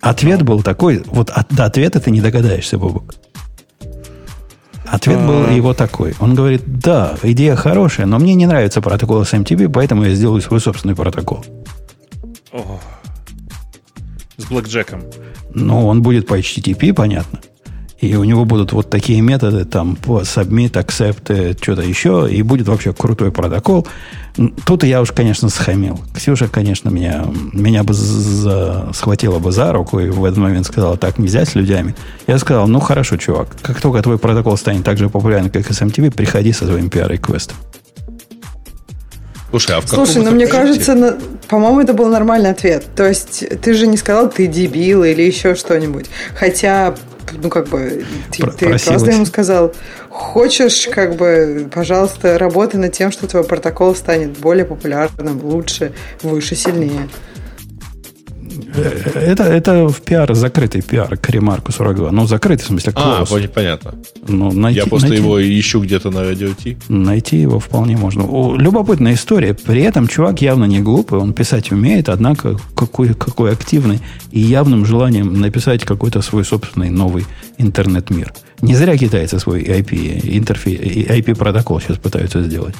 Ответ был такой, вот от, до ответа ты не догадаешься, Бобок. Ответ был а. его такой. Он говорит, да, идея хорошая, но мне не нравится протокол SMTP, поэтому я сделаю свой собственный протокол. О, с блэкджеком. Ну, он будет по HTTP, понятно. И у него будут вот такие методы, там, submit, accept, что-то еще, и будет вообще крутой протокол. Тут я уж, конечно, схамил. Ксюша, конечно, меня, меня бы за, схватила бы за руку и в этот момент сказала, так нельзя с людьми. Я сказал, ну хорошо, чувак, как только твой протокол станет так же популярным, как SMTV, приходи со своим PR-реквестом. Слушай, а в Слушай, ну мне кажется, на... по-моему, это был нормальный ответ. То есть ты же не сказал, ты дебил или еще что-нибудь. Хотя ну, как бы, ты, ты просто ему сказал, хочешь, как бы, пожалуйста, работай над тем, что твой протокол станет более популярным, лучше, выше, сильнее. Это, это в пиар, закрытый пиар к ремарку 42. Ну, закрытый, в смысле, класс. А, понятно. Ну, найти, Я просто найти, его ищу где-то на радио Ти. Найти его вполне можно. О, любопытная история. При этом чувак явно не глупый, он писать умеет, однако какой, какой активный и явным желанием написать какой-то свой собственный новый интернет-мир. Не зря китайцы свой IP, интерфейс, IP-протокол сейчас пытаются сделать.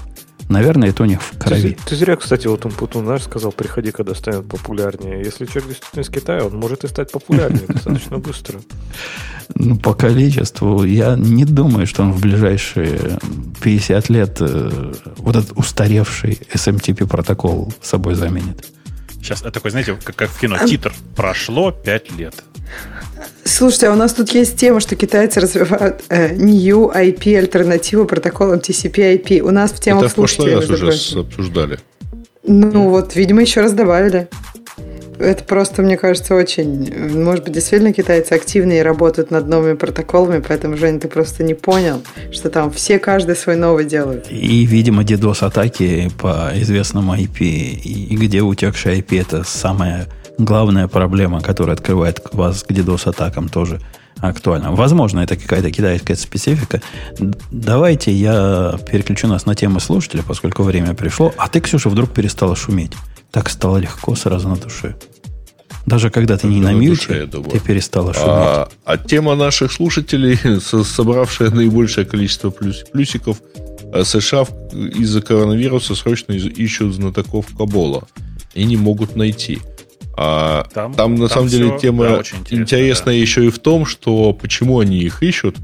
Наверное, это у них в крови. Ты, ты зря, кстати, вот он Путун наш сказал, приходи, когда станет популярнее. Если человек действительно из Китая, он может и стать популярнее достаточно быстро. Ну, по количеству, я не думаю, что он в ближайшие 50 лет э, вот этот устаревший SMTP протокол собой заменит. Сейчас это такой, знаете, как, как в кино, титр. Прошло 5 лет. Слушайте, а у нас тут есть тема, что китайцы развивают э, New IP альтернативу протоколам TCP/IP. У нас в темах Это в прошлый раз уже обсуждали. Ну вот, видимо, еще раз добавили. Это просто, мне кажется, очень... Может быть, действительно китайцы активнее работают над новыми протоколами, поэтому, Женя, ты просто не понял, что там все каждый свой новый делают. И, видимо, DDoS-атаки по известному IP, и где утекший IP – это самая главная проблема, которая открывает вас к DDoS-атакам тоже актуальна. Возможно, это какая-то китайская специфика. Давайте я переключу нас на темы слушателя, поскольку время пришло. А ты, Ксюша, вдруг перестала шуметь. Так стало легко сразу на душе. Даже когда ты не на, мьюте, ты перестала шуметь. А, а тема наших слушателей, собравшая наибольшее количество плюс, плюсиков, э, США из-за коронавируса срочно ищут знатоков Кабола и не могут найти. А там, там на там самом деле тема да, интересная да. еще и в том, что почему они их ищут.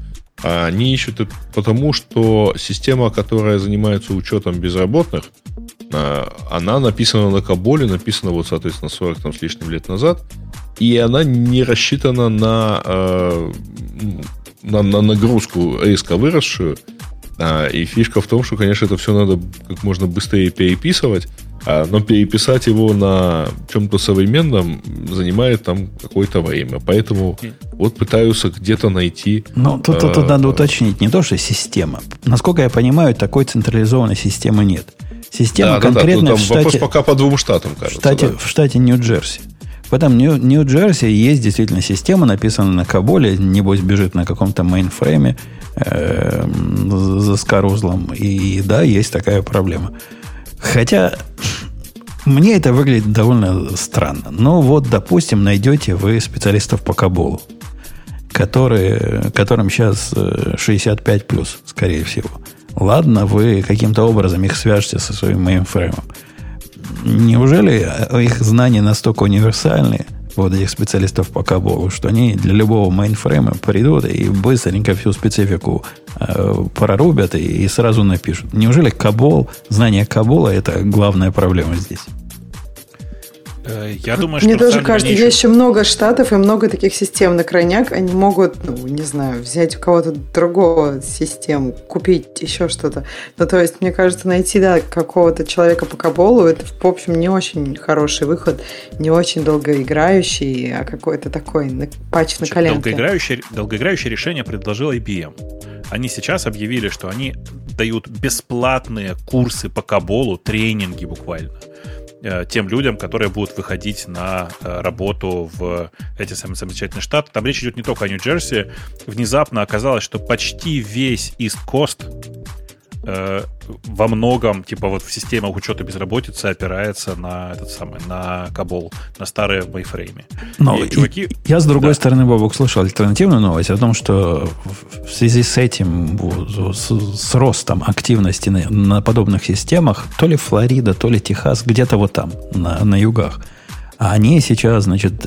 А они ищут это потому, что система, которая занимается учетом безработных, а, она написана на Каболе, написана вот, соответственно, 40 там, с лишним лет назад, и она не рассчитана на, э, на, на нагрузку резко выросшую. А, и фишка в том, что, конечно, это все надо как можно быстрее переписывать, а, но переписать его на чем-то современном занимает там какое-то время. Поэтому вот пытаются где-то найти... Ну, тут, тут, тут надо уточнить, не то, что система. Насколько я понимаю, такой централизованной системы нет. Система да, конкретно да, да. в штате... Вопрос пока по двум штатам, кажется. В штате, да. в штате Нью-Джерси. В этом Нью- Нью-Джерси есть действительно система, написанная на Коболе, небось бежит на каком-то мейнфрейме э, заскорузлом. И да, есть такая проблема. Хотя мне это выглядит довольно странно. Но вот, допустим, найдете вы специалистов по Коболу, которые, которым сейчас 65 э, плюс, скорее всего. Ладно, вы каким-то образом их свяжете со своим мейнфреймом. Неужели их знания настолько универсальные, вот этих специалистов по Коболу, что они для любого мейнфрейма придут и быстренько всю специфику э, прорубят и, и сразу напишут. Неужели Кобол, знание Кобола это главная проблема здесь? Э, я думаю, что... Мне тоже кажется, еще... есть еще много штатов и много таких систем на крайняк. Они могут, ну, не знаю, взять у кого-то другого систему, купить еще что-то. Ну, то есть, мне кажется, найти, да, какого-то человека по Каболу, это, в общем, не очень хороший выход, не очень долгоиграющий, а какой-то такой патч на коленке. Долгоиграющее, долгоиграющее решение предложил IBM. Они сейчас объявили, что они дают бесплатные курсы по Каболу, тренинги буквально. Э, тем людям, которые будут выходить на э, работу в эти самые замечательные штаты. Там речь идет не только о Нью-Джерси. Внезапно оказалось, что почти весь East Coast э, во многом, типа вот в системах учета безработицы опирается на этот самый, на Кабол, на старые мейфрейме. Но и, чуваки... Я, с другой да. стороны, Бобок, слышал альтернативную новость о том, что в связи с этим, с, с ростом активности на, на подобных системах, то ли Флорида, то ли Техас, где-то вот там, на, на югах, они сейчас, значит,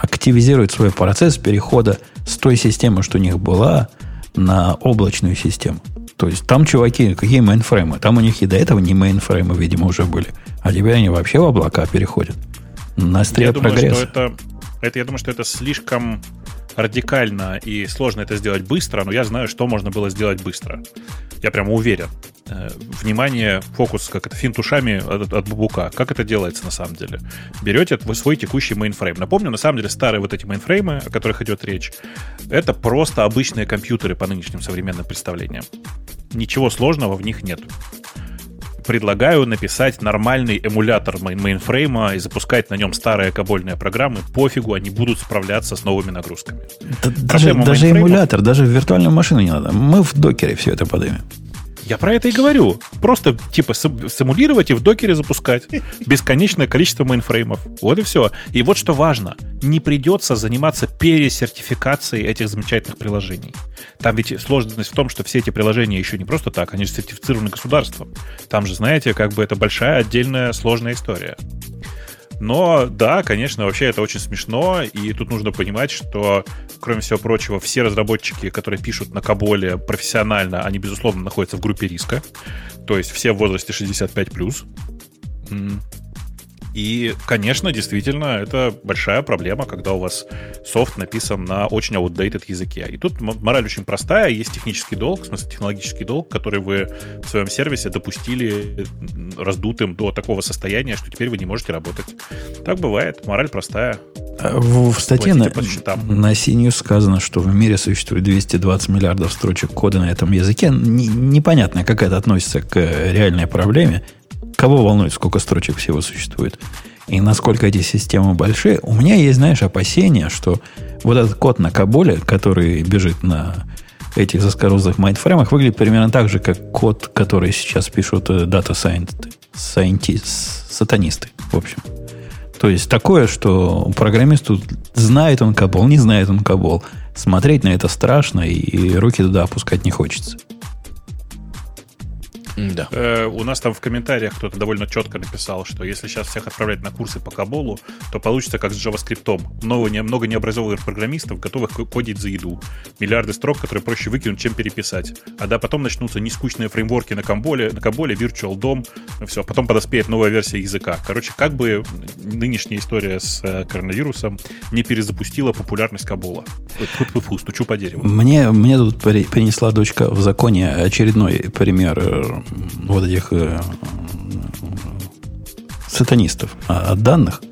активизируют свой процесс перехода с той системы, что у них была, на облачную систему. То есть там чуваки, какие мейнфреймы? Там у них и до этого не мейнфреймы, видимо, уже были. А теперь они вообще в облака переходят. На острие я прогресса. Думаю, что это, это, я думаю, что это слишком радикально и сложно это сделать быстро, но я знаю, что можно было сделать быстро. Я прямо уверен. Э, внимание, фокус, как это, финт ушами от, от Бобука. Как это делается на самом деле? Берете вы свой текущий мейнфрейм. Напомню, на самом деле старые вот эти мейнфреймы, о которых идет речь, это просто обычные компьютеры по нынешним современным представлениям. Ничего сложного в них нет предлагаю написать нормальный эмулятор мейнфрейма и запускать на нем старые кобольные программы. Пофигу, они будут справляться с новыми нагрузками. Да, даже даже эмулятор, даже в виртуальную машину не надо. Мы в Docker е все это поднимем. Я про это и говорю. Просто, типа, симулировать и в Docker е запускать. Бесконечное количество мейнфреймов. Вот и все. И вот что важно. Не придется заниматься пересертификацией этих замечательных приложений. Там ведь сложность в том, что все эти приложения еще не просто так, они же сертифицированы государством. Там же, знаете, как бы это большая отдельная сложная история. Но да, конечно, вообще это очень смешно, и тут нужно понимать, что, кроме всего прочего, все разработчики, которые пишут на Коболе профессионально, они, безусловно, находятся в группе риска, то есть все в возрасте 65+. И, конечно, действительно, это большая проблема, когда у вас софт написан на очень outdated языке. И тут мораль очень простая. Есть технический долг, в смысле технологический долг, который вы в своем сервисе допустили раздутым до такого состояния, что теперь вы не можете работать. Так бывает. Мораль простая. А в, в статье на, на CNews сказано, что в мире существует 220 миллиардов строчек кода на этом языке. Н- непонятно, как это относится к реальной проблеме. Кого волнует, сколько строчек всего существует? И насколько эти системы большие? У меня есть, знаешь, опасения, что вот этот код на Каболе, который бежит на этих заскорузлых майндфреймах, выглядит примерно так же, как код, который сейчас пишут дата scientists, сатанисты, в общем. То есть такое, что программист тут знает он Кабол, не знает он Кабол. Смотреть на это страшно, и руки туда опускать не хочется. Да. Э, у нас там в комментариях кто-то довольно четко написал, что если сейчас всех отправлять на курсы по Каболу, то получится как с JavaScript. Много, не, много необразованных программистов, готовых кодить за еду. Миллиарды строк, которые проще выкинуть, чем переписать. А да, потом начнутся нескучные фреймворки на Камболе, на Каболе, Virtual DOM, все. Потом подоспеет новая версия языка. Короче, как бы нынешняя история с э, коронавирусом не перезапустила популярность Кабола. Фу-фу-фу, стучу по дереву. Мне, мне тут принесла дочка в законе очередной пример э, вот этих э, сатанистов а, от данных,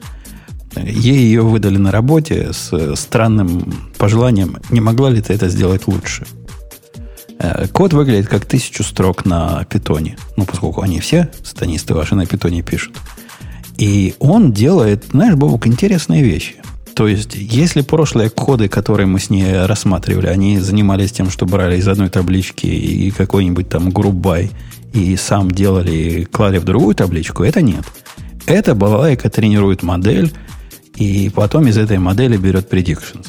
ей ее выдали на работе с странным пожеланием, не могла ли ты это сделать лучше. Э, код выглядит как тысячу строк на питоне. Ну, поскольку они все сатанисты ваши на питоне пишут. И он делает, знаешь, Бобок, интересные вещи. То есть, если прошлые коды, которые мы с ней рассматривали, они занимались тем, что брали из одной таблички и какой-нибудь там грубай и сам делали, клали в другую табличку, это нет. Это балалайка тренирует модель, и потом из этой модели берет predictions.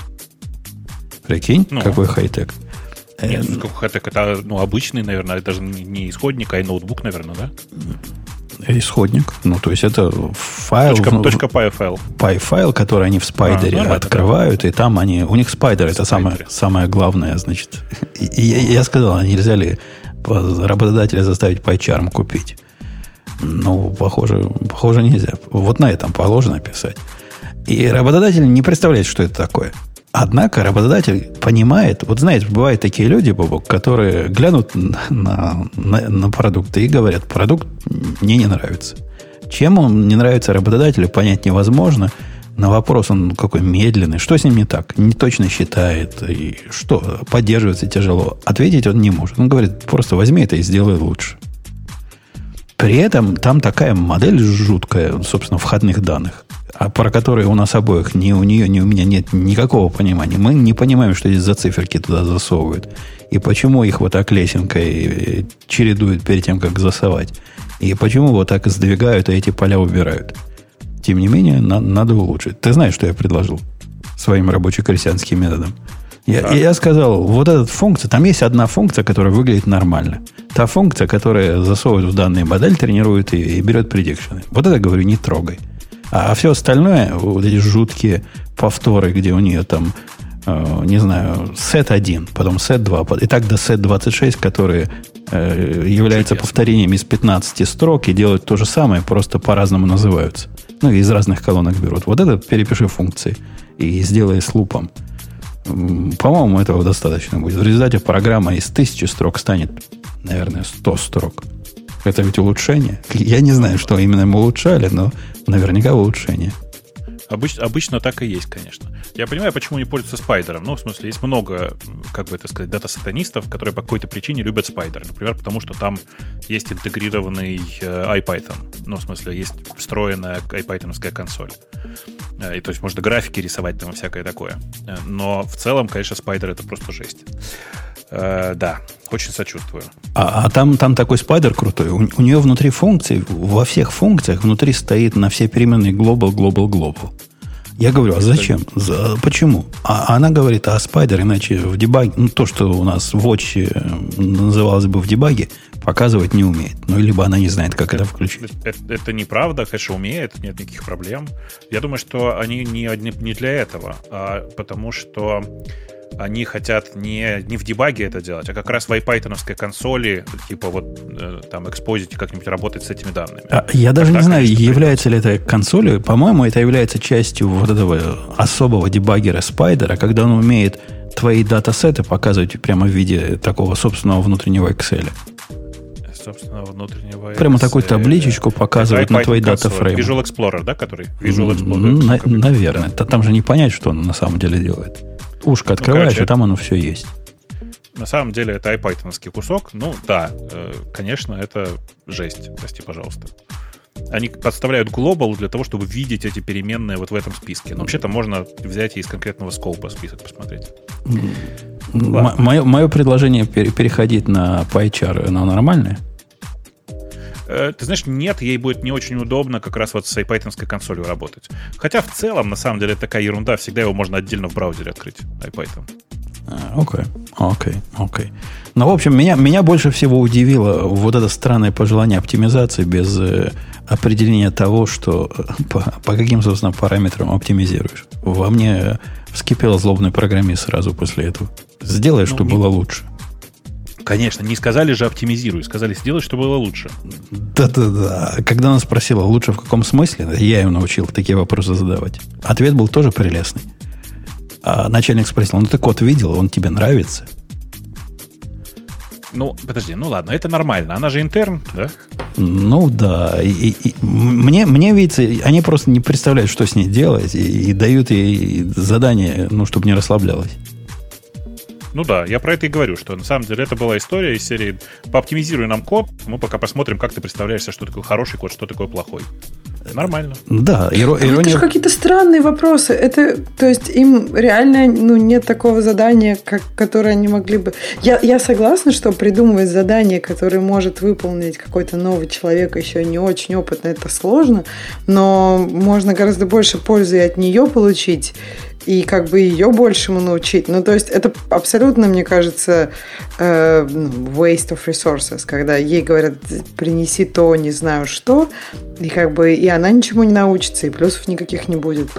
Прикинь, ну, какой хай-тек. Нет, э, какой хай-тек? Это ну, обычный, наверное, это же не исходник, а и ноутбук, наверное, да? Исходник. Ну, то есть это файл. Точка, точка .py файл. Py файл, который они в спайдере а, открывают, да. и там они... У них спайдер это самое, самое главное, значит. И, я, я сказал, а нельзя ли работодателя заставить пайчарм купить. Ну, похоже, похоже нельзя. Вот на этом положено писать. И работодатель не представляет, что это такое. Однако работодатель понимает, вот знаете, бывают такие люди, Бобок, которые глянут на, на, на продукты и говорят, продукт мне не нравится. Чем он не нравится работодателю, понять невозможно – на вопрос он какой медленный, что с ним не так, не точно считает, и что, поддерживается тяжело. Ответить он не может. Он говорит, просто возьми это и сделай лучше. При этом там такая модель жуткая, собственно, входных данных, а про которые у нас обоих, ни у нее, ни у меня нет никакого понимания. Мы не понимаем, что здесь за циферки туда засовывают. И почему их вот так лесенкой чередуют перед тем, как засовать. И почему вот так сдвигают, а эти поля убирают. Тем не менее, на, надо улучшить. Ты знаешь, что я предложил своим рабоче-крестьянским методом? Я, я сказал, вот эта функция, там есть одна функция, которая выглядит нормально. Та функция, которая засовывает в данную модель, тренирует и, и берет предикшены. Вот это, говорю, не трогай. А, а все остальное, вот эти жуткие повторы, где у нее там, э, не знаю, сет 1, потом сет 2, и так до сет 26, которые э, являются Чудесно. повторением из 15 строк и делают то же самое, просто по-разному называются. Ну, из разных колонок берут. Вот это перепиши функции и сделай с лупом. По-моему, этого достаточно будет. В результате программа из тысячи строк станет, наверное, 100 строк. Это ведь улучшение. Я не знаю, что именно мы улучшали, но наверняка улучшение. Обыч, обычно так и есть, конечно. Я понимаю, почему не пользуются спайдером. Ну, в смысле, есть много, как бы это сказать, дата-сатанистов, которые по какой-то причине любят спайдер. Например, потому что там есть интегрированный э, iPython. Ну, в смысле, есть встроенная iPythonская консоль. Э, и то есть можно графики рисовать там и всякое такое. Э, но в целом, конечно, спайдер это просто жесть. Э, да, очень сочувствую. А, а там, там такой спайдер крутой. У, у нее внутри функций, во всех функциях внутри стоит на все переменные global, global, global. Я говорю, а зачем? За, почему? А она говорит, а спайдер, иначе в дебаге, ну, то, что у нас в Watch э, называлось бы в дебаге, показывать не умеет. Ну, либо она не знает, как это, это включить. Это, это неправда, конечно, умеет, нет никаких проблем. Я думаю, что они не, не для этого, а потому что они хотят не, не в дебаге это делать, а как раз в iPython консоли, типа вот э, там экспозите как-нибудь работать с этими данными. А, я даже так, не знаю, конечно, является ли это консолью. По-моему, это является частью вот этого особого дебаггера Spider, когда он умеет твои датасеты показывать прямо в виде такого собственного внутреннего Excel. Собственного внутреннего. Прямо такую табличечку показывает на твои датафреймы. Visual Explorer, да, который? Visual Explorer. На, наверное. Там же не понять, что он на самом деле делает. Ушко открываешь, ну, короче, и там оно все есть. На самом деле это iPython кусок. Ну да, э, конечно, это жесть. Прости, пожалуйста. Они подставляют global для того, чтобы видеть эти переменные вот в этом списке. Но вообще-то можно взять из конкретного скопа список посмотреть. Мое, мое предложение переходить на PyChar, оно нормальное? Э, ты знаешь, нет, ей будет не очень удобно как раз вот с iPython консолью работать. Хотя в целом, на самом деле, это такая ерунда, всегда его можно отдельно в браузере открыть, iPython. А, окей, окей, окей. Ну, в общем, меня, меня больше всего удивило вот это странное пожелание оптимизации без э, определения того, что э, по, по каким, собственно, параметрам оптимизируешь. Во мне вскипел злобный программист сразу после этого. Сделай, ну, чтобы не... было лучше. Конечно, не сказали же оптимизируй, сказали сделай, чтобы было лучше. Да-да-да. Когда она спросила, лучше в каком смысле, я ее научил такие вопросы задавать. Ответ был тоже прелестный. А начальник спросил, ну ты код видел, он тебе нравится? Ну, подожди, ну ладно, это нормально. Она же интерн, да? Ну да. И, и, и, мне, мне видится, они просто не представляют, что с ней делать, и, и дают ей задание, ну, чтобы не расслаблялась. Ну да, я про это и говорю, что на самом деле это была история из серии «Пооптимизируй нам код, мы пока посмотрим, как ты представляешь что такое хороший код, что такое плохой». Нормально. Да, иро- ирония... Это же какие-то странные вопросы. Это, то есть, им реально ну, нет такого задания, как, которое они могли бы... Я, я согласна, что придумывать задание, которое может выполнить какой-то новый человек, еще не очень опытный, это сложно, но можно гораздо больше пользы от нее получить, и как бы ее большему научить. Ну, то есть это абсолютно, мне кажется, э, ну, waste of resources, когда ей говорят, принеси то, не знаю что, и как бы и она ничему не научится, и плюсов никаких не будет.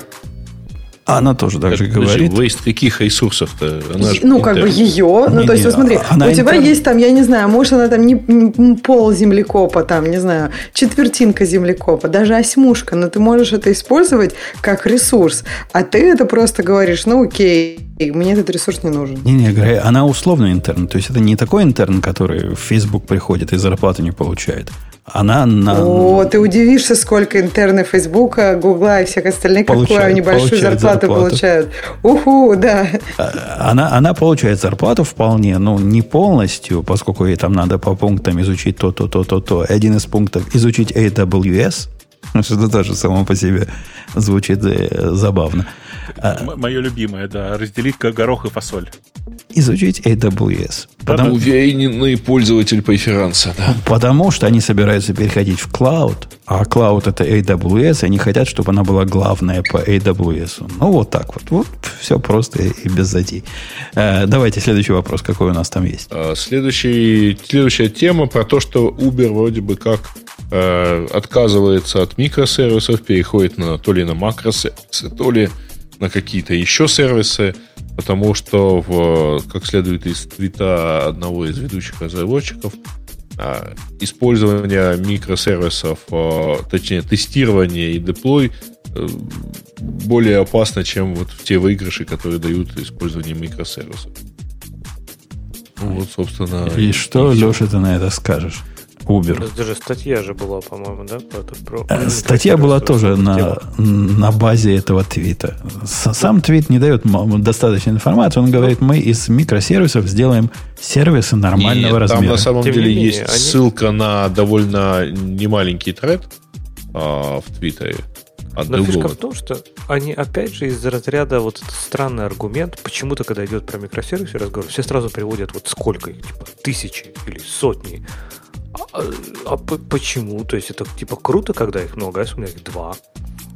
А она тоже так же говорит. Waste каких ресурсов-то? Она ну, как бы ее. Ну, не, то есть, вот смотри, она у тебя интер... есть там, я не знаю, может, она там не, не пол землекопа, там, не знаю, четвертинка землекопа, даже осьмушка, но ты можешь это использовать как ресурс. А ты это просто говоришь, ну, окей, мне этот ресурс не нужен. Не-не, она условно интерн. То есть, это не такой интерн, который в Facebook приходит и зарплату не получает. Она на... О, ты удивишься, сколько интерны Фейсбука, Гугла и всех остальных, получает, какую они большую зарплату, зарплату получают. Уху, да. А, она, она получает зарплату вполне, но не полностью, поскольку ей там надо по пунктам изучить то, то, то, то, то. Один из пунктов изучить AWS, что тоже само по себе звучит э, Мое любимое, да, разделить как горох и фасоль. Изучить AWS. Потому... Уверенный пользователь преферанса, да. Потому что они собираются переходить в клауд, а клауд это AWS, и они хотят, чтобы она была главная по AWS. Ну, вот так вот. Вот все просто и без затей. Э, давайте следующий вопрос, какой у нас там есть. А, следующий, следующая тема про то, что Uber вроде бы как э, отказывается от микросервисов, переходит на, то ли на макросервисы, то ли на какие-то еще сервисы, потому что, в, как следует из твита одного из ведущих разработчиков, а, использование микросервисов, а, точнее, тестирование и деплой э, более опасно, чем вот те выигрыши, которые дают использование микросервисов. Ну, вот, собственно... И, и что, Леша, ты на это скажешь? Uber. Даже статья же была, по-моему, да? Про, э, статья была тоже на, на базе этого твита. Сам твит не дает достаточно информации. Он говорит, мы из микросервисов сделаем сервисы нормального Нет, размера. Там на самом Тем деле менее, есть они... ссылка на довольно немаленький тред а, в Твиттере, от Но фишка другого. в том, что они опять же из разряда вот этот странный аргумент, почему-то, когда идет про микросервисы разговор, все сразу приводят вот сколько их, типа тысячи или сотни. А, а почему? То есть это типа круто, когда их много, а если у меня их два?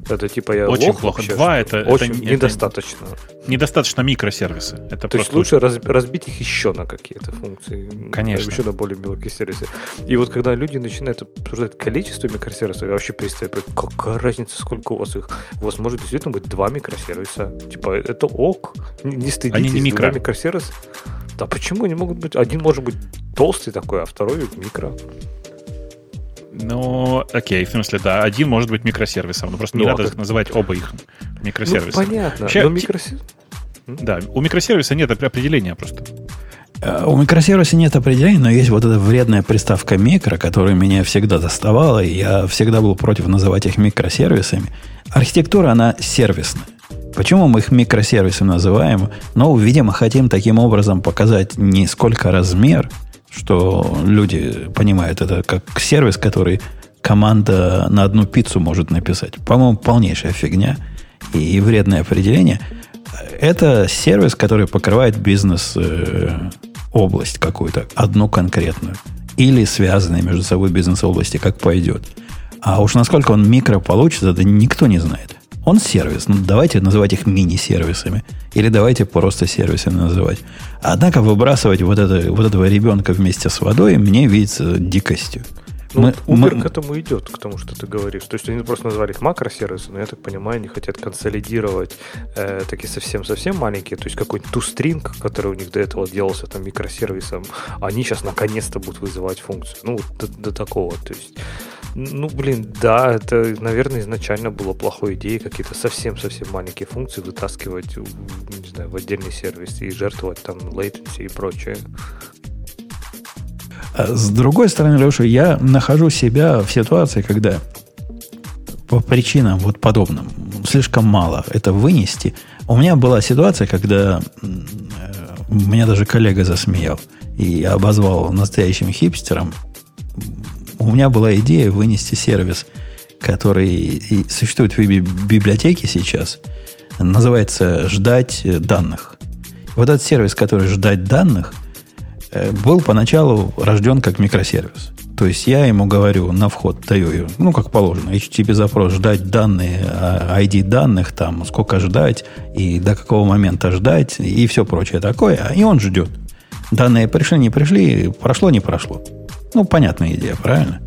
Это типа я Очень лох плохо. вообще, Два это- очень это- это- недостаточно. Недостаточно микросервисы. Это То есть лучше раз- разбить их еще на какие-то функции. Конечно. Еще на более мелкие сервисы. И вот когда люди начинают обсуждать количество микросервисов, я вообще понимать, какая разница, сколько у вас их. У вас может действительно быть два микросервиса. Типа, это ок. Не, не стыдитесь. Они не микро. два микросервиса. Да почему они могут быть? Один может быть толстый такой, а второй микро. Ну, окей, в смысле, да, один может быть микросервисом, но просто не Ну, а надо как- называть оба их Ну, микросервисами. понятно. Вообще, но микросервис... Да, у микросервиса нет определения просто. Э, У микросервиса нет определения, но есть вот эта вредная приставка микро, которая меня всегда доставала, и я всегда был против называть их микросервисами. Архитектура, она сервисная. Почему мы их микросервисами называем? Ну, видимо, хотим таким образом показать не сколько размер, что люди понимают это как сервис, который команда на одну пиццу может написать. По-моему, полнейшая фигня и вредное определение. Это сервис, который покрывает бизнес э, какую-то, одну конкретную. Или связанные между собой бизнес-области, как пойдет. А уж насколько он микро получится, это никто не знает. Он сервис. Ну, давайте называть их мини-сервисами. Или давайте просто сервисами называть. Однако выбрасывать вот, это, вот этого ребенка вместе с водой мне видится дикостью. Ну, Мы- Uber мы- к этому идет, к тому, что ты говоришь. То есть они просто назвали их макросервисы, но я так понимаю, они хотят консолидировать э, такие совсем-совсем маленькие, то есть какой-нибудь ToString, который у них до этого делался там микросервисом, они сейчас наконец-то будут вызывать функцию. Ну, до, до такого. То есть, ну, блин, да, это, наверное, изначально было плохой идеей какие-то совсем-совсем маленькие функции вытаскивать, не знаю, в отдельный сервис и жертвовать там latency и прочее. А С другой стороны, Леша, я нахожу себя в ситуации, когда по причинам вот подобным слишком мало это вынести. У меня была ситуация, когда э, меня даже коллега засмеял и обозвал настоящим хипстером. У меня была идея вынести сервис, который существует в би- библиотеке сейчас, называется «Ждать данных». Вот этот сервис, который «Ждать данных», э, был поначалу рожден как микросервис. То есть я ему говорю на вход, даю, ну, как положено, HTTP запрос, ждать данные, а, ID данных, там, сколько ждать, и до какого момента ждать, и все прочее такое, и он ждет. Данные пришли, не пришли, прошло, не прошло. Ну, понятная идея, правильно?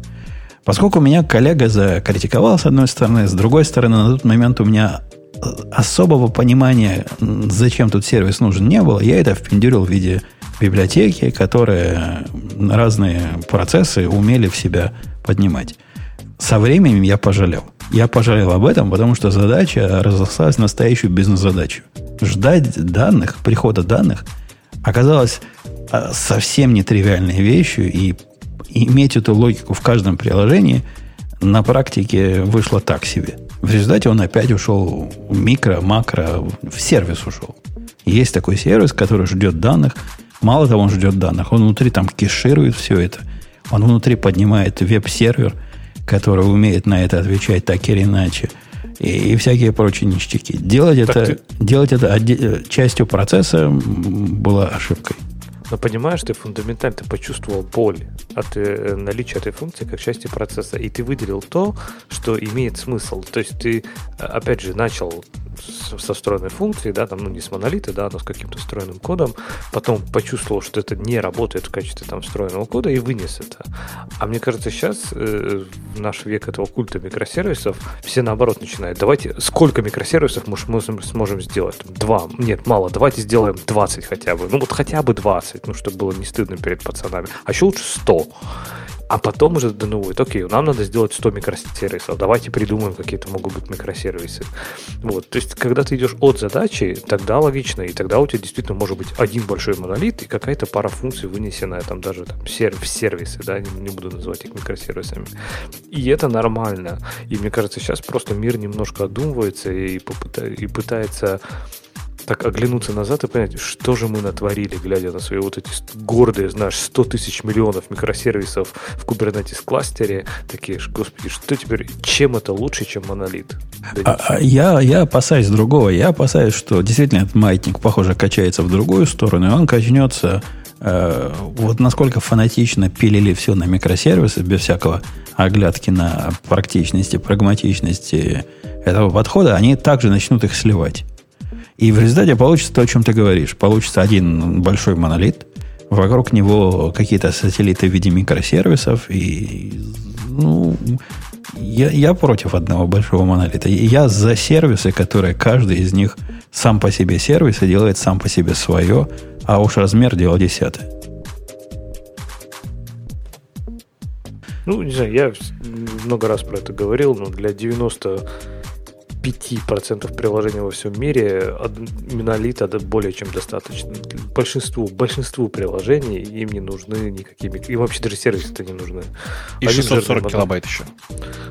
Поскольку меня коллега закритиковал с одной стороны, с другой стороны, на тот момент у меня особого понимания, зачем тут сервис нужен, не было. Я это впендюрил в виде библиотеки, которые разные процессы умели в себя поднимать. Со временем я пожалел. Я пожалел об этом, потому что задача разослалась в настоящую бизнес-задачу. Ждать данных, прихода данных, оказалось а, совсем нетривиальной вещью, и иметь эту логику в каждом приложении на практике вышло так себе. В результате он опять ушел в микро, макро, в сервис ушел. Есть такой сервис, который ждет данных. Мало того, он ждет данных, он внутри там кеширует все это. Он внутри поднимает веб-сервер, который умеет на это отвечать так или иначе. И, и всякие прочие ништяки. Делать Так это, делать это отде- частью процесса была ошибкой. Но понимаешь, ты фундаментально ты почувствовал боль от э, наличия этой функции как части процесса, и ты выделил то, что имеет смысл. То есть ты, э, опять же, начал со встроенной функцией, да, там, ну, не с монолита, да, но с каким-то встроенным кодом, потом почувствовал, что это не работает в качестве там встроенного кода и вынес это. А мне кажется, сейчас, э, наш век этого культа микросервисов, все наоборот начинают. Давайте, сколько микросервисов мы сможем, сможем сделать? Два. Нет, мало. Давайте сделаем 20 хотя бы. Ну вот хотя бы 20, ну чтобы было не стыдно перед пацанами. А еще лучше 100. А потом уже донуют, окей, нам надо сделать 100 микросервисов, давайте придумаем, какие-то могут быть микросервисы. Вот, то есть, когда ты идешь от задачи, тогда логично, и тогда у тебя действительно может быть один большой монолит и какая-то пара функций, вынесенная там даже там, в сервисы, да, не, не буду называть их микросервисами. И это нормально. И мне кажется, сейчас просто мир немножко одумывается и, попыта- и пытается так оглянуться назад и понять, что же мы натворили, глядя на свои вот эти гордые, знаешь, 100 тысяч миллионов микросервисов в Kubernetes кластере, такие, господи, что теперь, чем это лучше, чем монолит? А, а я, я опасаюсь другого. Я опасаюсь, что действительно этот маятник, похоже, качается в другую сторону, и он качнется э, вот насколько фанатично пилили все на микросервисы, без всякого оглядки на практичности, прагматичности этого подхода, они также начнут их сливать. И в результате получится то, о чем ты говоришь. Получится один большой монолит, вокруг него какие-то сателлиты в виде микросервисов, и ну, я, я против одного большого монолита. Я за сервисы, которые каждый из них сам по себе сервис и делает сам по себе свое, а уж размер дело десятое. Ну, не знаю, я много раз про это говорил, но для 90 5% приложений во всем мире монолита более чем достаточно. Большинству, большинству приложений им не нужны никакие... Им вообще даже сервисы-то не нужны. И Один 640 килобайт еще.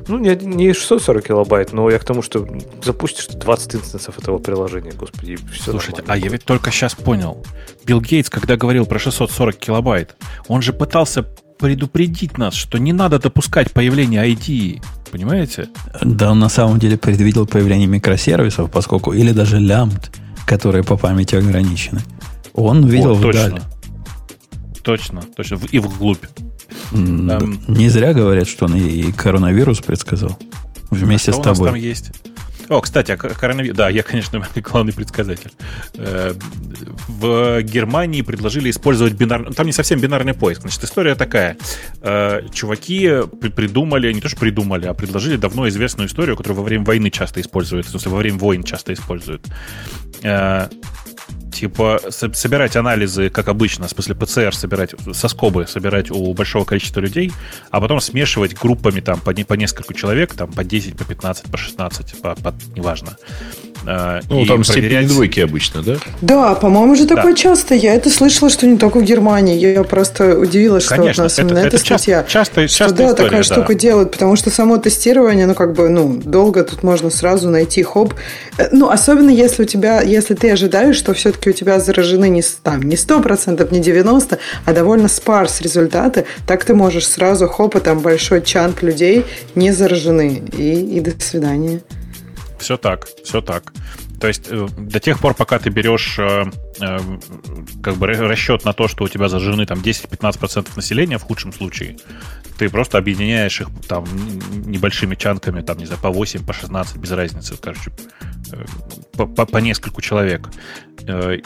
Ну, не, не 640 килобайт, но я к тому, что запустишь 20 инстансов этого приложения, господи, все Слушайте, а я ведь только сейчас понял. Билл Гейтс, когда говорил про 640 килобайт, он же пытался предупредить нас, что не надо допускать появление ID понимаете? Да, он на самом деле предвидел появление микросервисов, поскольку, или даже лямбд, которые по памяти ограничены. Он видел О, вдаль. Точно, точно, и вглубь. Там... Не зря говорят, что он и коронавирус предсказал. Вместе а с тобой. У нас там есть? О, кстати, а коронавирус... Да, я, конечно, главный предсказатель. Э, в Германии предложили использовать бинарный... Там не совсем бинарный поиск. Значит, история такая. Э, чуваки придумали, не то что придумали, а предложили давно известную историю, которую во время войны часто используют. В смысле, во время войн часто используют э, типа собирать анализы, как обычно, в смысле ПЦР собирать, со скобы собирать у большого количества людей, а потом смешивать группами там по, по несколько человек, там по 10, по 15, по 16, по, по неважно. А, ну, там проверять... степени двойки обычно, да? Да, по-моему, же такое да. часто. Я это слышала, что не только в Германии. Я просто удивилась, что Конечно, у нас это, именно это эта статья. Часто, часто, что, да, история, такая да. штука делают, потому что само тестирование, ну, как бы, ну, долго тут можно сразу найти хоп. Э, ну, особенно если у тебя, если ты ожидаешь, что все-таки у тебя заражены не, там, не 100%, не 90%, а довольно спарс результаты, так ты можешь сразу хоп, и там большой чанк людей не заражены. И, и до свидания. Все так, все так. То есть э, до тех пор, пока ты берешь э, э, как бы расчет на то, что у тебя зажжены там 10-15% населения в худшем случае, ты просто объединяешь их там небольшими чанками, там, не знаю, по 8, по 16, без разницы, короче, по, по, по нескольку человек.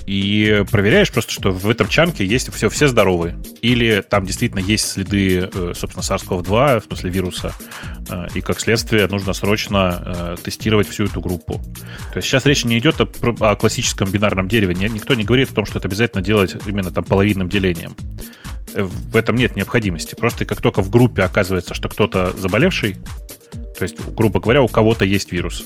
И проверяешь просто, что в этом чанке есть все, все здоровые. Или там действительно есть следы, собственно, SARS-CoV-2, в смысле вируса, и как следствие нужно срочно тестировать всю эту группу. То есть сейчас речь не идет о, о классическом бинарном дереве. Никто не говорит о том, что это обязательно делать именно там половинным делением. Э, в этом нет необходимости. Просто как только в группе оказывается, что кто-то заболевший, то есть, грубо говоря, у кого-то есть вирус,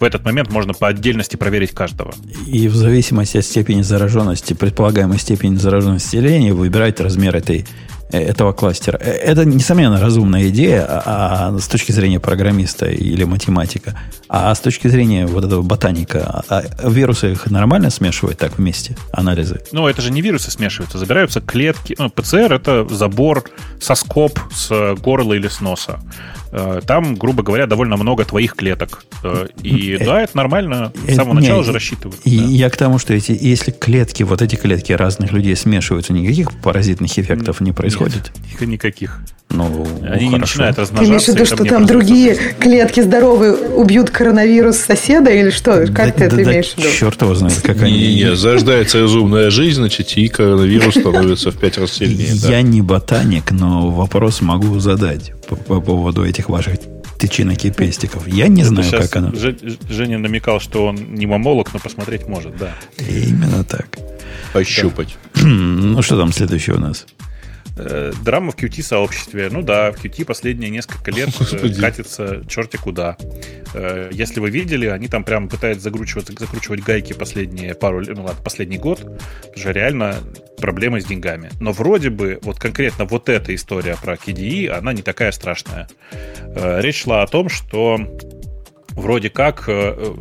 в этот момент можно по отдельности проверить каждого. И в зависимости от степени зараженности, предполагаемой степени зараженности населения, выбирать размер этой этого кластера. Э, это, несомненно, разумная идея а, а, с точки зрения программиста или математика. А с точки зрения вот этого ботаника, а, а вирусы их нормально смешивать так вместе, анализы? Ну, это же не вирусы смешиваются, забираются клетки. Ну, ПЦР — это забор соскоб с горла или с носа. Э, там, грубо говоря, довольно много твоих клеток. Э, и э, да, это нормально. С самого начала же рассчитывают. И да. я к тому, что эти, если клетки, вот эти клетки разных людей смешиваются, никаких паразитных эффектов не происходит? Нет, никаких. Ну, Они не начинают размножаться. Ты имеешь в виду, что там другие клетки здоровые убьют коронавирус соседа или что? Как да, ты да, это да, имеешь в виду? Черт его знает, как они... Не, зарождается разумная жизнь, значит, и коронавирус становится в пять раз сильнее. Я не ботаник, но вопрос могу задать по, по поводу этих ваших тычинок и пестиков. Я не знаю, как оно. Женя намекал, что он не мамолог, но посмотреть может, да. Именно так. Пощупать. Ну, что там следующее у нас? Э, драма в QT-сообществе. Ну да, в QT последние несколько лет э, Господи. катится черти куда. Э, если вы видели, они там прям пытаются закручивать, закручивать гайки последние пару, ну ладно, последний год. Потому что реально проблемы с деньгами. Но вроде бы вот конкретно вот эта история про KDE, она не такая страшная. Речь шла о том, что вроде как э,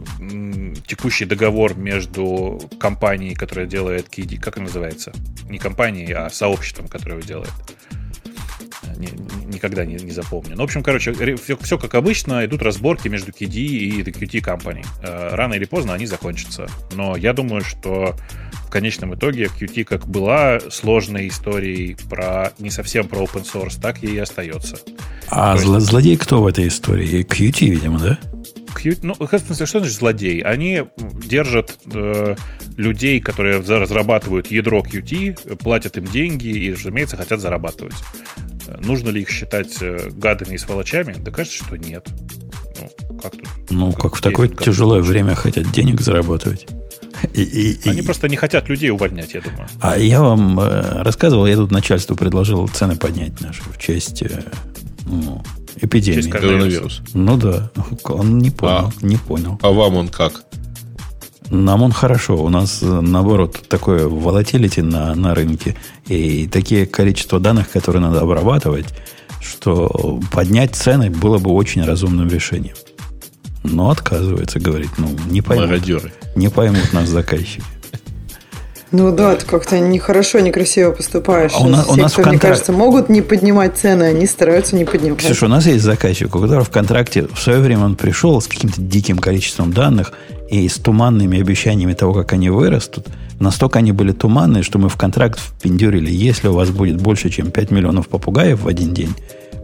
текущий договор между компанией, которая делает KD, как он называется? Не компанией, а сообществом, которое его делает. Не, никогда не, не запомню. Ну, в общем, короче, все, все как обычно, идут разборки между KD и The QT Company. Э, рано или поздно они закончатся. Но я думаю, что в конечном итоге QT как была сложной историей про не совсем про open source, так ей и остается. А есть... злодей кто в этой истории? QT, видимо, да? Q, ну, что значит злодей? Они держат э, людей, которые разрабатывают ядро QT, платят им деньги и, разумеется, хотят зарабатывать. Нужно ли их считать э, гадами и сволочами? Да кажется, что нет. Ну, как, тут, ну, как, как в такое как тяжелое время хотят денег зарабатывать. И, и, Они и... просто не хотят людей увольнять, я думаю. А я вам э, рассказывал, я тут начальству предложил цены поднять наши в честь э, ну, эпидемии. Коронавирус. Ну да, он не понял, а, не понял. А вам он как? Нам он хорошо. У нас, наоборот, такое волатилити на, на рынке и такие количество данных, которые надо обрабатывать, что поднять цены было бы очень разумным решением. Но отказывается, говорит, ну, не поймут. Мародеры. Не поймут нас заказчики. Ну да, ты как-то нехорошо, некрасиво поступаешь. А у нас, Все, у нас кто, контракт... мне кажется, могут не поднимать цены, они стараются не поднимать. Слушай, у нас есть заказчик, у которого в контракте в свое время он пришел с каким-то диким количеством данных и с туманными обещаниями того, как они вырастут. Настолько они были туманные, что мы в контракт впендюрили. Если у вас будет больше, чем 5 миллионов попугаев в один день,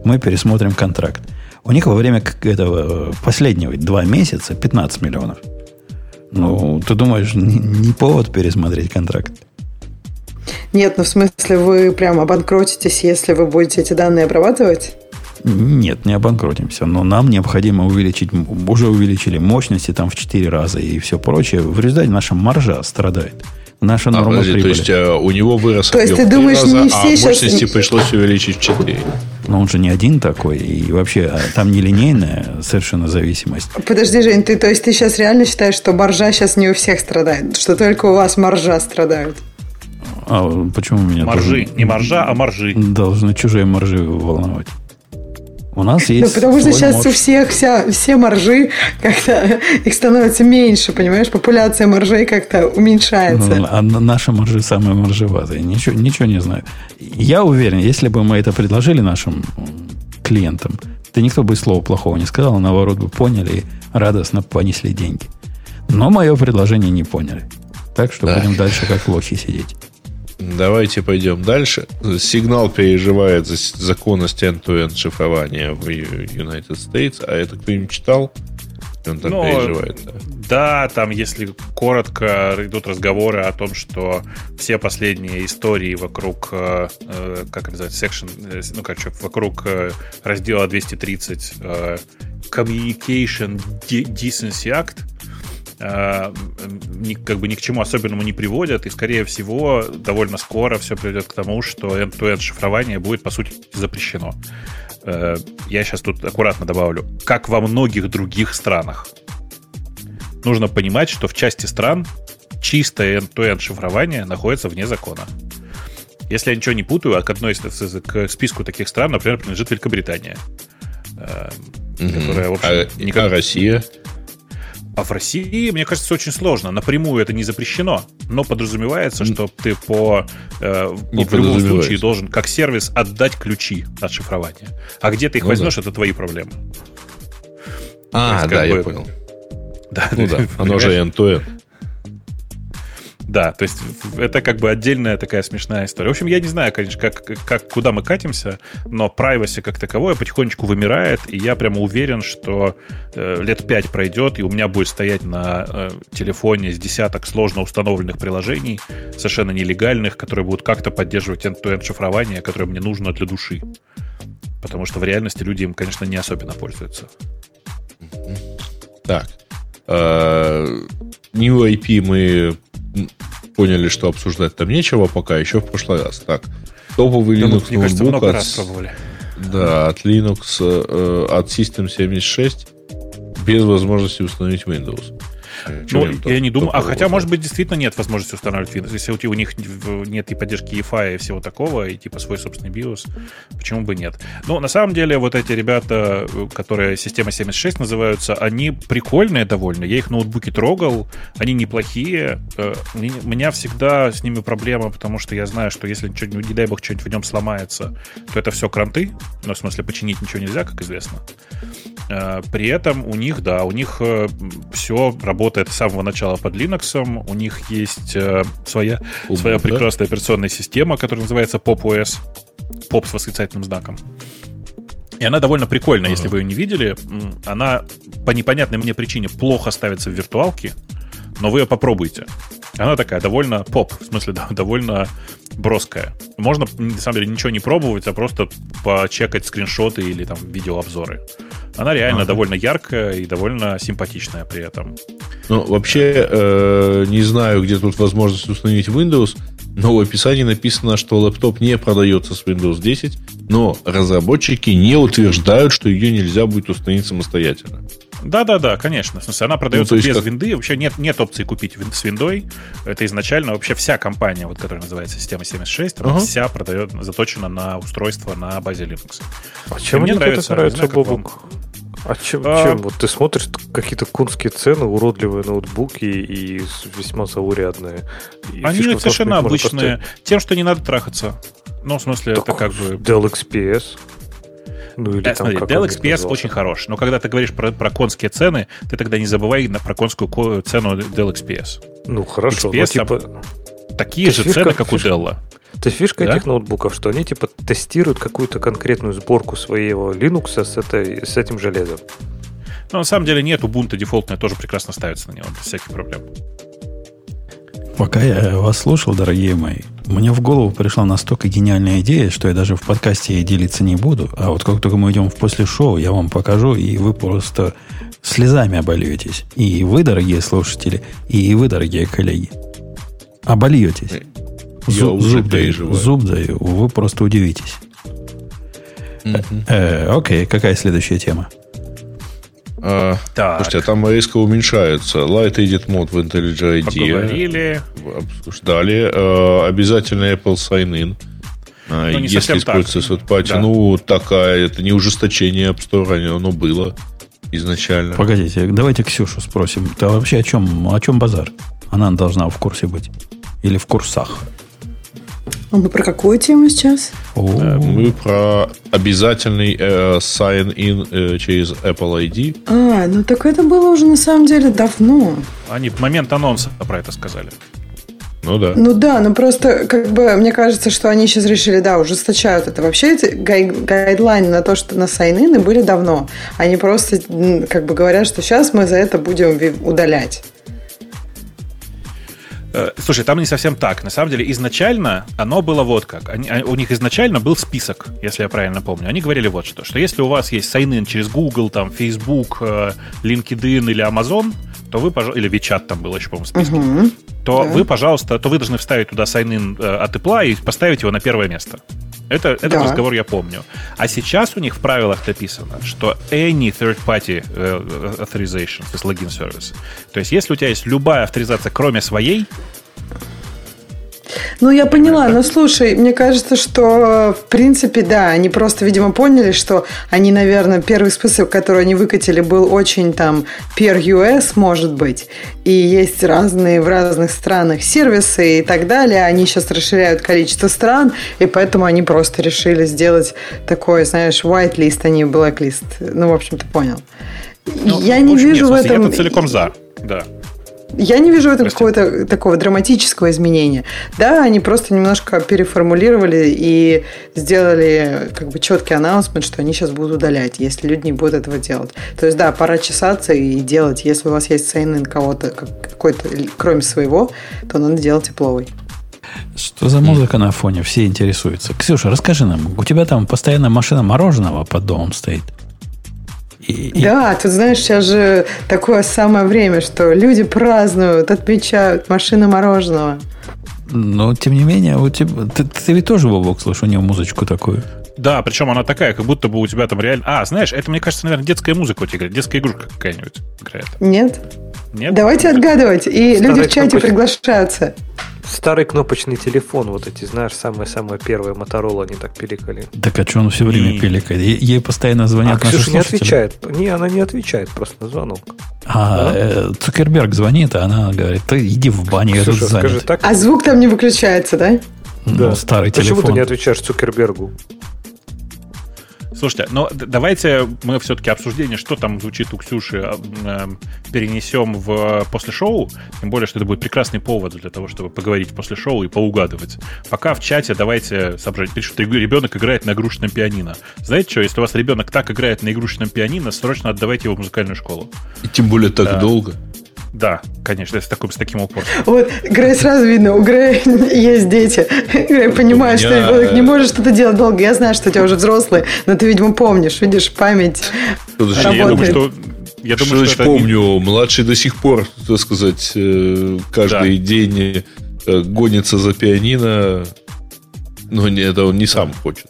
мы пересмотрим контракт. У них во время этого последнего два месяца 15 миллионов. Ну, ты думаешь, не, не повод пересмотреть контракт? Нет, ну в смысле, вы прям обанкротитесь, если вы будете эти данные обрабатывать? Нет, не обанкротимся, но нам необходимо увеличить, уже увеличили мощности там в 4 раза и все прочее. В результате наша маржа страдает. Наша норма а, подожди, прибыли. То есть а, у него вырос то есть, ты думаешь, раза, не все а сейчас... мощности пришлось увеличить в 4. Но он же не один такой, и вообще а, там не линейная совершенно зависимость. Подожди, Жень, ты, то есть ты сейчас реально считаешь, что маржа сейчас не у всех страдает, что только у вас маржа страдает? А почему меня Маржи, должны, не маржа, а маржи. Должны чужие маржи волновать. У нас ну, есть. Ну, потому что сейчас марж. у всех вся, все маржи как-то их становится меньше, понимаешь? Популяция маржей как-то уменьшается. Ну, а наши маржи самые маржеватые. Ничего, ничего не знаю. Я уверен, если бы мы это предложили нашим клиентам, то никто бы слова плохого не сказал, а наоборот бы поняли и радостно понесли деньги. Но мое предложение не поняли. Так что да. будем дальше как лохи сидеть. Давайте пойдем дальше. Сигнал переживает за законность end-to-end шифрования в United States. А это кто-нибудь читал? Он там Но, переживает. Да. да, там, если коротко, идут разговоры о том, что все последние истории вокруг, э, э как называется, section, э, ну, короче, вокруг э, раздела 230 э, Communication Decency Act, ни, как бы ни к чему особенному не приводят, и, скорее всего, довольно скоро все приведет к тому, что end-to-end шифрование будет, по сути, запрещено. Э, я сейчас тут аккуратно добавлю. Как во многих других странах. Нужно понимать, что в части стран чистое end-to-end шифрование находится вне закона. Если я ничего не путаю, а к одной из к списку таких стран, например, принадлежит Великобритания. Mm-hmm. Которая, в общем, а, никак... а Россия? А в России, мне кажется, очень сложно. Напрямую это не запрещено, но подразумевается, что ты по, э, не в любом случае должен как сервис отдать ключи от шифрования. А где ты их ну, возьмешь, да. это твои проблемы. А, есть, да, бы, я понял. Да, ну да, оно же end-to-end. Да, то есть это как бы отдельная такая смешная история. В общем, я не знаю, конечно, как, как, куда мы катимся, но privacy как таковое потихонечку вымирает, и я прямо уверен, что э, лет пять пройдет, и у меня будет стоять на э, телефоне с десяток сложно установленных приложений, совершенно нелегальных, которые будут как-то поддерживать end-to-end шифрование, которое мне нужно для души. Потому что в реальности люди им, конечно, не особенно пользуются. Так. Uh, New IP мы поняли, что обсуждать там нечего пока, еще в прошлый раз. Так, топовый Linux мне кажется, ноутбук от, раз пробовали. Да, от Linux, э, от System 76 без возможности установить Windows. Ну, я не думаю. А хотя, может быть, действительно нет возможности устанавливать Windows. Если у них нет и поддержки EFI и всего такого, и типа свой собственный BIOS, почему бы нет? Ну, на самом деле, вот эти ребята, которые система 76 называются, они прикольные довольно. Я их ноутбуки трогал, они неплохие. Э, у меня всегда с ними проблема, потому что я знаю, что если, не дай бог, что-нибудь в нем сломается, то это все кранты. Ну, в смысле, починить ничего нельзя, как известно. Э, при этом у них, да, у них э, все работает с самого начала под Linux. У них есть э, своя, Ubuntu, своя прекрасная да? операционная система, которая называется Pop OS. Pop с восклицательным знаком. И она довольно прикольная, uh-huh. если вы ее не видели. Она по непонятной мне причине плохо ставится в виртуалке, но вы ее попробуйте. Она такая довольно поп, в смысле довольно броская. Можно, на самом деле, ничего не пробовать, а просто почекать скриншоты или там видеообзоры. Она реально ага. довольно яркая и довольно симпатичная при этом. Ну, вообще, э, не знаю, где тут возможность установить Windows, но в описании написано, что лэптоп не продается с Windows 10, но разработчики не утверждают, что ее нельзя будет установить самостоятельно. Да-да-да, конечно. В смысле, она продается ну, без как... винды. Вообще нет, нет опции купить вин, с виндой. Это изначально вообще вся компания, вот, которая называется система 76, она uh-huh. вся продает, заточена на устройство на базе Linux. А чем мне нравится, нравится Бобук? А чем, а... чем? Вот ты смотришь какие-то конские цены, уродливые ноутбуки и весьма заурядные. И Они совершенно обычные. Поставить... Тем, что не надо трахаться. Ну, в смысле, так это как бы... Dell XPS. Ну, или да, там, смотри, Dell XPS очень хорош, но когда ты говоришь про, про конские цены, ты тогда не забывай на, про конскую цену Dell XPS. Ну, хорошо. XPS, но, типа... Такие же фишка, цены, как фишка, у Dell. Это фишка да? этих ноутбуков, что они типа тестируют какую-то конкретную сборку своего Linux с, этой, с этим железом. Но на самом деле нет, Ubuntu дефолтная тоже прекрасно ставится на него, без всяких проблем. Пока я вас слушал, дорогие мои, мне в голову пришла настолько гениальная идея, что я даже в подкасте ей делиться не буду. А вот как только мы идем в после шоу, я вам покажу, и вы просто слезами обольетесь. И вы, дорогие слушатели, и вы, дорогие коллеги. Обольетесь. Зуб, зуб, даю, зуб даю, вы просто удивитесь. Mm-hmm. Э, окей, какая следующая тема? А, так. Слушайте, а там резко уменьшается. Light Edit Mode в IntelliJ IDEA. Поговорили. Обсуждали. Э, обязательно Apple Sign-In. А, ну, Если используется Sweatpatch, да. ну, такая, это не ужесточение App Store, оно было изначально. Погодите, давайте Ксюшу спросим. Ты вообще о чем, о чем базар? Она должна в курсе быть. Или в курсах. А мы про какую тему сейчас? Э, мы про обязательный э, sign-in э, через Apple ID. А, ну так это было уже на самом деле давно. Они в момент анонса про это сказали. Ну да. Ну да, ну просто, как бы, мне кажется, что они сейчас решили, да, ужесточают это. Вообще эти гай- гайдлайны на то, что на сайнины были давно. Они просто, как бы, говорят, что сейчас мы за это будем удалять. Э, слушай, там не совсем так. На самом деле, изначально оно было вот как. Они, а, у них изначально был список, если я правильно помню. Они говорили вот что, что если у вас есть сайнин через Google, там, Facebook, э, LinkedIn или Amazon, то вы, пожалуйста, или WeChat там было еще, по-моему, в списке, угу. то да. вы, пожалуйста, то вы должны вставить туда сайнин э, от Apple и поставить его на первое место. Это, этот да. разговор я помню. А сейчас у них в правилах написано, что any third-party uh, authorization, то есть логин сервис. То есть, если у тебя есть любая авторизация, кроме своей, ну, я поняла, но слушай, мне кажется, что в принципе, да, они просто, видимо, поняли, что они, наверное, первый список, который они выкатили, был очень там per US, может быть, и есть разные в разных странах сервисы и так далее. Они сейчас расширяют количество стран, и поэтому они просто решили сделать такой, знаешь, white list, а не black list. Ну, в общем, ты понял. Ну, я не вижу нет, в, этом... Я целиком за, да. Я не вижу в этом какого-то такого драматического изменения. Да, они просто немножко переформулировали и сделали как бы четкий анонсмент, что они сейчас будут удалять, если люди не будут этого делать. То есть, да, пора чесаться и делать. Если у вас есть сейн кого-то какой-то, кроме своего, то надо делать тепловый. Что за музыка на фоне? Все интересуются. Ксюша, расскажи нам, у тебя там постоянно машина мороженого под домом стоит? И, да, тут знаешь, сейчас же такое самое время, что люди празднуют, отмечают машины мороженого. Но, тем не менее, у тебя, ты, ты ведь тоже, Бобок, слышал у него музычку такую. Да, причем она такая, как будто бы у тебя там реально... А, знаешь, это, мне кажется, наверное, детская музыка у тебя играет, детская игрушка какая-нибудь играет. Нет. Нет? Давайте отгадывать, и Старый люди в чате кнопочный. приглашаются. Старый кнопочный телефон, вот эти, знаешь, самые-самые первые Моторола, они так пиликали. Так а что он все время И- пиликает? Е- Ей постоянно звонят а наши Ксюша не отвечает. Не, она не отвечает просто на звонок. А э, Цукерберг звонит, а она говорит, ты иди в баню, я тут Ксюша, занят. скажи так. А звук там не выключается, да? Ну, старый Почему телефон. ты не отвечаешь Цукербергу? Слушайте, но давайте мы все-таки обсуждение, что там звучит у Ксюши, э, э, перенесем в после шоу. Тем более, что это будет прекрасный повод для того, чтобы поговорить после шоу и поугадывать. Пока в чате давайте соображать. Пишут, ребенок играет на игрушечном пианино. Знаете что, если у вас ребенок так играет на игрушечном пианино, срочно отдавайте его в музыкальную школу. И тем более так Да. долго. Да, конечно, с таким, с таким упорством. Вот, Грей сразу видно, у Грея есть дети. Грей понимает, что меня- ребенок не может что-то делать долго. Я знаю, что у тебя уже взрослый, но ты, видимо, помнишь, видишь, память. Подожди, Я думаю, что... Я что думаю, значит что это не- помню, младший до сих пор, так сказать, э, каждый день э, гонится за пианино. Но не, это он не сам хочет.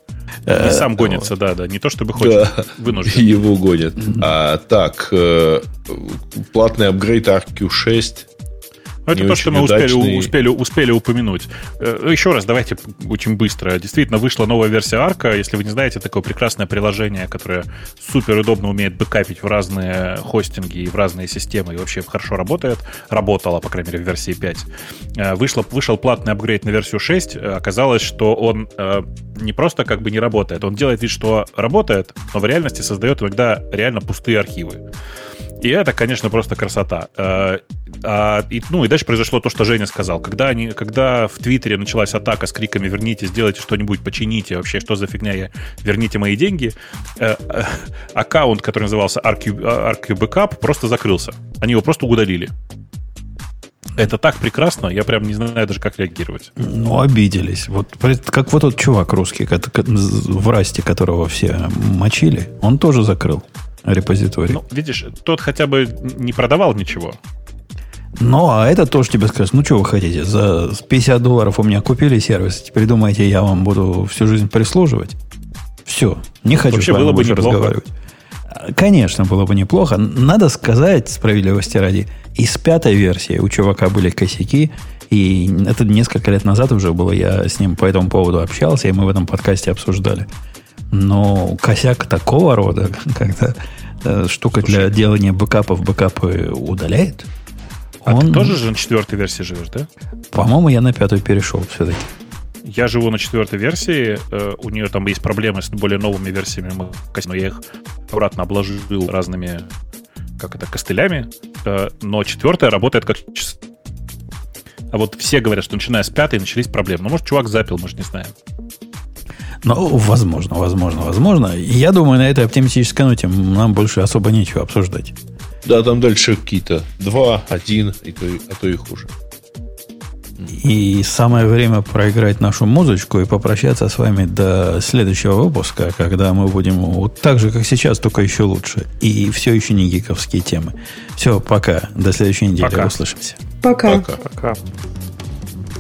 Не сам гонится, да, да. Не то чтобы хочет, Да. вынужден. Его гонят. А так, э, платный апгрейд RQ6. Это не то, что мы успели, удачный. успели, успели упомянуть. Э, Еще раз, давайте очень быстро. Действительно, вышла новая версия Арка. Если вы не знаете, такое прекрасное приложение, которое супер удобно умеет бэкапить в разные хостинги и в разные системы, и вообще хорошо работает. Работало, по крайней мере, в версии 5. Э, Вышло, вышел платный апгрейд на версию 6. Э, Оказалось, что он не просто как бы не работает. Он делает вид, что работает, но в реальности создает иногда реально пустые архивы. И это, конечно, просто красота. Э, а, и, ну и дальше произошло то, что Женя сказал. Когда, они, когда в Твиттере началась атака с криками «Верните, сделайте что-нибудь, почините, вообще, что за фигня, я, верните мои деньги», э, э, аккаунт, который назывался RQ, RQ Backup, просто закрылся. Они его просто удалили. Это так прекрасно, я прям не знаю даже, как реагировать. Ну, обиделись. Вот как вот тот чувак русский, кот- в Расте, которого все мочили, он тоже закрыл репозиторий. Ну, видишь, тот хотя бы не продавал ничего. Ну, а это тоже тебе скажет, ну, что вы хотите, за 50 долларов у меня купили сервис, теперь думаете, я вам буду всю жизнь прислуживать? Все, не хочу Вообще с вами было бы неплохо. разговаривать. А, Конечно, было бы неплохо. Надо сказать, справедливости ради, из пятой версии у чувака были косяки, и это несколько лет назад уже было, я с ним по этому поводу общался, и мы в этом подкасте обсуждали. Но косяк такого рода, когда э, штука для делания бэкапов бэкапы удаляет, А ты тоже же на четвертой версии живешь, да? по-моему, я на пятую перешел все-таки. Я живу на четвертой версии. э, У нее там есть проблемы с более новыми версиями, но я их аккуратно обложил разными, как это, костылями. Э, Но четвертая работает как. А вот все говорят, что начиная с пятой начались проблемы. Ну, может, чувак запил, мы же не знаем. Ну, возможно, возможно, возможно. Я думаю, на этой оптимистической ноте нам больше особо нечего обсуждать. Да, там дальше какие-то два, один, и то, и- а то и хуже. И самое время проиграть нашу музычку и попрощаться с вами до следующего выпуска, когда мы будем вот так же, как сейчас, только еще лучше. И все еще не гиковские темы. Все, пока. До следующей недели. Пока. Услышимся. Пока. Пока. Пока.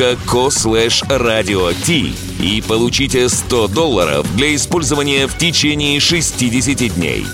dot.co slash radio и получите 100 долларов для использования в течение 60 дней.